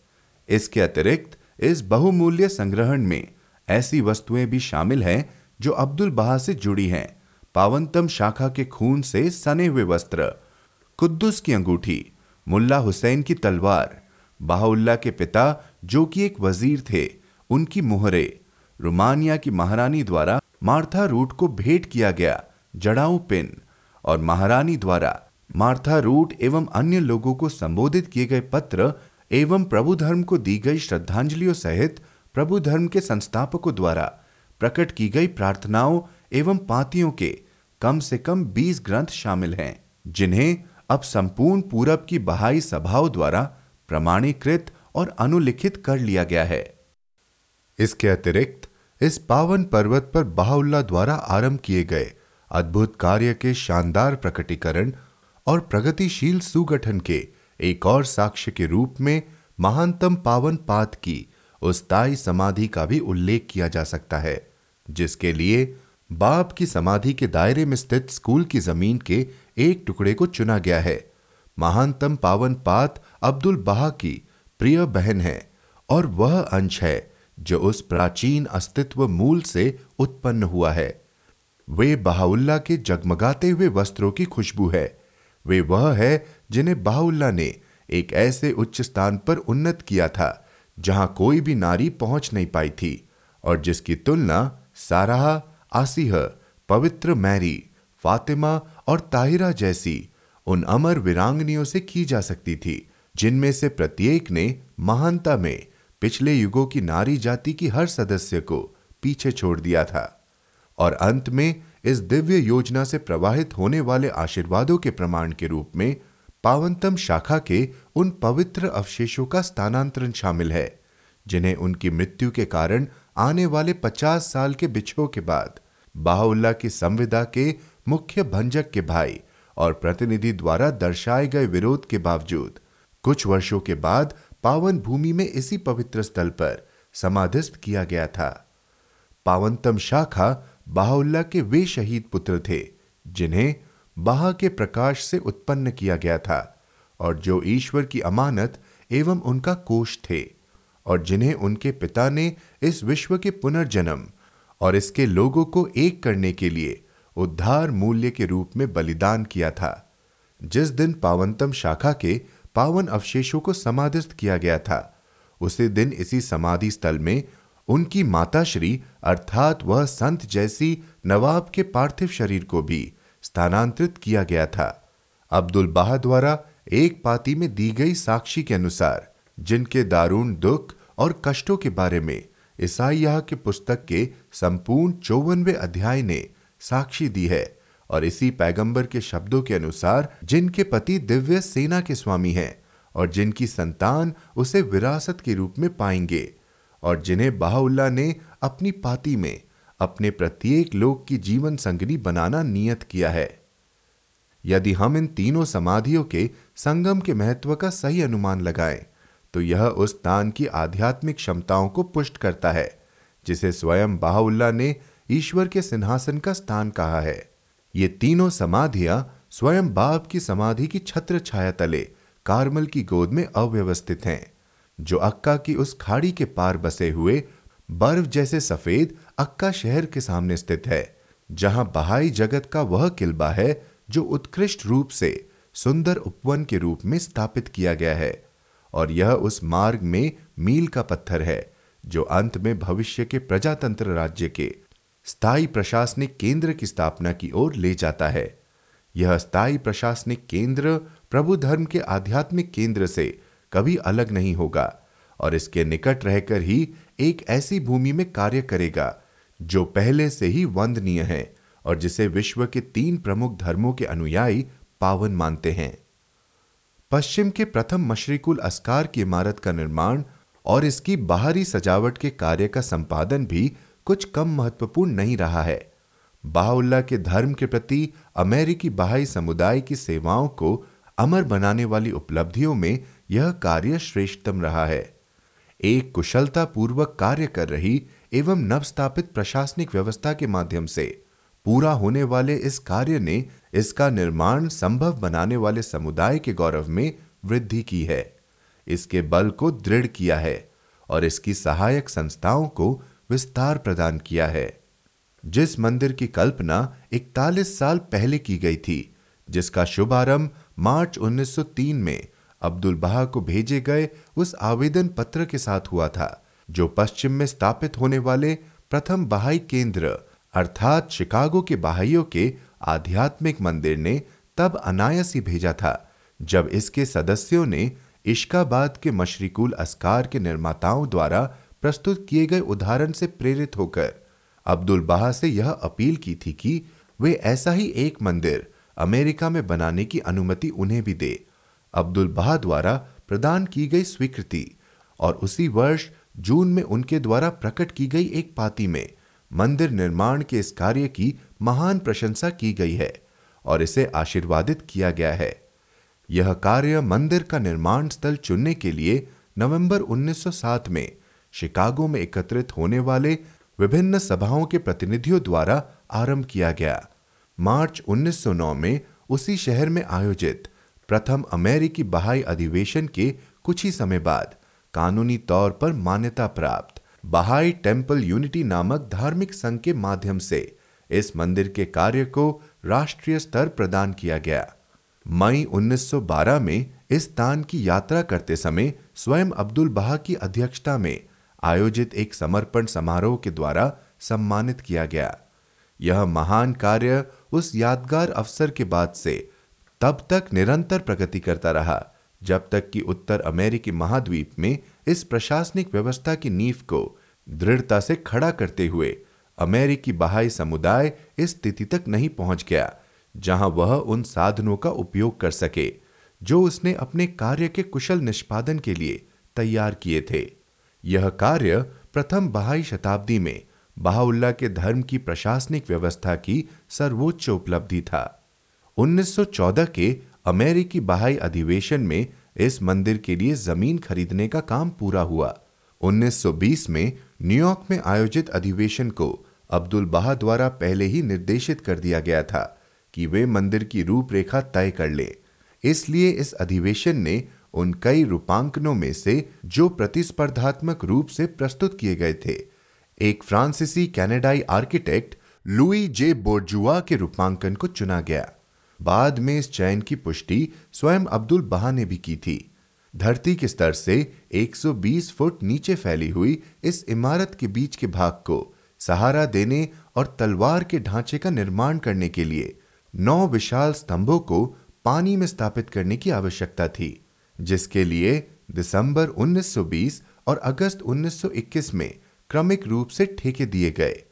इसके अतिरिक्त इस बहुमूल्य संग्रहण में ऐसी वस्तुएँ भी शामिल हैं जो अब्दुल बहा से जुड़ी हैं। पावनतम शाखा के खून से सने हुए वस्त्र, कुद्दुस की अंगूठी, मुल्ला हुसैन की तलवार, बाहुल्ला के पिता जो कि एक वज़ीर थे, उनकी मोहरे रोमानिया की महारानी द्वारा मार्था रूट को भेंट किया गया, जड़ाऊ पिन, और महारानी द्वारा मार्था रूट एवं अन्य लोगों को संबोधित किए गए पत्र एवं प्रभु धर्म को दी गई श्रद्धांजलियों सहित प्रभु धर्म के संस्थापकों द्वारा प्रकट की गई प्रार्थनाओं एवं पातियों के कम से कम 20 ग्रंथ शामिल हैं, जिन्हें अब संपूर्ण पूरब की बहाई सभाओं द्वारा प्रमाणीकृत और अनुलिखित कर लिया गया है। इसके अतिरिक्त, इस पावन पर्वत पर बाहुल्ला द्वारा आरंभ किए गए अद्भुत कार्य के शानदार प्रकटीकरण और प्रगतिशील सुगठन के एक और साक्ष्य के रूप में महानतम पावन पात की उस ताई समाधि का भी उल्लेख किया जा सकता है, जिसके लिए बाप की समाधि के दायरे में स्थित स्कूल की ज़मीन के एक टुकड़े को चुना गया है। महानतम पावन पात अब्दुल बहा की प्रिय बहन है और वह अंश है जो उस प्राचीन अस्तित्व मूल से उत्पन्न हुआ है। वे बाहुल्ला के जगमगाते हुए वस्त्रों की खुशबू है। वे वह है जिन्हें बहाउल्ला ने एक ऐसे उच्च स्थान पर उन्नत किया था, जहाँ कोई भी नारी पहुँच नहीं पाई थी, और जिसकी तुलना साराह, आसीह, पवित्र मैरी, फातिमा और ताहिरा जैसी उन अमर वीरांगनियों से की जा सकती थी, जिनमें से प्रत्येक ने महानता में पिछले युगों की नारी जाति की हर सदस्य को पीछे छोड़ दिया था और अंत में इस दिव्य योजना से प्रवाहित होने वाले आशीर्वादों के प्रमाण के रूप में पावनतम शाखा के उन पवित्र अवशेषों का स्थानांतरण शामिल है, जिन्हें उनकी मृत्यु के कारण आने वाले पचास साल के बिछो के बाद बाहुल्ला की संविदा के मुख्य भंजक के भाई और प्रतिनिधि द्वारा दर्शाए गए विरोध के बावजूद कुछ वर्षों के बाद पावन भूमि में इसी पवित्र स्थल पर समाधिस्थ किया गया था। पावनतम शाखा बाहुल्ला के वे शहीद पुत्र थे, जिन्हें बाहा के प्रकाश से उत्पन्न किया गया था और जो ईश्वर की अमानत एवं उनका कोष थे और जिन्हें उनके पिता ने इस विश्व के पुनर्जन्म और इसके लोगों को एक करने के लिए उद्धार मूल्य के रूप में बलिदान किया था। जिस दिन पावनतम शाखा के पावन अवशेषों को समाधिस्थ किया गया था। उसी दिन इसी समाधि स्थल में उनकी माताश्री, अर्थात वह संत जैसी नवाब के पार्थिव शरीर को भी स्थानांतरित किया गया था। अब्दुल बाह द्वारा एक पाती में दी गई साक्षी के अनुसार, जिनके दारुण दुख और कष्टों के बारे में ईसाइया के पुस्तक के संपूर्ण चौवनवे अध्याय ने साक्षी दी है। और इसी पैगंबर के शब्दों के अनुसार जिनके पति दिव्य सेना के स्वामी हैं और जिनकी संतान उसे विरासत के रूप में पाएँगे और जिन्हें बाहुल्ला ने अपनी पाती में अपने प्रत्येक लोक की जीवन संगनी बनाना नियत किया है। यदि हम इन तीनों समाधियों के संगम के महत्व का सही अनुमान लगाएँ तो यह उस तान की आध्यात्मिक क्षमताओं को पुष्ट करता है, जिसे स्वयं बाहुल्ला ने ईश्वर के सिंहासन का स्थान कहा है। ये तीनों समाधियाँ स्वयं बाप की समाधि की छत्र छाया तले, कार्मल की गोद में अव्यवस्थित हैं। जो अक्का की उस खाड़ी के पार बसे हुए, बर्फ़ जैसे सफ़ेद अक्का शहर के सामने स्थित है, जहाँ बहाई जगत का वह किलबा है जो उत्कृष्ट रूप से, सुंदर उपवन के रूप में स्थापित किया गया है। और यह उस मार्ग में मील का पत्थर है, जो अंत में भविष्य के प्रजातंत्र राज्य के स्थायी प्रशासनिक केंद्र की स्थापना की ओर ले जाता है। यह स्थायी प्रशासनिक केंद्र प्रभु धर्म के आध्यात्मिक केंद्र से कभी अलग नहीं होगा और इसके निकट रहकर ही एक ऐसी भूमि में कार्य करेगा, जो पहले से ही वंदनीय है और जिसे विश्व के तीन प्रमुख धर्मों के अनुयायी पावन मानते हैं। पश्चिम के प्रथम मशरिकुल अस्कार की इमारत का निर्माण और इसकी बाहरी सजावट के कार्य का संपादन भी कुछ कम महत्वपूर्ण नहीं रहा है। बाहुल्ला के धर्म के प्रति अमेरिकी बहाई समुदाय की सेवाओं को अमर बनाने वाली उपलब्धियों में यह कार्य श्रेष्ठतम रहा है। एक कुशलता पूर्वक कार्य कर रही एवं नवस्थापित प्रशासनिक व्यवस्था के माध्यम से पूरा होने वाले इस कार्य ने इसका निर्माण संभव बनाने वाले समुदाय के गौरव में वृद्धि की है। इसके बल को दृढ़ किया है और इसकी सहायक संस्थाओं को विस्तार प्रदान किया है। जिस मंदिर की कल्पना 41 साल पहले की गई थी, जिसका शुभारंभ मार्च 1903 में अब्दुल बहा को भेजे गए उस आवेदन पत्र के साथ हुआ था, जो पश्चिम में स्थापित होने वाले प्रथम बहाई केंद्र, अर्थात शिकागो के बहाइयों के आध्यात्मिक मंदिर ने तब अनायस ही भेजा था, जब इसके सदस्यों ने इश्काबाद के मशरिकुल अस्कार के निर्माताओं द्वारा प्रस्तुत किए गए उदाहरण से प्रेरित होकर। अब्दुल बहा से यह अपील की थी कि वे ऐसा ही एक मंदिर अमेरिका में बनाने की अनुमति उन्हें भी दे। अब्दुल बहा द्वारा प्रदान की गई स्वीकृति और उसी वर्ष जून में उनके द्वारा प्रकट की गई एक पाती में मंदिर निर्माण के इस कार्य की महान प्रशंसा की गई है और इसे आशीर्वादित किया गया है। यह कार्य मंदिर का निर्माण स्थल चुनने के लिए नवंबर 1907 में शिकागो में एकत्रित होने वाले विभिन्न सभाओं के प्रतिनिधियों द्वारा आरंभ किया गया। मार्च 1909 में उसी शहर में आयोजित प्रथम अमेरिकी बहाई अधिवेशन के कुछ ही समय बाद कानूनी तौर पर मान्यता प्राप्त बहाई टेंपल यूनिटी नामक धार्मिक संघ के माध्यम से इस मंदिर के कार्य को राष्ट्रीय स्तर प्रदान किया गया। मई 1912 में इस दान की यात्रा करते समय स्वयं अब्दुल बहा की अध्यक्षता में आयोजित एक समर्पण समारोह के द्वारा सम्मानित किया गया। यह महान कार्य उस यादगार अवसर के बाद से तब तक निरंतर प्रगति करता रहा, जब तक कि उत्तर अमेरिकी महाद्वीप में इस प्रशासनिक व्यवस्था की नींव को दृढ़ता से खड़ा करते हुए अमेरिकी बहाई समुदाय इस स्थिति तक नहीं पहुँच गया, जहाँ वह उन साधनों का उपयोग कर सके, जो उसने अपने कार्य के कुशल निष्पादन के लिए तैयार किए थे। यह कार्य प्रथम बहाई शताब्दी में बहाउल्ला के धर्म की प्रशासनिक व्यवस्था की सर्वोच्च उपलब्धि था। 1914 के अमेरिकी बहाई अधिवेशन में इस मंदिर के लिए ज़मीन खरीदने का काम पूरा हुआ। 1920 में न्यूयॉर्क में आयोजित अधिवेशन को अब्दुल बहा द्वारा पहले ही निर्देशित कर दिया गया था कि वे मंदिर की रूपरेखा तय कर ले। इसलिए इस अधिवेशन ने उन कई रूपांकनों में से जो प्रतिस्पर्धात्मक रूप से प्रस्तुत किए गए थे। एक फ्रांसीसी कैनेडाई आर्किटेक्ट, लुई जे बोर्जुआ के रूपांकन को चुना गया। बाद में इस चयन की पुष्टि स्वयं अब्दुल बहा ने भी की थी। धरती के स्तर से 120 फुट नीचे फैली हुई इस इमारत के बीच के भाग को सहारा देने और तलवार के ढांचे का निर्माण करने के लिए नौ विशाल स्तंभों को पानी में स्थापित करने की आवश्यकता थी। जिसके लिए दिसंबर 1920 और अगस्त 1921 में क्रमिक रूप से ठेके दिए गए।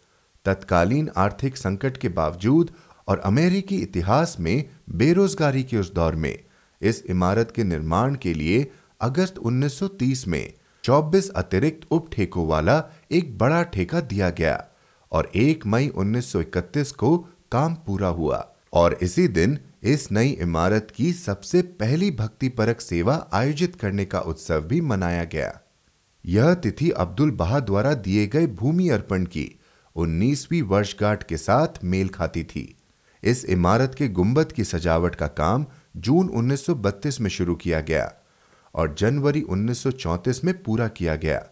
तत्कालीन आर्थिक संकट के बावजूद और अमेरिकी इतिहास में बेरोजगारी के उस दौर में, इस इमारत के निर्माण के लिए अगस्त 1930 में 24 अतिरिक्त उप ठेकों वाला एक बड़ा ठेका दिया गया और 1 मई 1931 को काम पूरा हुआ और इसी दिन इस नई इमारत की सबसे पहली भक्तिपरक सेवा आयोजित करने का उत्सव भी मनाया गया। यह तिथि अब्दुल बहा द्वारा दिए गए भूमि अर्पण की 19वीं वर्षगांठ के साथ मेल खाती थी। इस इमारत के गुंबद की सजावट का काम जून 1932 में शुरू किया गया और जनवरी 1934 में पूरा किया गया।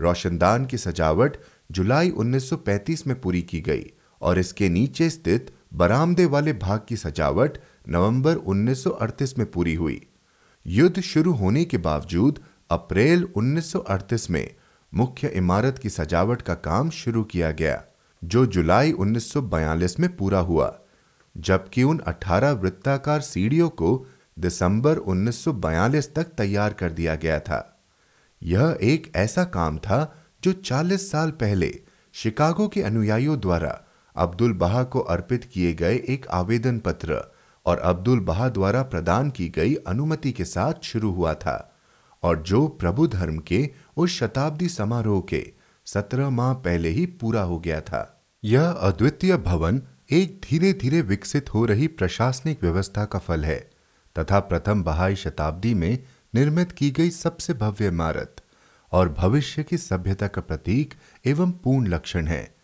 रोशनदान की सजावट जुलाई 1935 में पूरी की गई और इसके नीचे स्थित बरामदे वाले भाग की सजावट नवंबर 1938 में पूरी हुई। युद्ध शुरू होने के बावजूद अप्रैल 1938 में मुख्य इमारत की सजावट का काम शुरू किया गया, जो जुलाई 1942 में पूरा हुआ, जबकि उन 18 वृत्ताकार सीढ़ियों को दिसंबर 1942 तक तैयार कर दिया गया था। यह एक ऐसा काम था जो 40 साल पहले शिकागो के अनुयायियों द्वारा अब्दुल बहा को अर्पित किए गए एक आवेदन पत्र और अब्दुल बहा द्वारा प्रदान की गई अनुमति के साथ शुरू हुआ था और जो प्रभु धर्म के उस शताब्दी समारोह के सत्रह माह पहले ही पूरा हो गया था। यह अद्वितीय भवन एक धीरे धीरे विकसित हो रही प्रशासनिक व्यवस्था का फल है तथा प्रथम बहाई शताब्दी में निर्मित की गई सबसे भव्य इमारत और भविष्य की सभ्यता का प्रतीक एवं पूर्ण लक्षण है।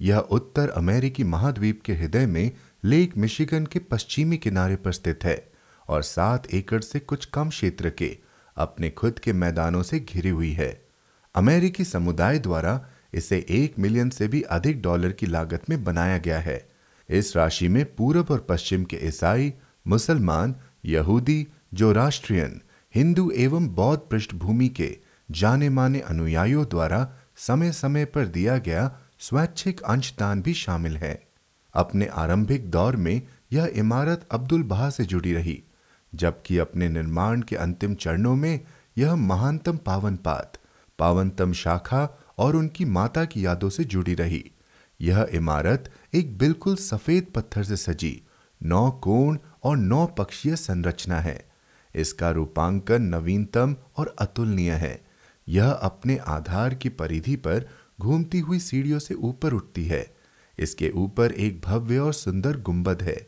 यह उत्तर अमेरिकी महाद्वीप के हृदय में लेक मिशिगन के पश्चिमी किनारे पर स्थित है और सात एकड़ से कुछ कम क्षेत्र के अपने खुद के मैदानों से घिरी हुई है। अमेरिकी समुदाय द्वारा इसे एक मिलियन से भी अधिक डॉलर की लागत में बनाया गया है। इस राशि में पूर्व और पश्चिम के ईसाई, मुसलमान, यहूदी जो राष्ट्रीयन हिंदू एवं बौद्ध पृष्ठभूमि के जाने माने अनुयायियों द्वारा समय समय पर दिया गया स्वैच्छिक अंशदान भी शामिल है। अपने आरंभिक दौर में यह इमारत अब्दुल बहा से जुड़ी रही, जबकि अपने निर्माण के अंतिम चरणों में यह महानतम पावन पात पावनतम शाखा और उनकी माता की यादों से जुड़ी रही। यह इमारत एक बिल्कुल सफ़ेद पत्थर से सजी, नौ कोण और नौ पक्षीय संरचना है। इसका रूपांकन नवीनतम और अतुलनीय है। यह अपने आधार की परिधि पर घूमती हुई सीढ़ियों से ऊपर उठती है। इसके ऊपर एक भव्य और सुंदर गुंबद है,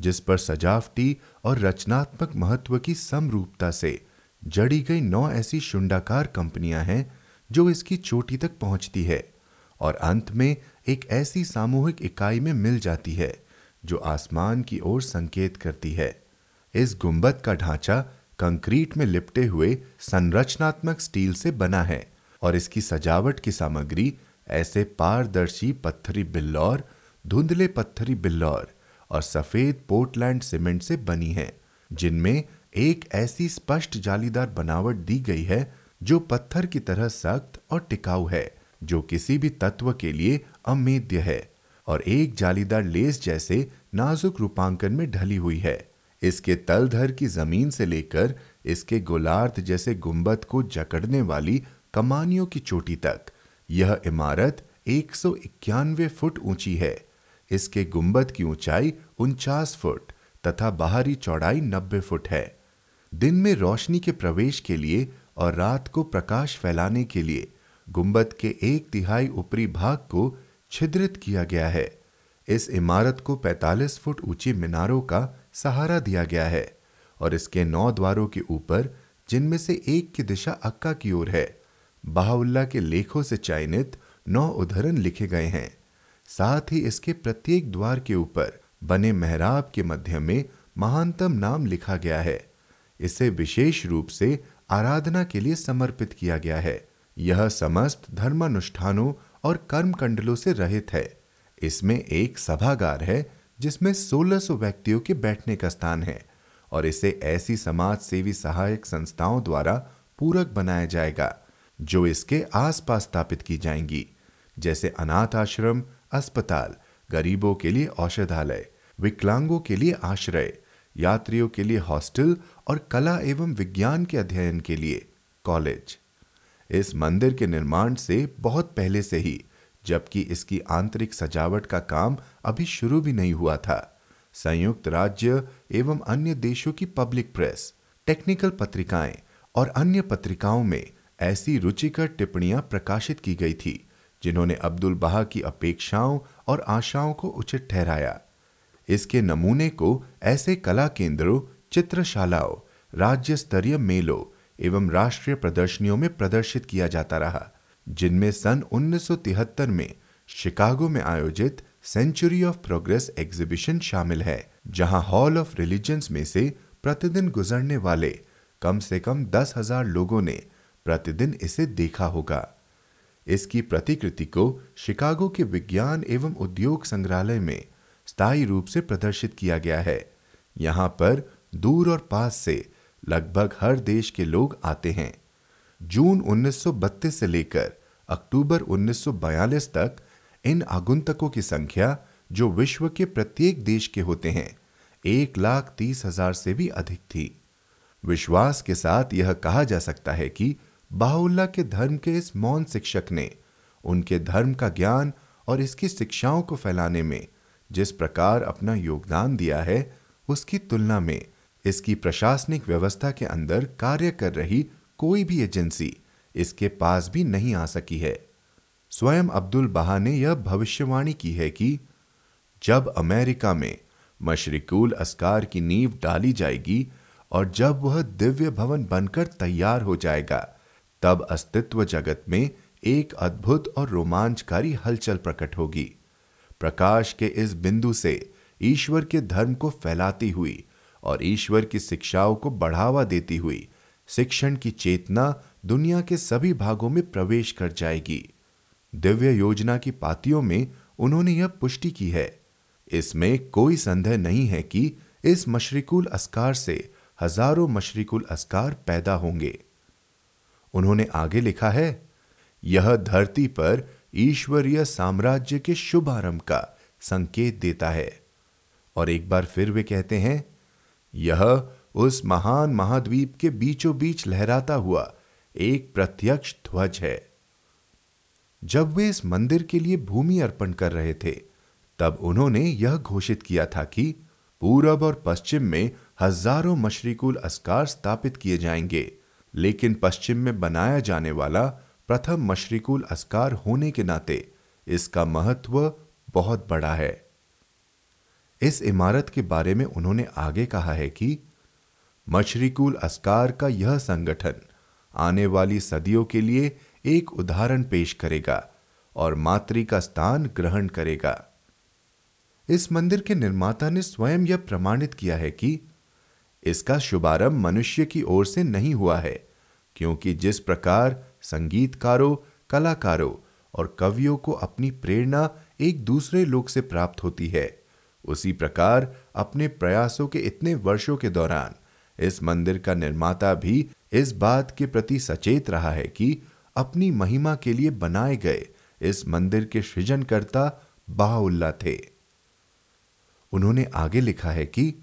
जिस पर सजावटी और रचनात्मक महत्व की समरूपता से जड़ी गई नौ ऐसी शुंडाकार कंपनियाँ हैं जो इसकी चोटी तक पहुँचती है और अंत में एक ऐसी सामूहिक इकाई में मिल जाती है जो आसमान की ओर संकेत करती है। इस गुंबद का ढांचा कंक्रीट में लिपटे हुए संरचनात्मक स्टील से बना है और इसकी सजावट की सामग्री ऐसे पारदर्शी पत्थरी बिल्लौर, धुंधले पत्थरी बिल्लौर और सफ़ेद पोर्टलैंड सीमेंट से बनी है, जिनमें एक ऐसी स्पष्ट जालीदार बनावट दी गई है जो पत्थर की तरह सख्त और टिकाऊ है, जो किसी भी तत्व के लिए अमेद्य है और एक जालीदार लेस जैसे नाजुक रूपांकन में ढली हुई है। इसके तलधर की ज़मीन से लेकर इसके गोलार्ध जैसे गुंबद को जकड़ने वाली कमानियों की चोटी तक यह इमारत एक सौ इक्यानवे फुट ऊँची है। इसके गुंबद की ऊंचाई उनचास फुट तथा बाहरी चौड़ाई नब्बे फुट है। दिन में रोशनी के प्रवेश के लिए और रात को प्रकाश फैलाने के लिए गुंबद के एक तिहाई ऊपरी भाग को छिद्रित किया गया है। इस इमारत को 45 फुट ऊँची मीनारों का सहारा दिया गया है और इसके नौ द्वारों के ऊपर जिनमें से एक की दिशा अक्का की ओर है। बाहुल्ला के लेखों से चयनित नौ उदाहरण लिखे गए हैं। साथ ही इसके प्रत्येक द्वार के ऊपर बने मेहराब के मध्य में महानतम नाम लिखा गया है। इसे विशेष रूप से आराधना के लिए समर्पित किया गया है। यह समस्त धर्मानुष्ठानों और कर्म कंडलों से रहित है। इसमें एक सभागार है, जिसमें 1600 व्यक्तियों के बैठने का स्थान है और इसे ऐसी समाज सेवी सहायक संस्थाओं द्वारा पूरक बनाया जाएगा। जो इसके आसपास स्थापित की जाएँगी, जैसे अनाथ आश्रम, अस्पताल, गरीबों के लिए औषधालय, विकलांगों के लिए आश्रय, यात्रियों के लिए हॉस्टल और कला एवं विज्ञान के अध्ययन के लिए कॉलेज। इस मंदिर के निर्माण से बहुत पहले से ही, जबकि इसकी आंतरिक सजावट का काम अभी शुरू भी नहीं हुआ था, संयुक्त राज्य एवं अन्य देशों की पब्लिक प्रेस, टेक्निकल पत्रिकाएँ और अन्य पत्रिकाओं में ऐसी रुचिकर टिप्पणियाँ प्रकाशित की गई थी, जिन्होंने अब्दुल बहा की अपेक्षाओं और आशाओं को उचित ठहराया। इसके नमूने को ऐसे कला केंद्रों, चित्रशालाओं राज्य स्तरीय मेलों एवं राष्ट्रीय प्रदर्शनियों में प्रदर्शित किया जाता रहा, जिनमें सन 1973 में शिकागो में आयोजित सेंचुरी ऑफ़ प्रोग्रेस एग्जीबिशन शामिल है, जहाँ हॉल ऑफ़ रिलीजन्स में से प्रतिदिन गुजरने वाले कम से कम दस हज़ार लोगों ने प्रतिदिन इसे देखा होगा। इसकी प्रतिकृति को शिकागो के विज्ञान एवं उद्योग संग्रहालय में स्थायी रूप से प्रदर्शित किया गया है। यहाँ पर दूर और पास से लगभग हर देश के लोग आते हैं। जून 1932 से लेकर अक्टूबर 1942 तक इन आगुंतकों की संख्या, जो विश्व के प्रत्येक देश के होते हैं, एक लाख तीस हज़ार से भी अधिक थी। विश्वास के साथ यह कहा जा सकता है कि बाहुल्ला के धर्म के इस मौन शिक्षक ने उनके धर्म का ज्ञान और इसकी शिक्षाओं को फैलाने में जिस प्रकार अपना योगदान दिया है, उसकी तुलना में इसकी प्रशासनिक व्यवस्था के अंदर कार्य कर रही कोई भी एजेंसी इसके पास भी नहीं आ सकी है। स्वयं अब्दुल बहा ने यह भविष्यवाणी की है कि जब अमेरिका में मशरिकुल अस्कार की नींव डाली जाएगी और जब वह दिव्य भवन बनकर तैयार हो जाएगा तब अस्तित्व जगत में एक अद्भुत और रोमांचकारी हलचल प्रकट होगी। प्रकाश के इस बिंदु से ईश्वर के धर्म को फैलाती हुई और ईश्वर की शिक्षाओं को बढ़ावा देती हुई शिक्षण की चेतना दुनिया के सभी भागों में प्रवेश कर जाएगी। दिव्य योजना की पातियों में उन्होंने यह पुष्टि की है। इसमें कोई संदेह नहीं है कि इस मशरिकुल अस्कार से हज़ारों मशरिकुल अस्कार पैदा होंगे। उन्होंने आगे लिखा है, यह धरती पर ईश्वरीय साम्राज्य के शुभारंभ का संकेत देता है। और एक बार फिर वे कहते हैं, यह उस महान महाद्वीप के बीचों बीच लहराता हुआ एक प्रत्यक्ष ध्वज है। जब वे इस मंदिर के लिए भूमि अर्पण कर रहे थे, तब उन्होंने यह घोषित किया था कि पूरब और पश्चिम में हज़ारों मशरिकुल अस्कार स्थापित किए जाएँगे। लेकिन पश्चिम में बनाया जाने वाला प्रथम मशरिकुल अस्कार होने के नाते इसका महत्व बहुत बड़ा है। इस इमारत के बारे में उन्होंने आगे कहा है कि मशरिकुल अस्कार का यह संगठन आने वाली सदियों के लिए एक उदाहरण पेश करेगा और मातृ का स्थान ग्रहण करेगा। इस मंदिर के निर्माता ने स्वयं यह प्रमाणित किया है कि इसका शुभारंभ मनुष्य की ओर से नहीं हुआ है, क्योंकि जिस प्रकार संगीतकारों, कलाकारों और कवियों को अपनी प्रेरणा एक दूसरे लोक से प्राप्त होती है, उसी प्रकार अपने प्रयासों के इतने वर्षों के दौरान इस मंदिर का निर्माता भी इस बात के प्रति सचेत रहा है कि अपनी महिमा के लिए बनाए गए इस मंदिर के सृजनकर्ता बाहुल्ला थे। उन्होंने आगे लिखा है कि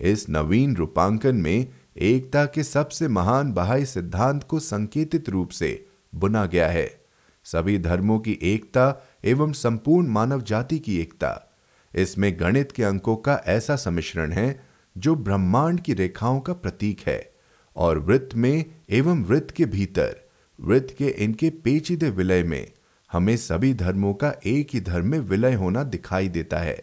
इस नवीन रूपांकन में एकता के सबसे महान बहाई सिद्धांत को संकेतित रूप से बुना गया है। सभी धर्मों की एकता एवं संपूर्ण मानव जाति की एकता। इसमें गणित के अंकों का ऐसा सम्मिश्रण है जो ब्रह्मांड की रेखाओं का प्रतीक है और वृत्त में एवं वृत्त के भीतर, वृत्त के इनके पेचीदे विलय में हमें सभी धर्मों का एक ही धर्म में विलय होना दिखाई देता है।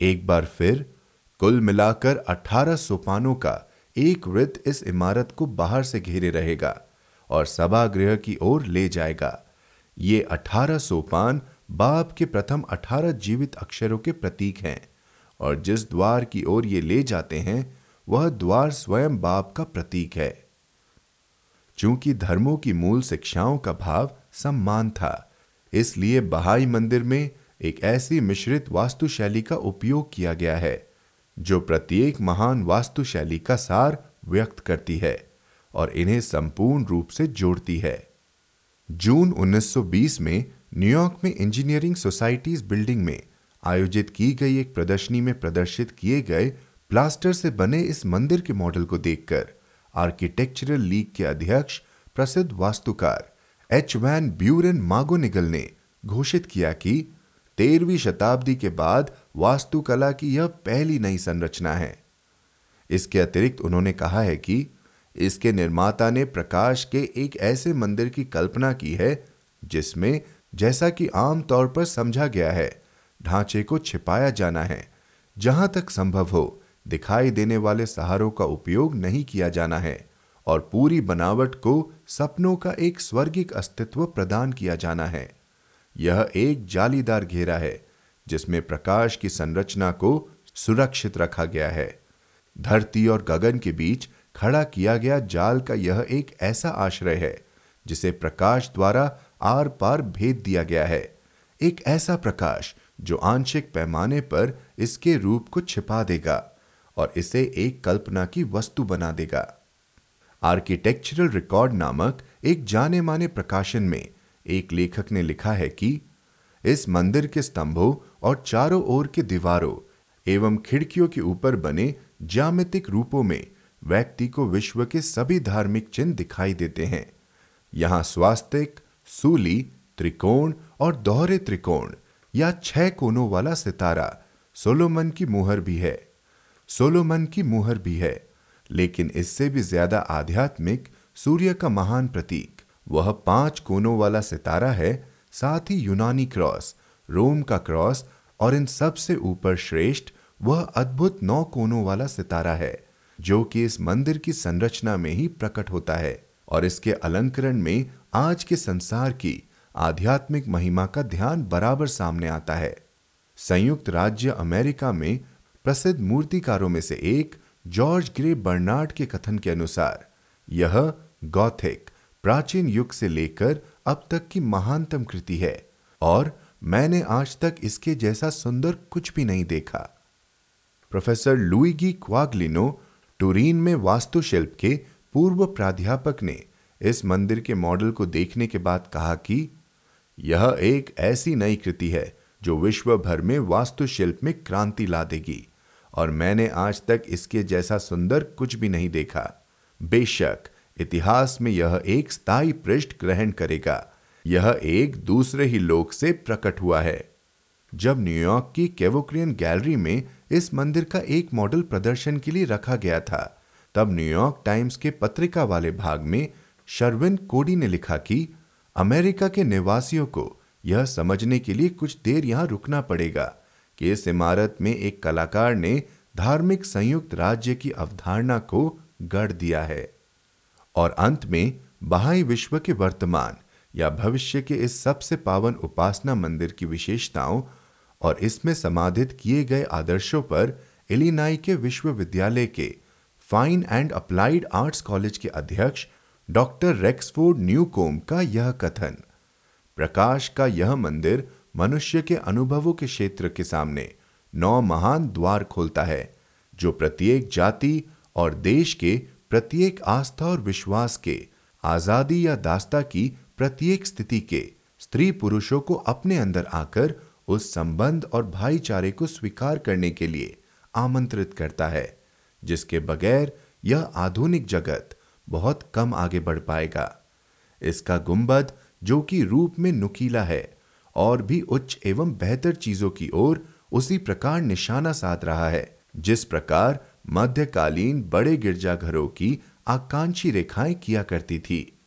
एक बार फिर कुल मिलाकर 18 सोपानों का एक वृत्त इस इमारत को बाहर से घेरे रहेगा और सभागृह की ओर ले जाएगा। ये अठारह सोपान बाप के प्रथम अठारह जीवित अक्षरों के प्रतीक हैं और जिस द्वार की ओर ये ले जाते हैं, वह द्वार स्वयं बाप का प्रतीक है। चूँकि धर्मों की मूल शिक्षाओं का भाव सम्मान था, इसलिए बहाई मंदिर में एक ऐसी मिश्रित वास्तुशैली का उपयोग किया गया है। जो प्रत्येक महान वास्तुशैली का सार व्यक्त करती है और इन्हें संपूर्ण रूप से जोड़ती है। जून 1920 में न्यूयॉर्क में इंजीनियरिंग सोसाइटीज बिल्डिंग में आयोजित की गई एक प्रदर्शनी में प्रदर्शित किए गए प्लास्टर से बने इस मंदिर के मॉडल को देखकर आर्किटेक्चरल लीग के अध्यक्ष प्रसिद्ध वास्तुकार एच वैन ब्यूरन मागोनिगल ने घोषित किया कि तेरहवीं शताब्दी के बाद वास्तुकला की यह पहली नई संरचना है। इसके अतिरिक्त उन्होंने कहा है कि इसके निर्माता ने प्रकाश के एक ऐसे मंदिर की कल्पना की है, जिसमें जैसा कि आम तौर पर समझा गया है, ढांचे को छिपाया जाना है, जहाँ तक संभव हो, दिखाई देने वाले सहारों का उपयोग नहीं किया जाना है, और पूरी बनावट को सपनों का एक स्वर्गिक अस्तित्व प्रदान किया जाना है। यह एक जालीदार घेरा है जिसमें प्रकाश की संरचना को सुरक्षित रखा गया है। धरती और गगन के बीच खड़ा किया गया जाल का यह एक ऐसा आश्रय है, जिसे प्रकाश द्वारा आर पार भेद दिया गया है। एक ऐसा प्रकाश जो आंशिक पैमाने पर इसके रूप को छिपा देगा और इसे एक कल्पना की वस्तु बना देगा। आर्किटेक्चरल रिकॉर्ड नामक एक जाने माने प्रकाशन में एक लेखक ने लिखा है कि इस मंदिर के स्तंभों और चारों ओर के दीवारों एवं खिड़कियों के ऊपर बने ज्यामितिक रूपों में व्यक्ति को विश्व के सभी धार्मिक चिन्ह दिखाई देते हैं। यहाँ स्वास्तिक, सूली, त्रिकोण और दोहरे त्रिकोण या छह कोनों वाला सितारा सोलोमन की मुहर भी है। सोलोमन की मुहर भी है, लेकिन इससे भी ज़्यादा आध्यात्मिक सूर्य का महान प्रतीक, वह पाँच कोनों वाला सितारा है साथ ही यूनानी क्रॉस, रोम का क्रॉस और इन सबसे ऊपर श्रेष्ठ, वह अद्भुत नौ कोनों वाला सितारा है, जो कि इस मंदिर की संरचना में ही प्रकट होता है और इसके अलंकरण में आज के संसार की आध्यात्मिक महिमा का ध्यान बराबर सामने आता है। संयुक्त राज्य अमेरिका में प्रसिद्ध मूर्तिकारों में से एक, जॉर्ज ग्रे बर्नार्ड के कथन के अनुसार, यह गौथिक, प्राचीन युग से लेकर अब तक की महानतम कृति है, और मैंने आज तक इसके जैसा सुंदर कुछ भी नहीं देखा। प्रोफेसर लुईगी क्वागलिनो टूरीन में वास्तुशिल्प के पूर्व प्राध्यापक ने इस मंदिर के मॉडल को देखने के बाद कहा कि यह एक ऐसी नई कृति है जो विश्व भर में वास्तुशिल्प में क्रांति ला देगी और मैंने आज तक इसके जैसा सुंदर कुछ भी नहीं देखा। बेशक इतिहास में यह एक स्थायी पृष्ठ ग्रहण करेगा। यह एक दूसरे ही लोक से प्रकट हुआ है। जब न्यूयॉर्क की केवोक्रियन गैलरी में इस मंदिर का एक मॉडल प्रदर्शन के लिए रखा गया था, तब न्यूयॉर्क टाइम्स के पत्रिका वाले भाग में शर्विन कोडी ने लिखा कि अमेरिका के निवासियों को यह समझने के लिए कुछ देर यहाँ रुकना पड़ेगा कि इस इमारत में एक कलाकार ने धार्मिक संयुक्त राज्य की अवधारणा को गढ़ दिया है। और अंत में बहाई विश्व के वर्तमान या भविष्य के इस सबसे पावन उपासना मंदिर की विशेषताओं और इसमें समाधित किए गए आदर्शों पर इलिनाई के विश्वविद्यालय के fine and applied arts college के अध्यक्ष डॉक्टर रेक्सफोर्ड न्यूकोम का यह कथन, प्रकाश का यह मंदिर मनुष्य के अनुभवों के क्षेत्र के सामने नौ महान द्वार खोलता है, जो प्रत्येक जाति और देश के प्रत्येक आस्था और विश्वास के, आज़ादी या दास्ता की प्रत्येक स्थिति के स्त्री पुरुषों को अपने अंदर आकर उस संबंध और भाईचारे को स्वीकार करने के लिए आमंत्रित करता है, जिसके बगैर यह आधुनिक जगत बहुत कम आगे बढ़ पाएगा। इसका गुंबद, जो कि रूप में नुकीला है और भी उच्च एवं बेहतर चीज़ों की ओर उसी प्रकार निशाना साध रहा है, जिस प्रकार मध्यकालीन बड़े गिरजाघरों की आकांक्षी रेखाएँ किया करती थी।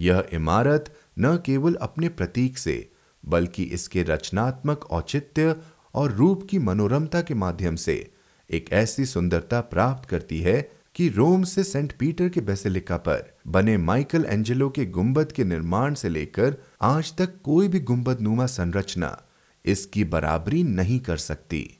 यह इमारत न केवल अपने प्रतीक से, बल्कि इसके रचनात्मक औचित्य और रूप की मनोरमता के माध्यम से एक ऐसी सुंदरता प्राप्त करती है कि रोम से सेंट पीटर के बेसिलिका पर बने माइकल एंजेलो के गुंबद के निर्माण से लेकर आज तक कोई भी गुंबद नुमा संरचना इसकी बराबरी नहीं कर सकती।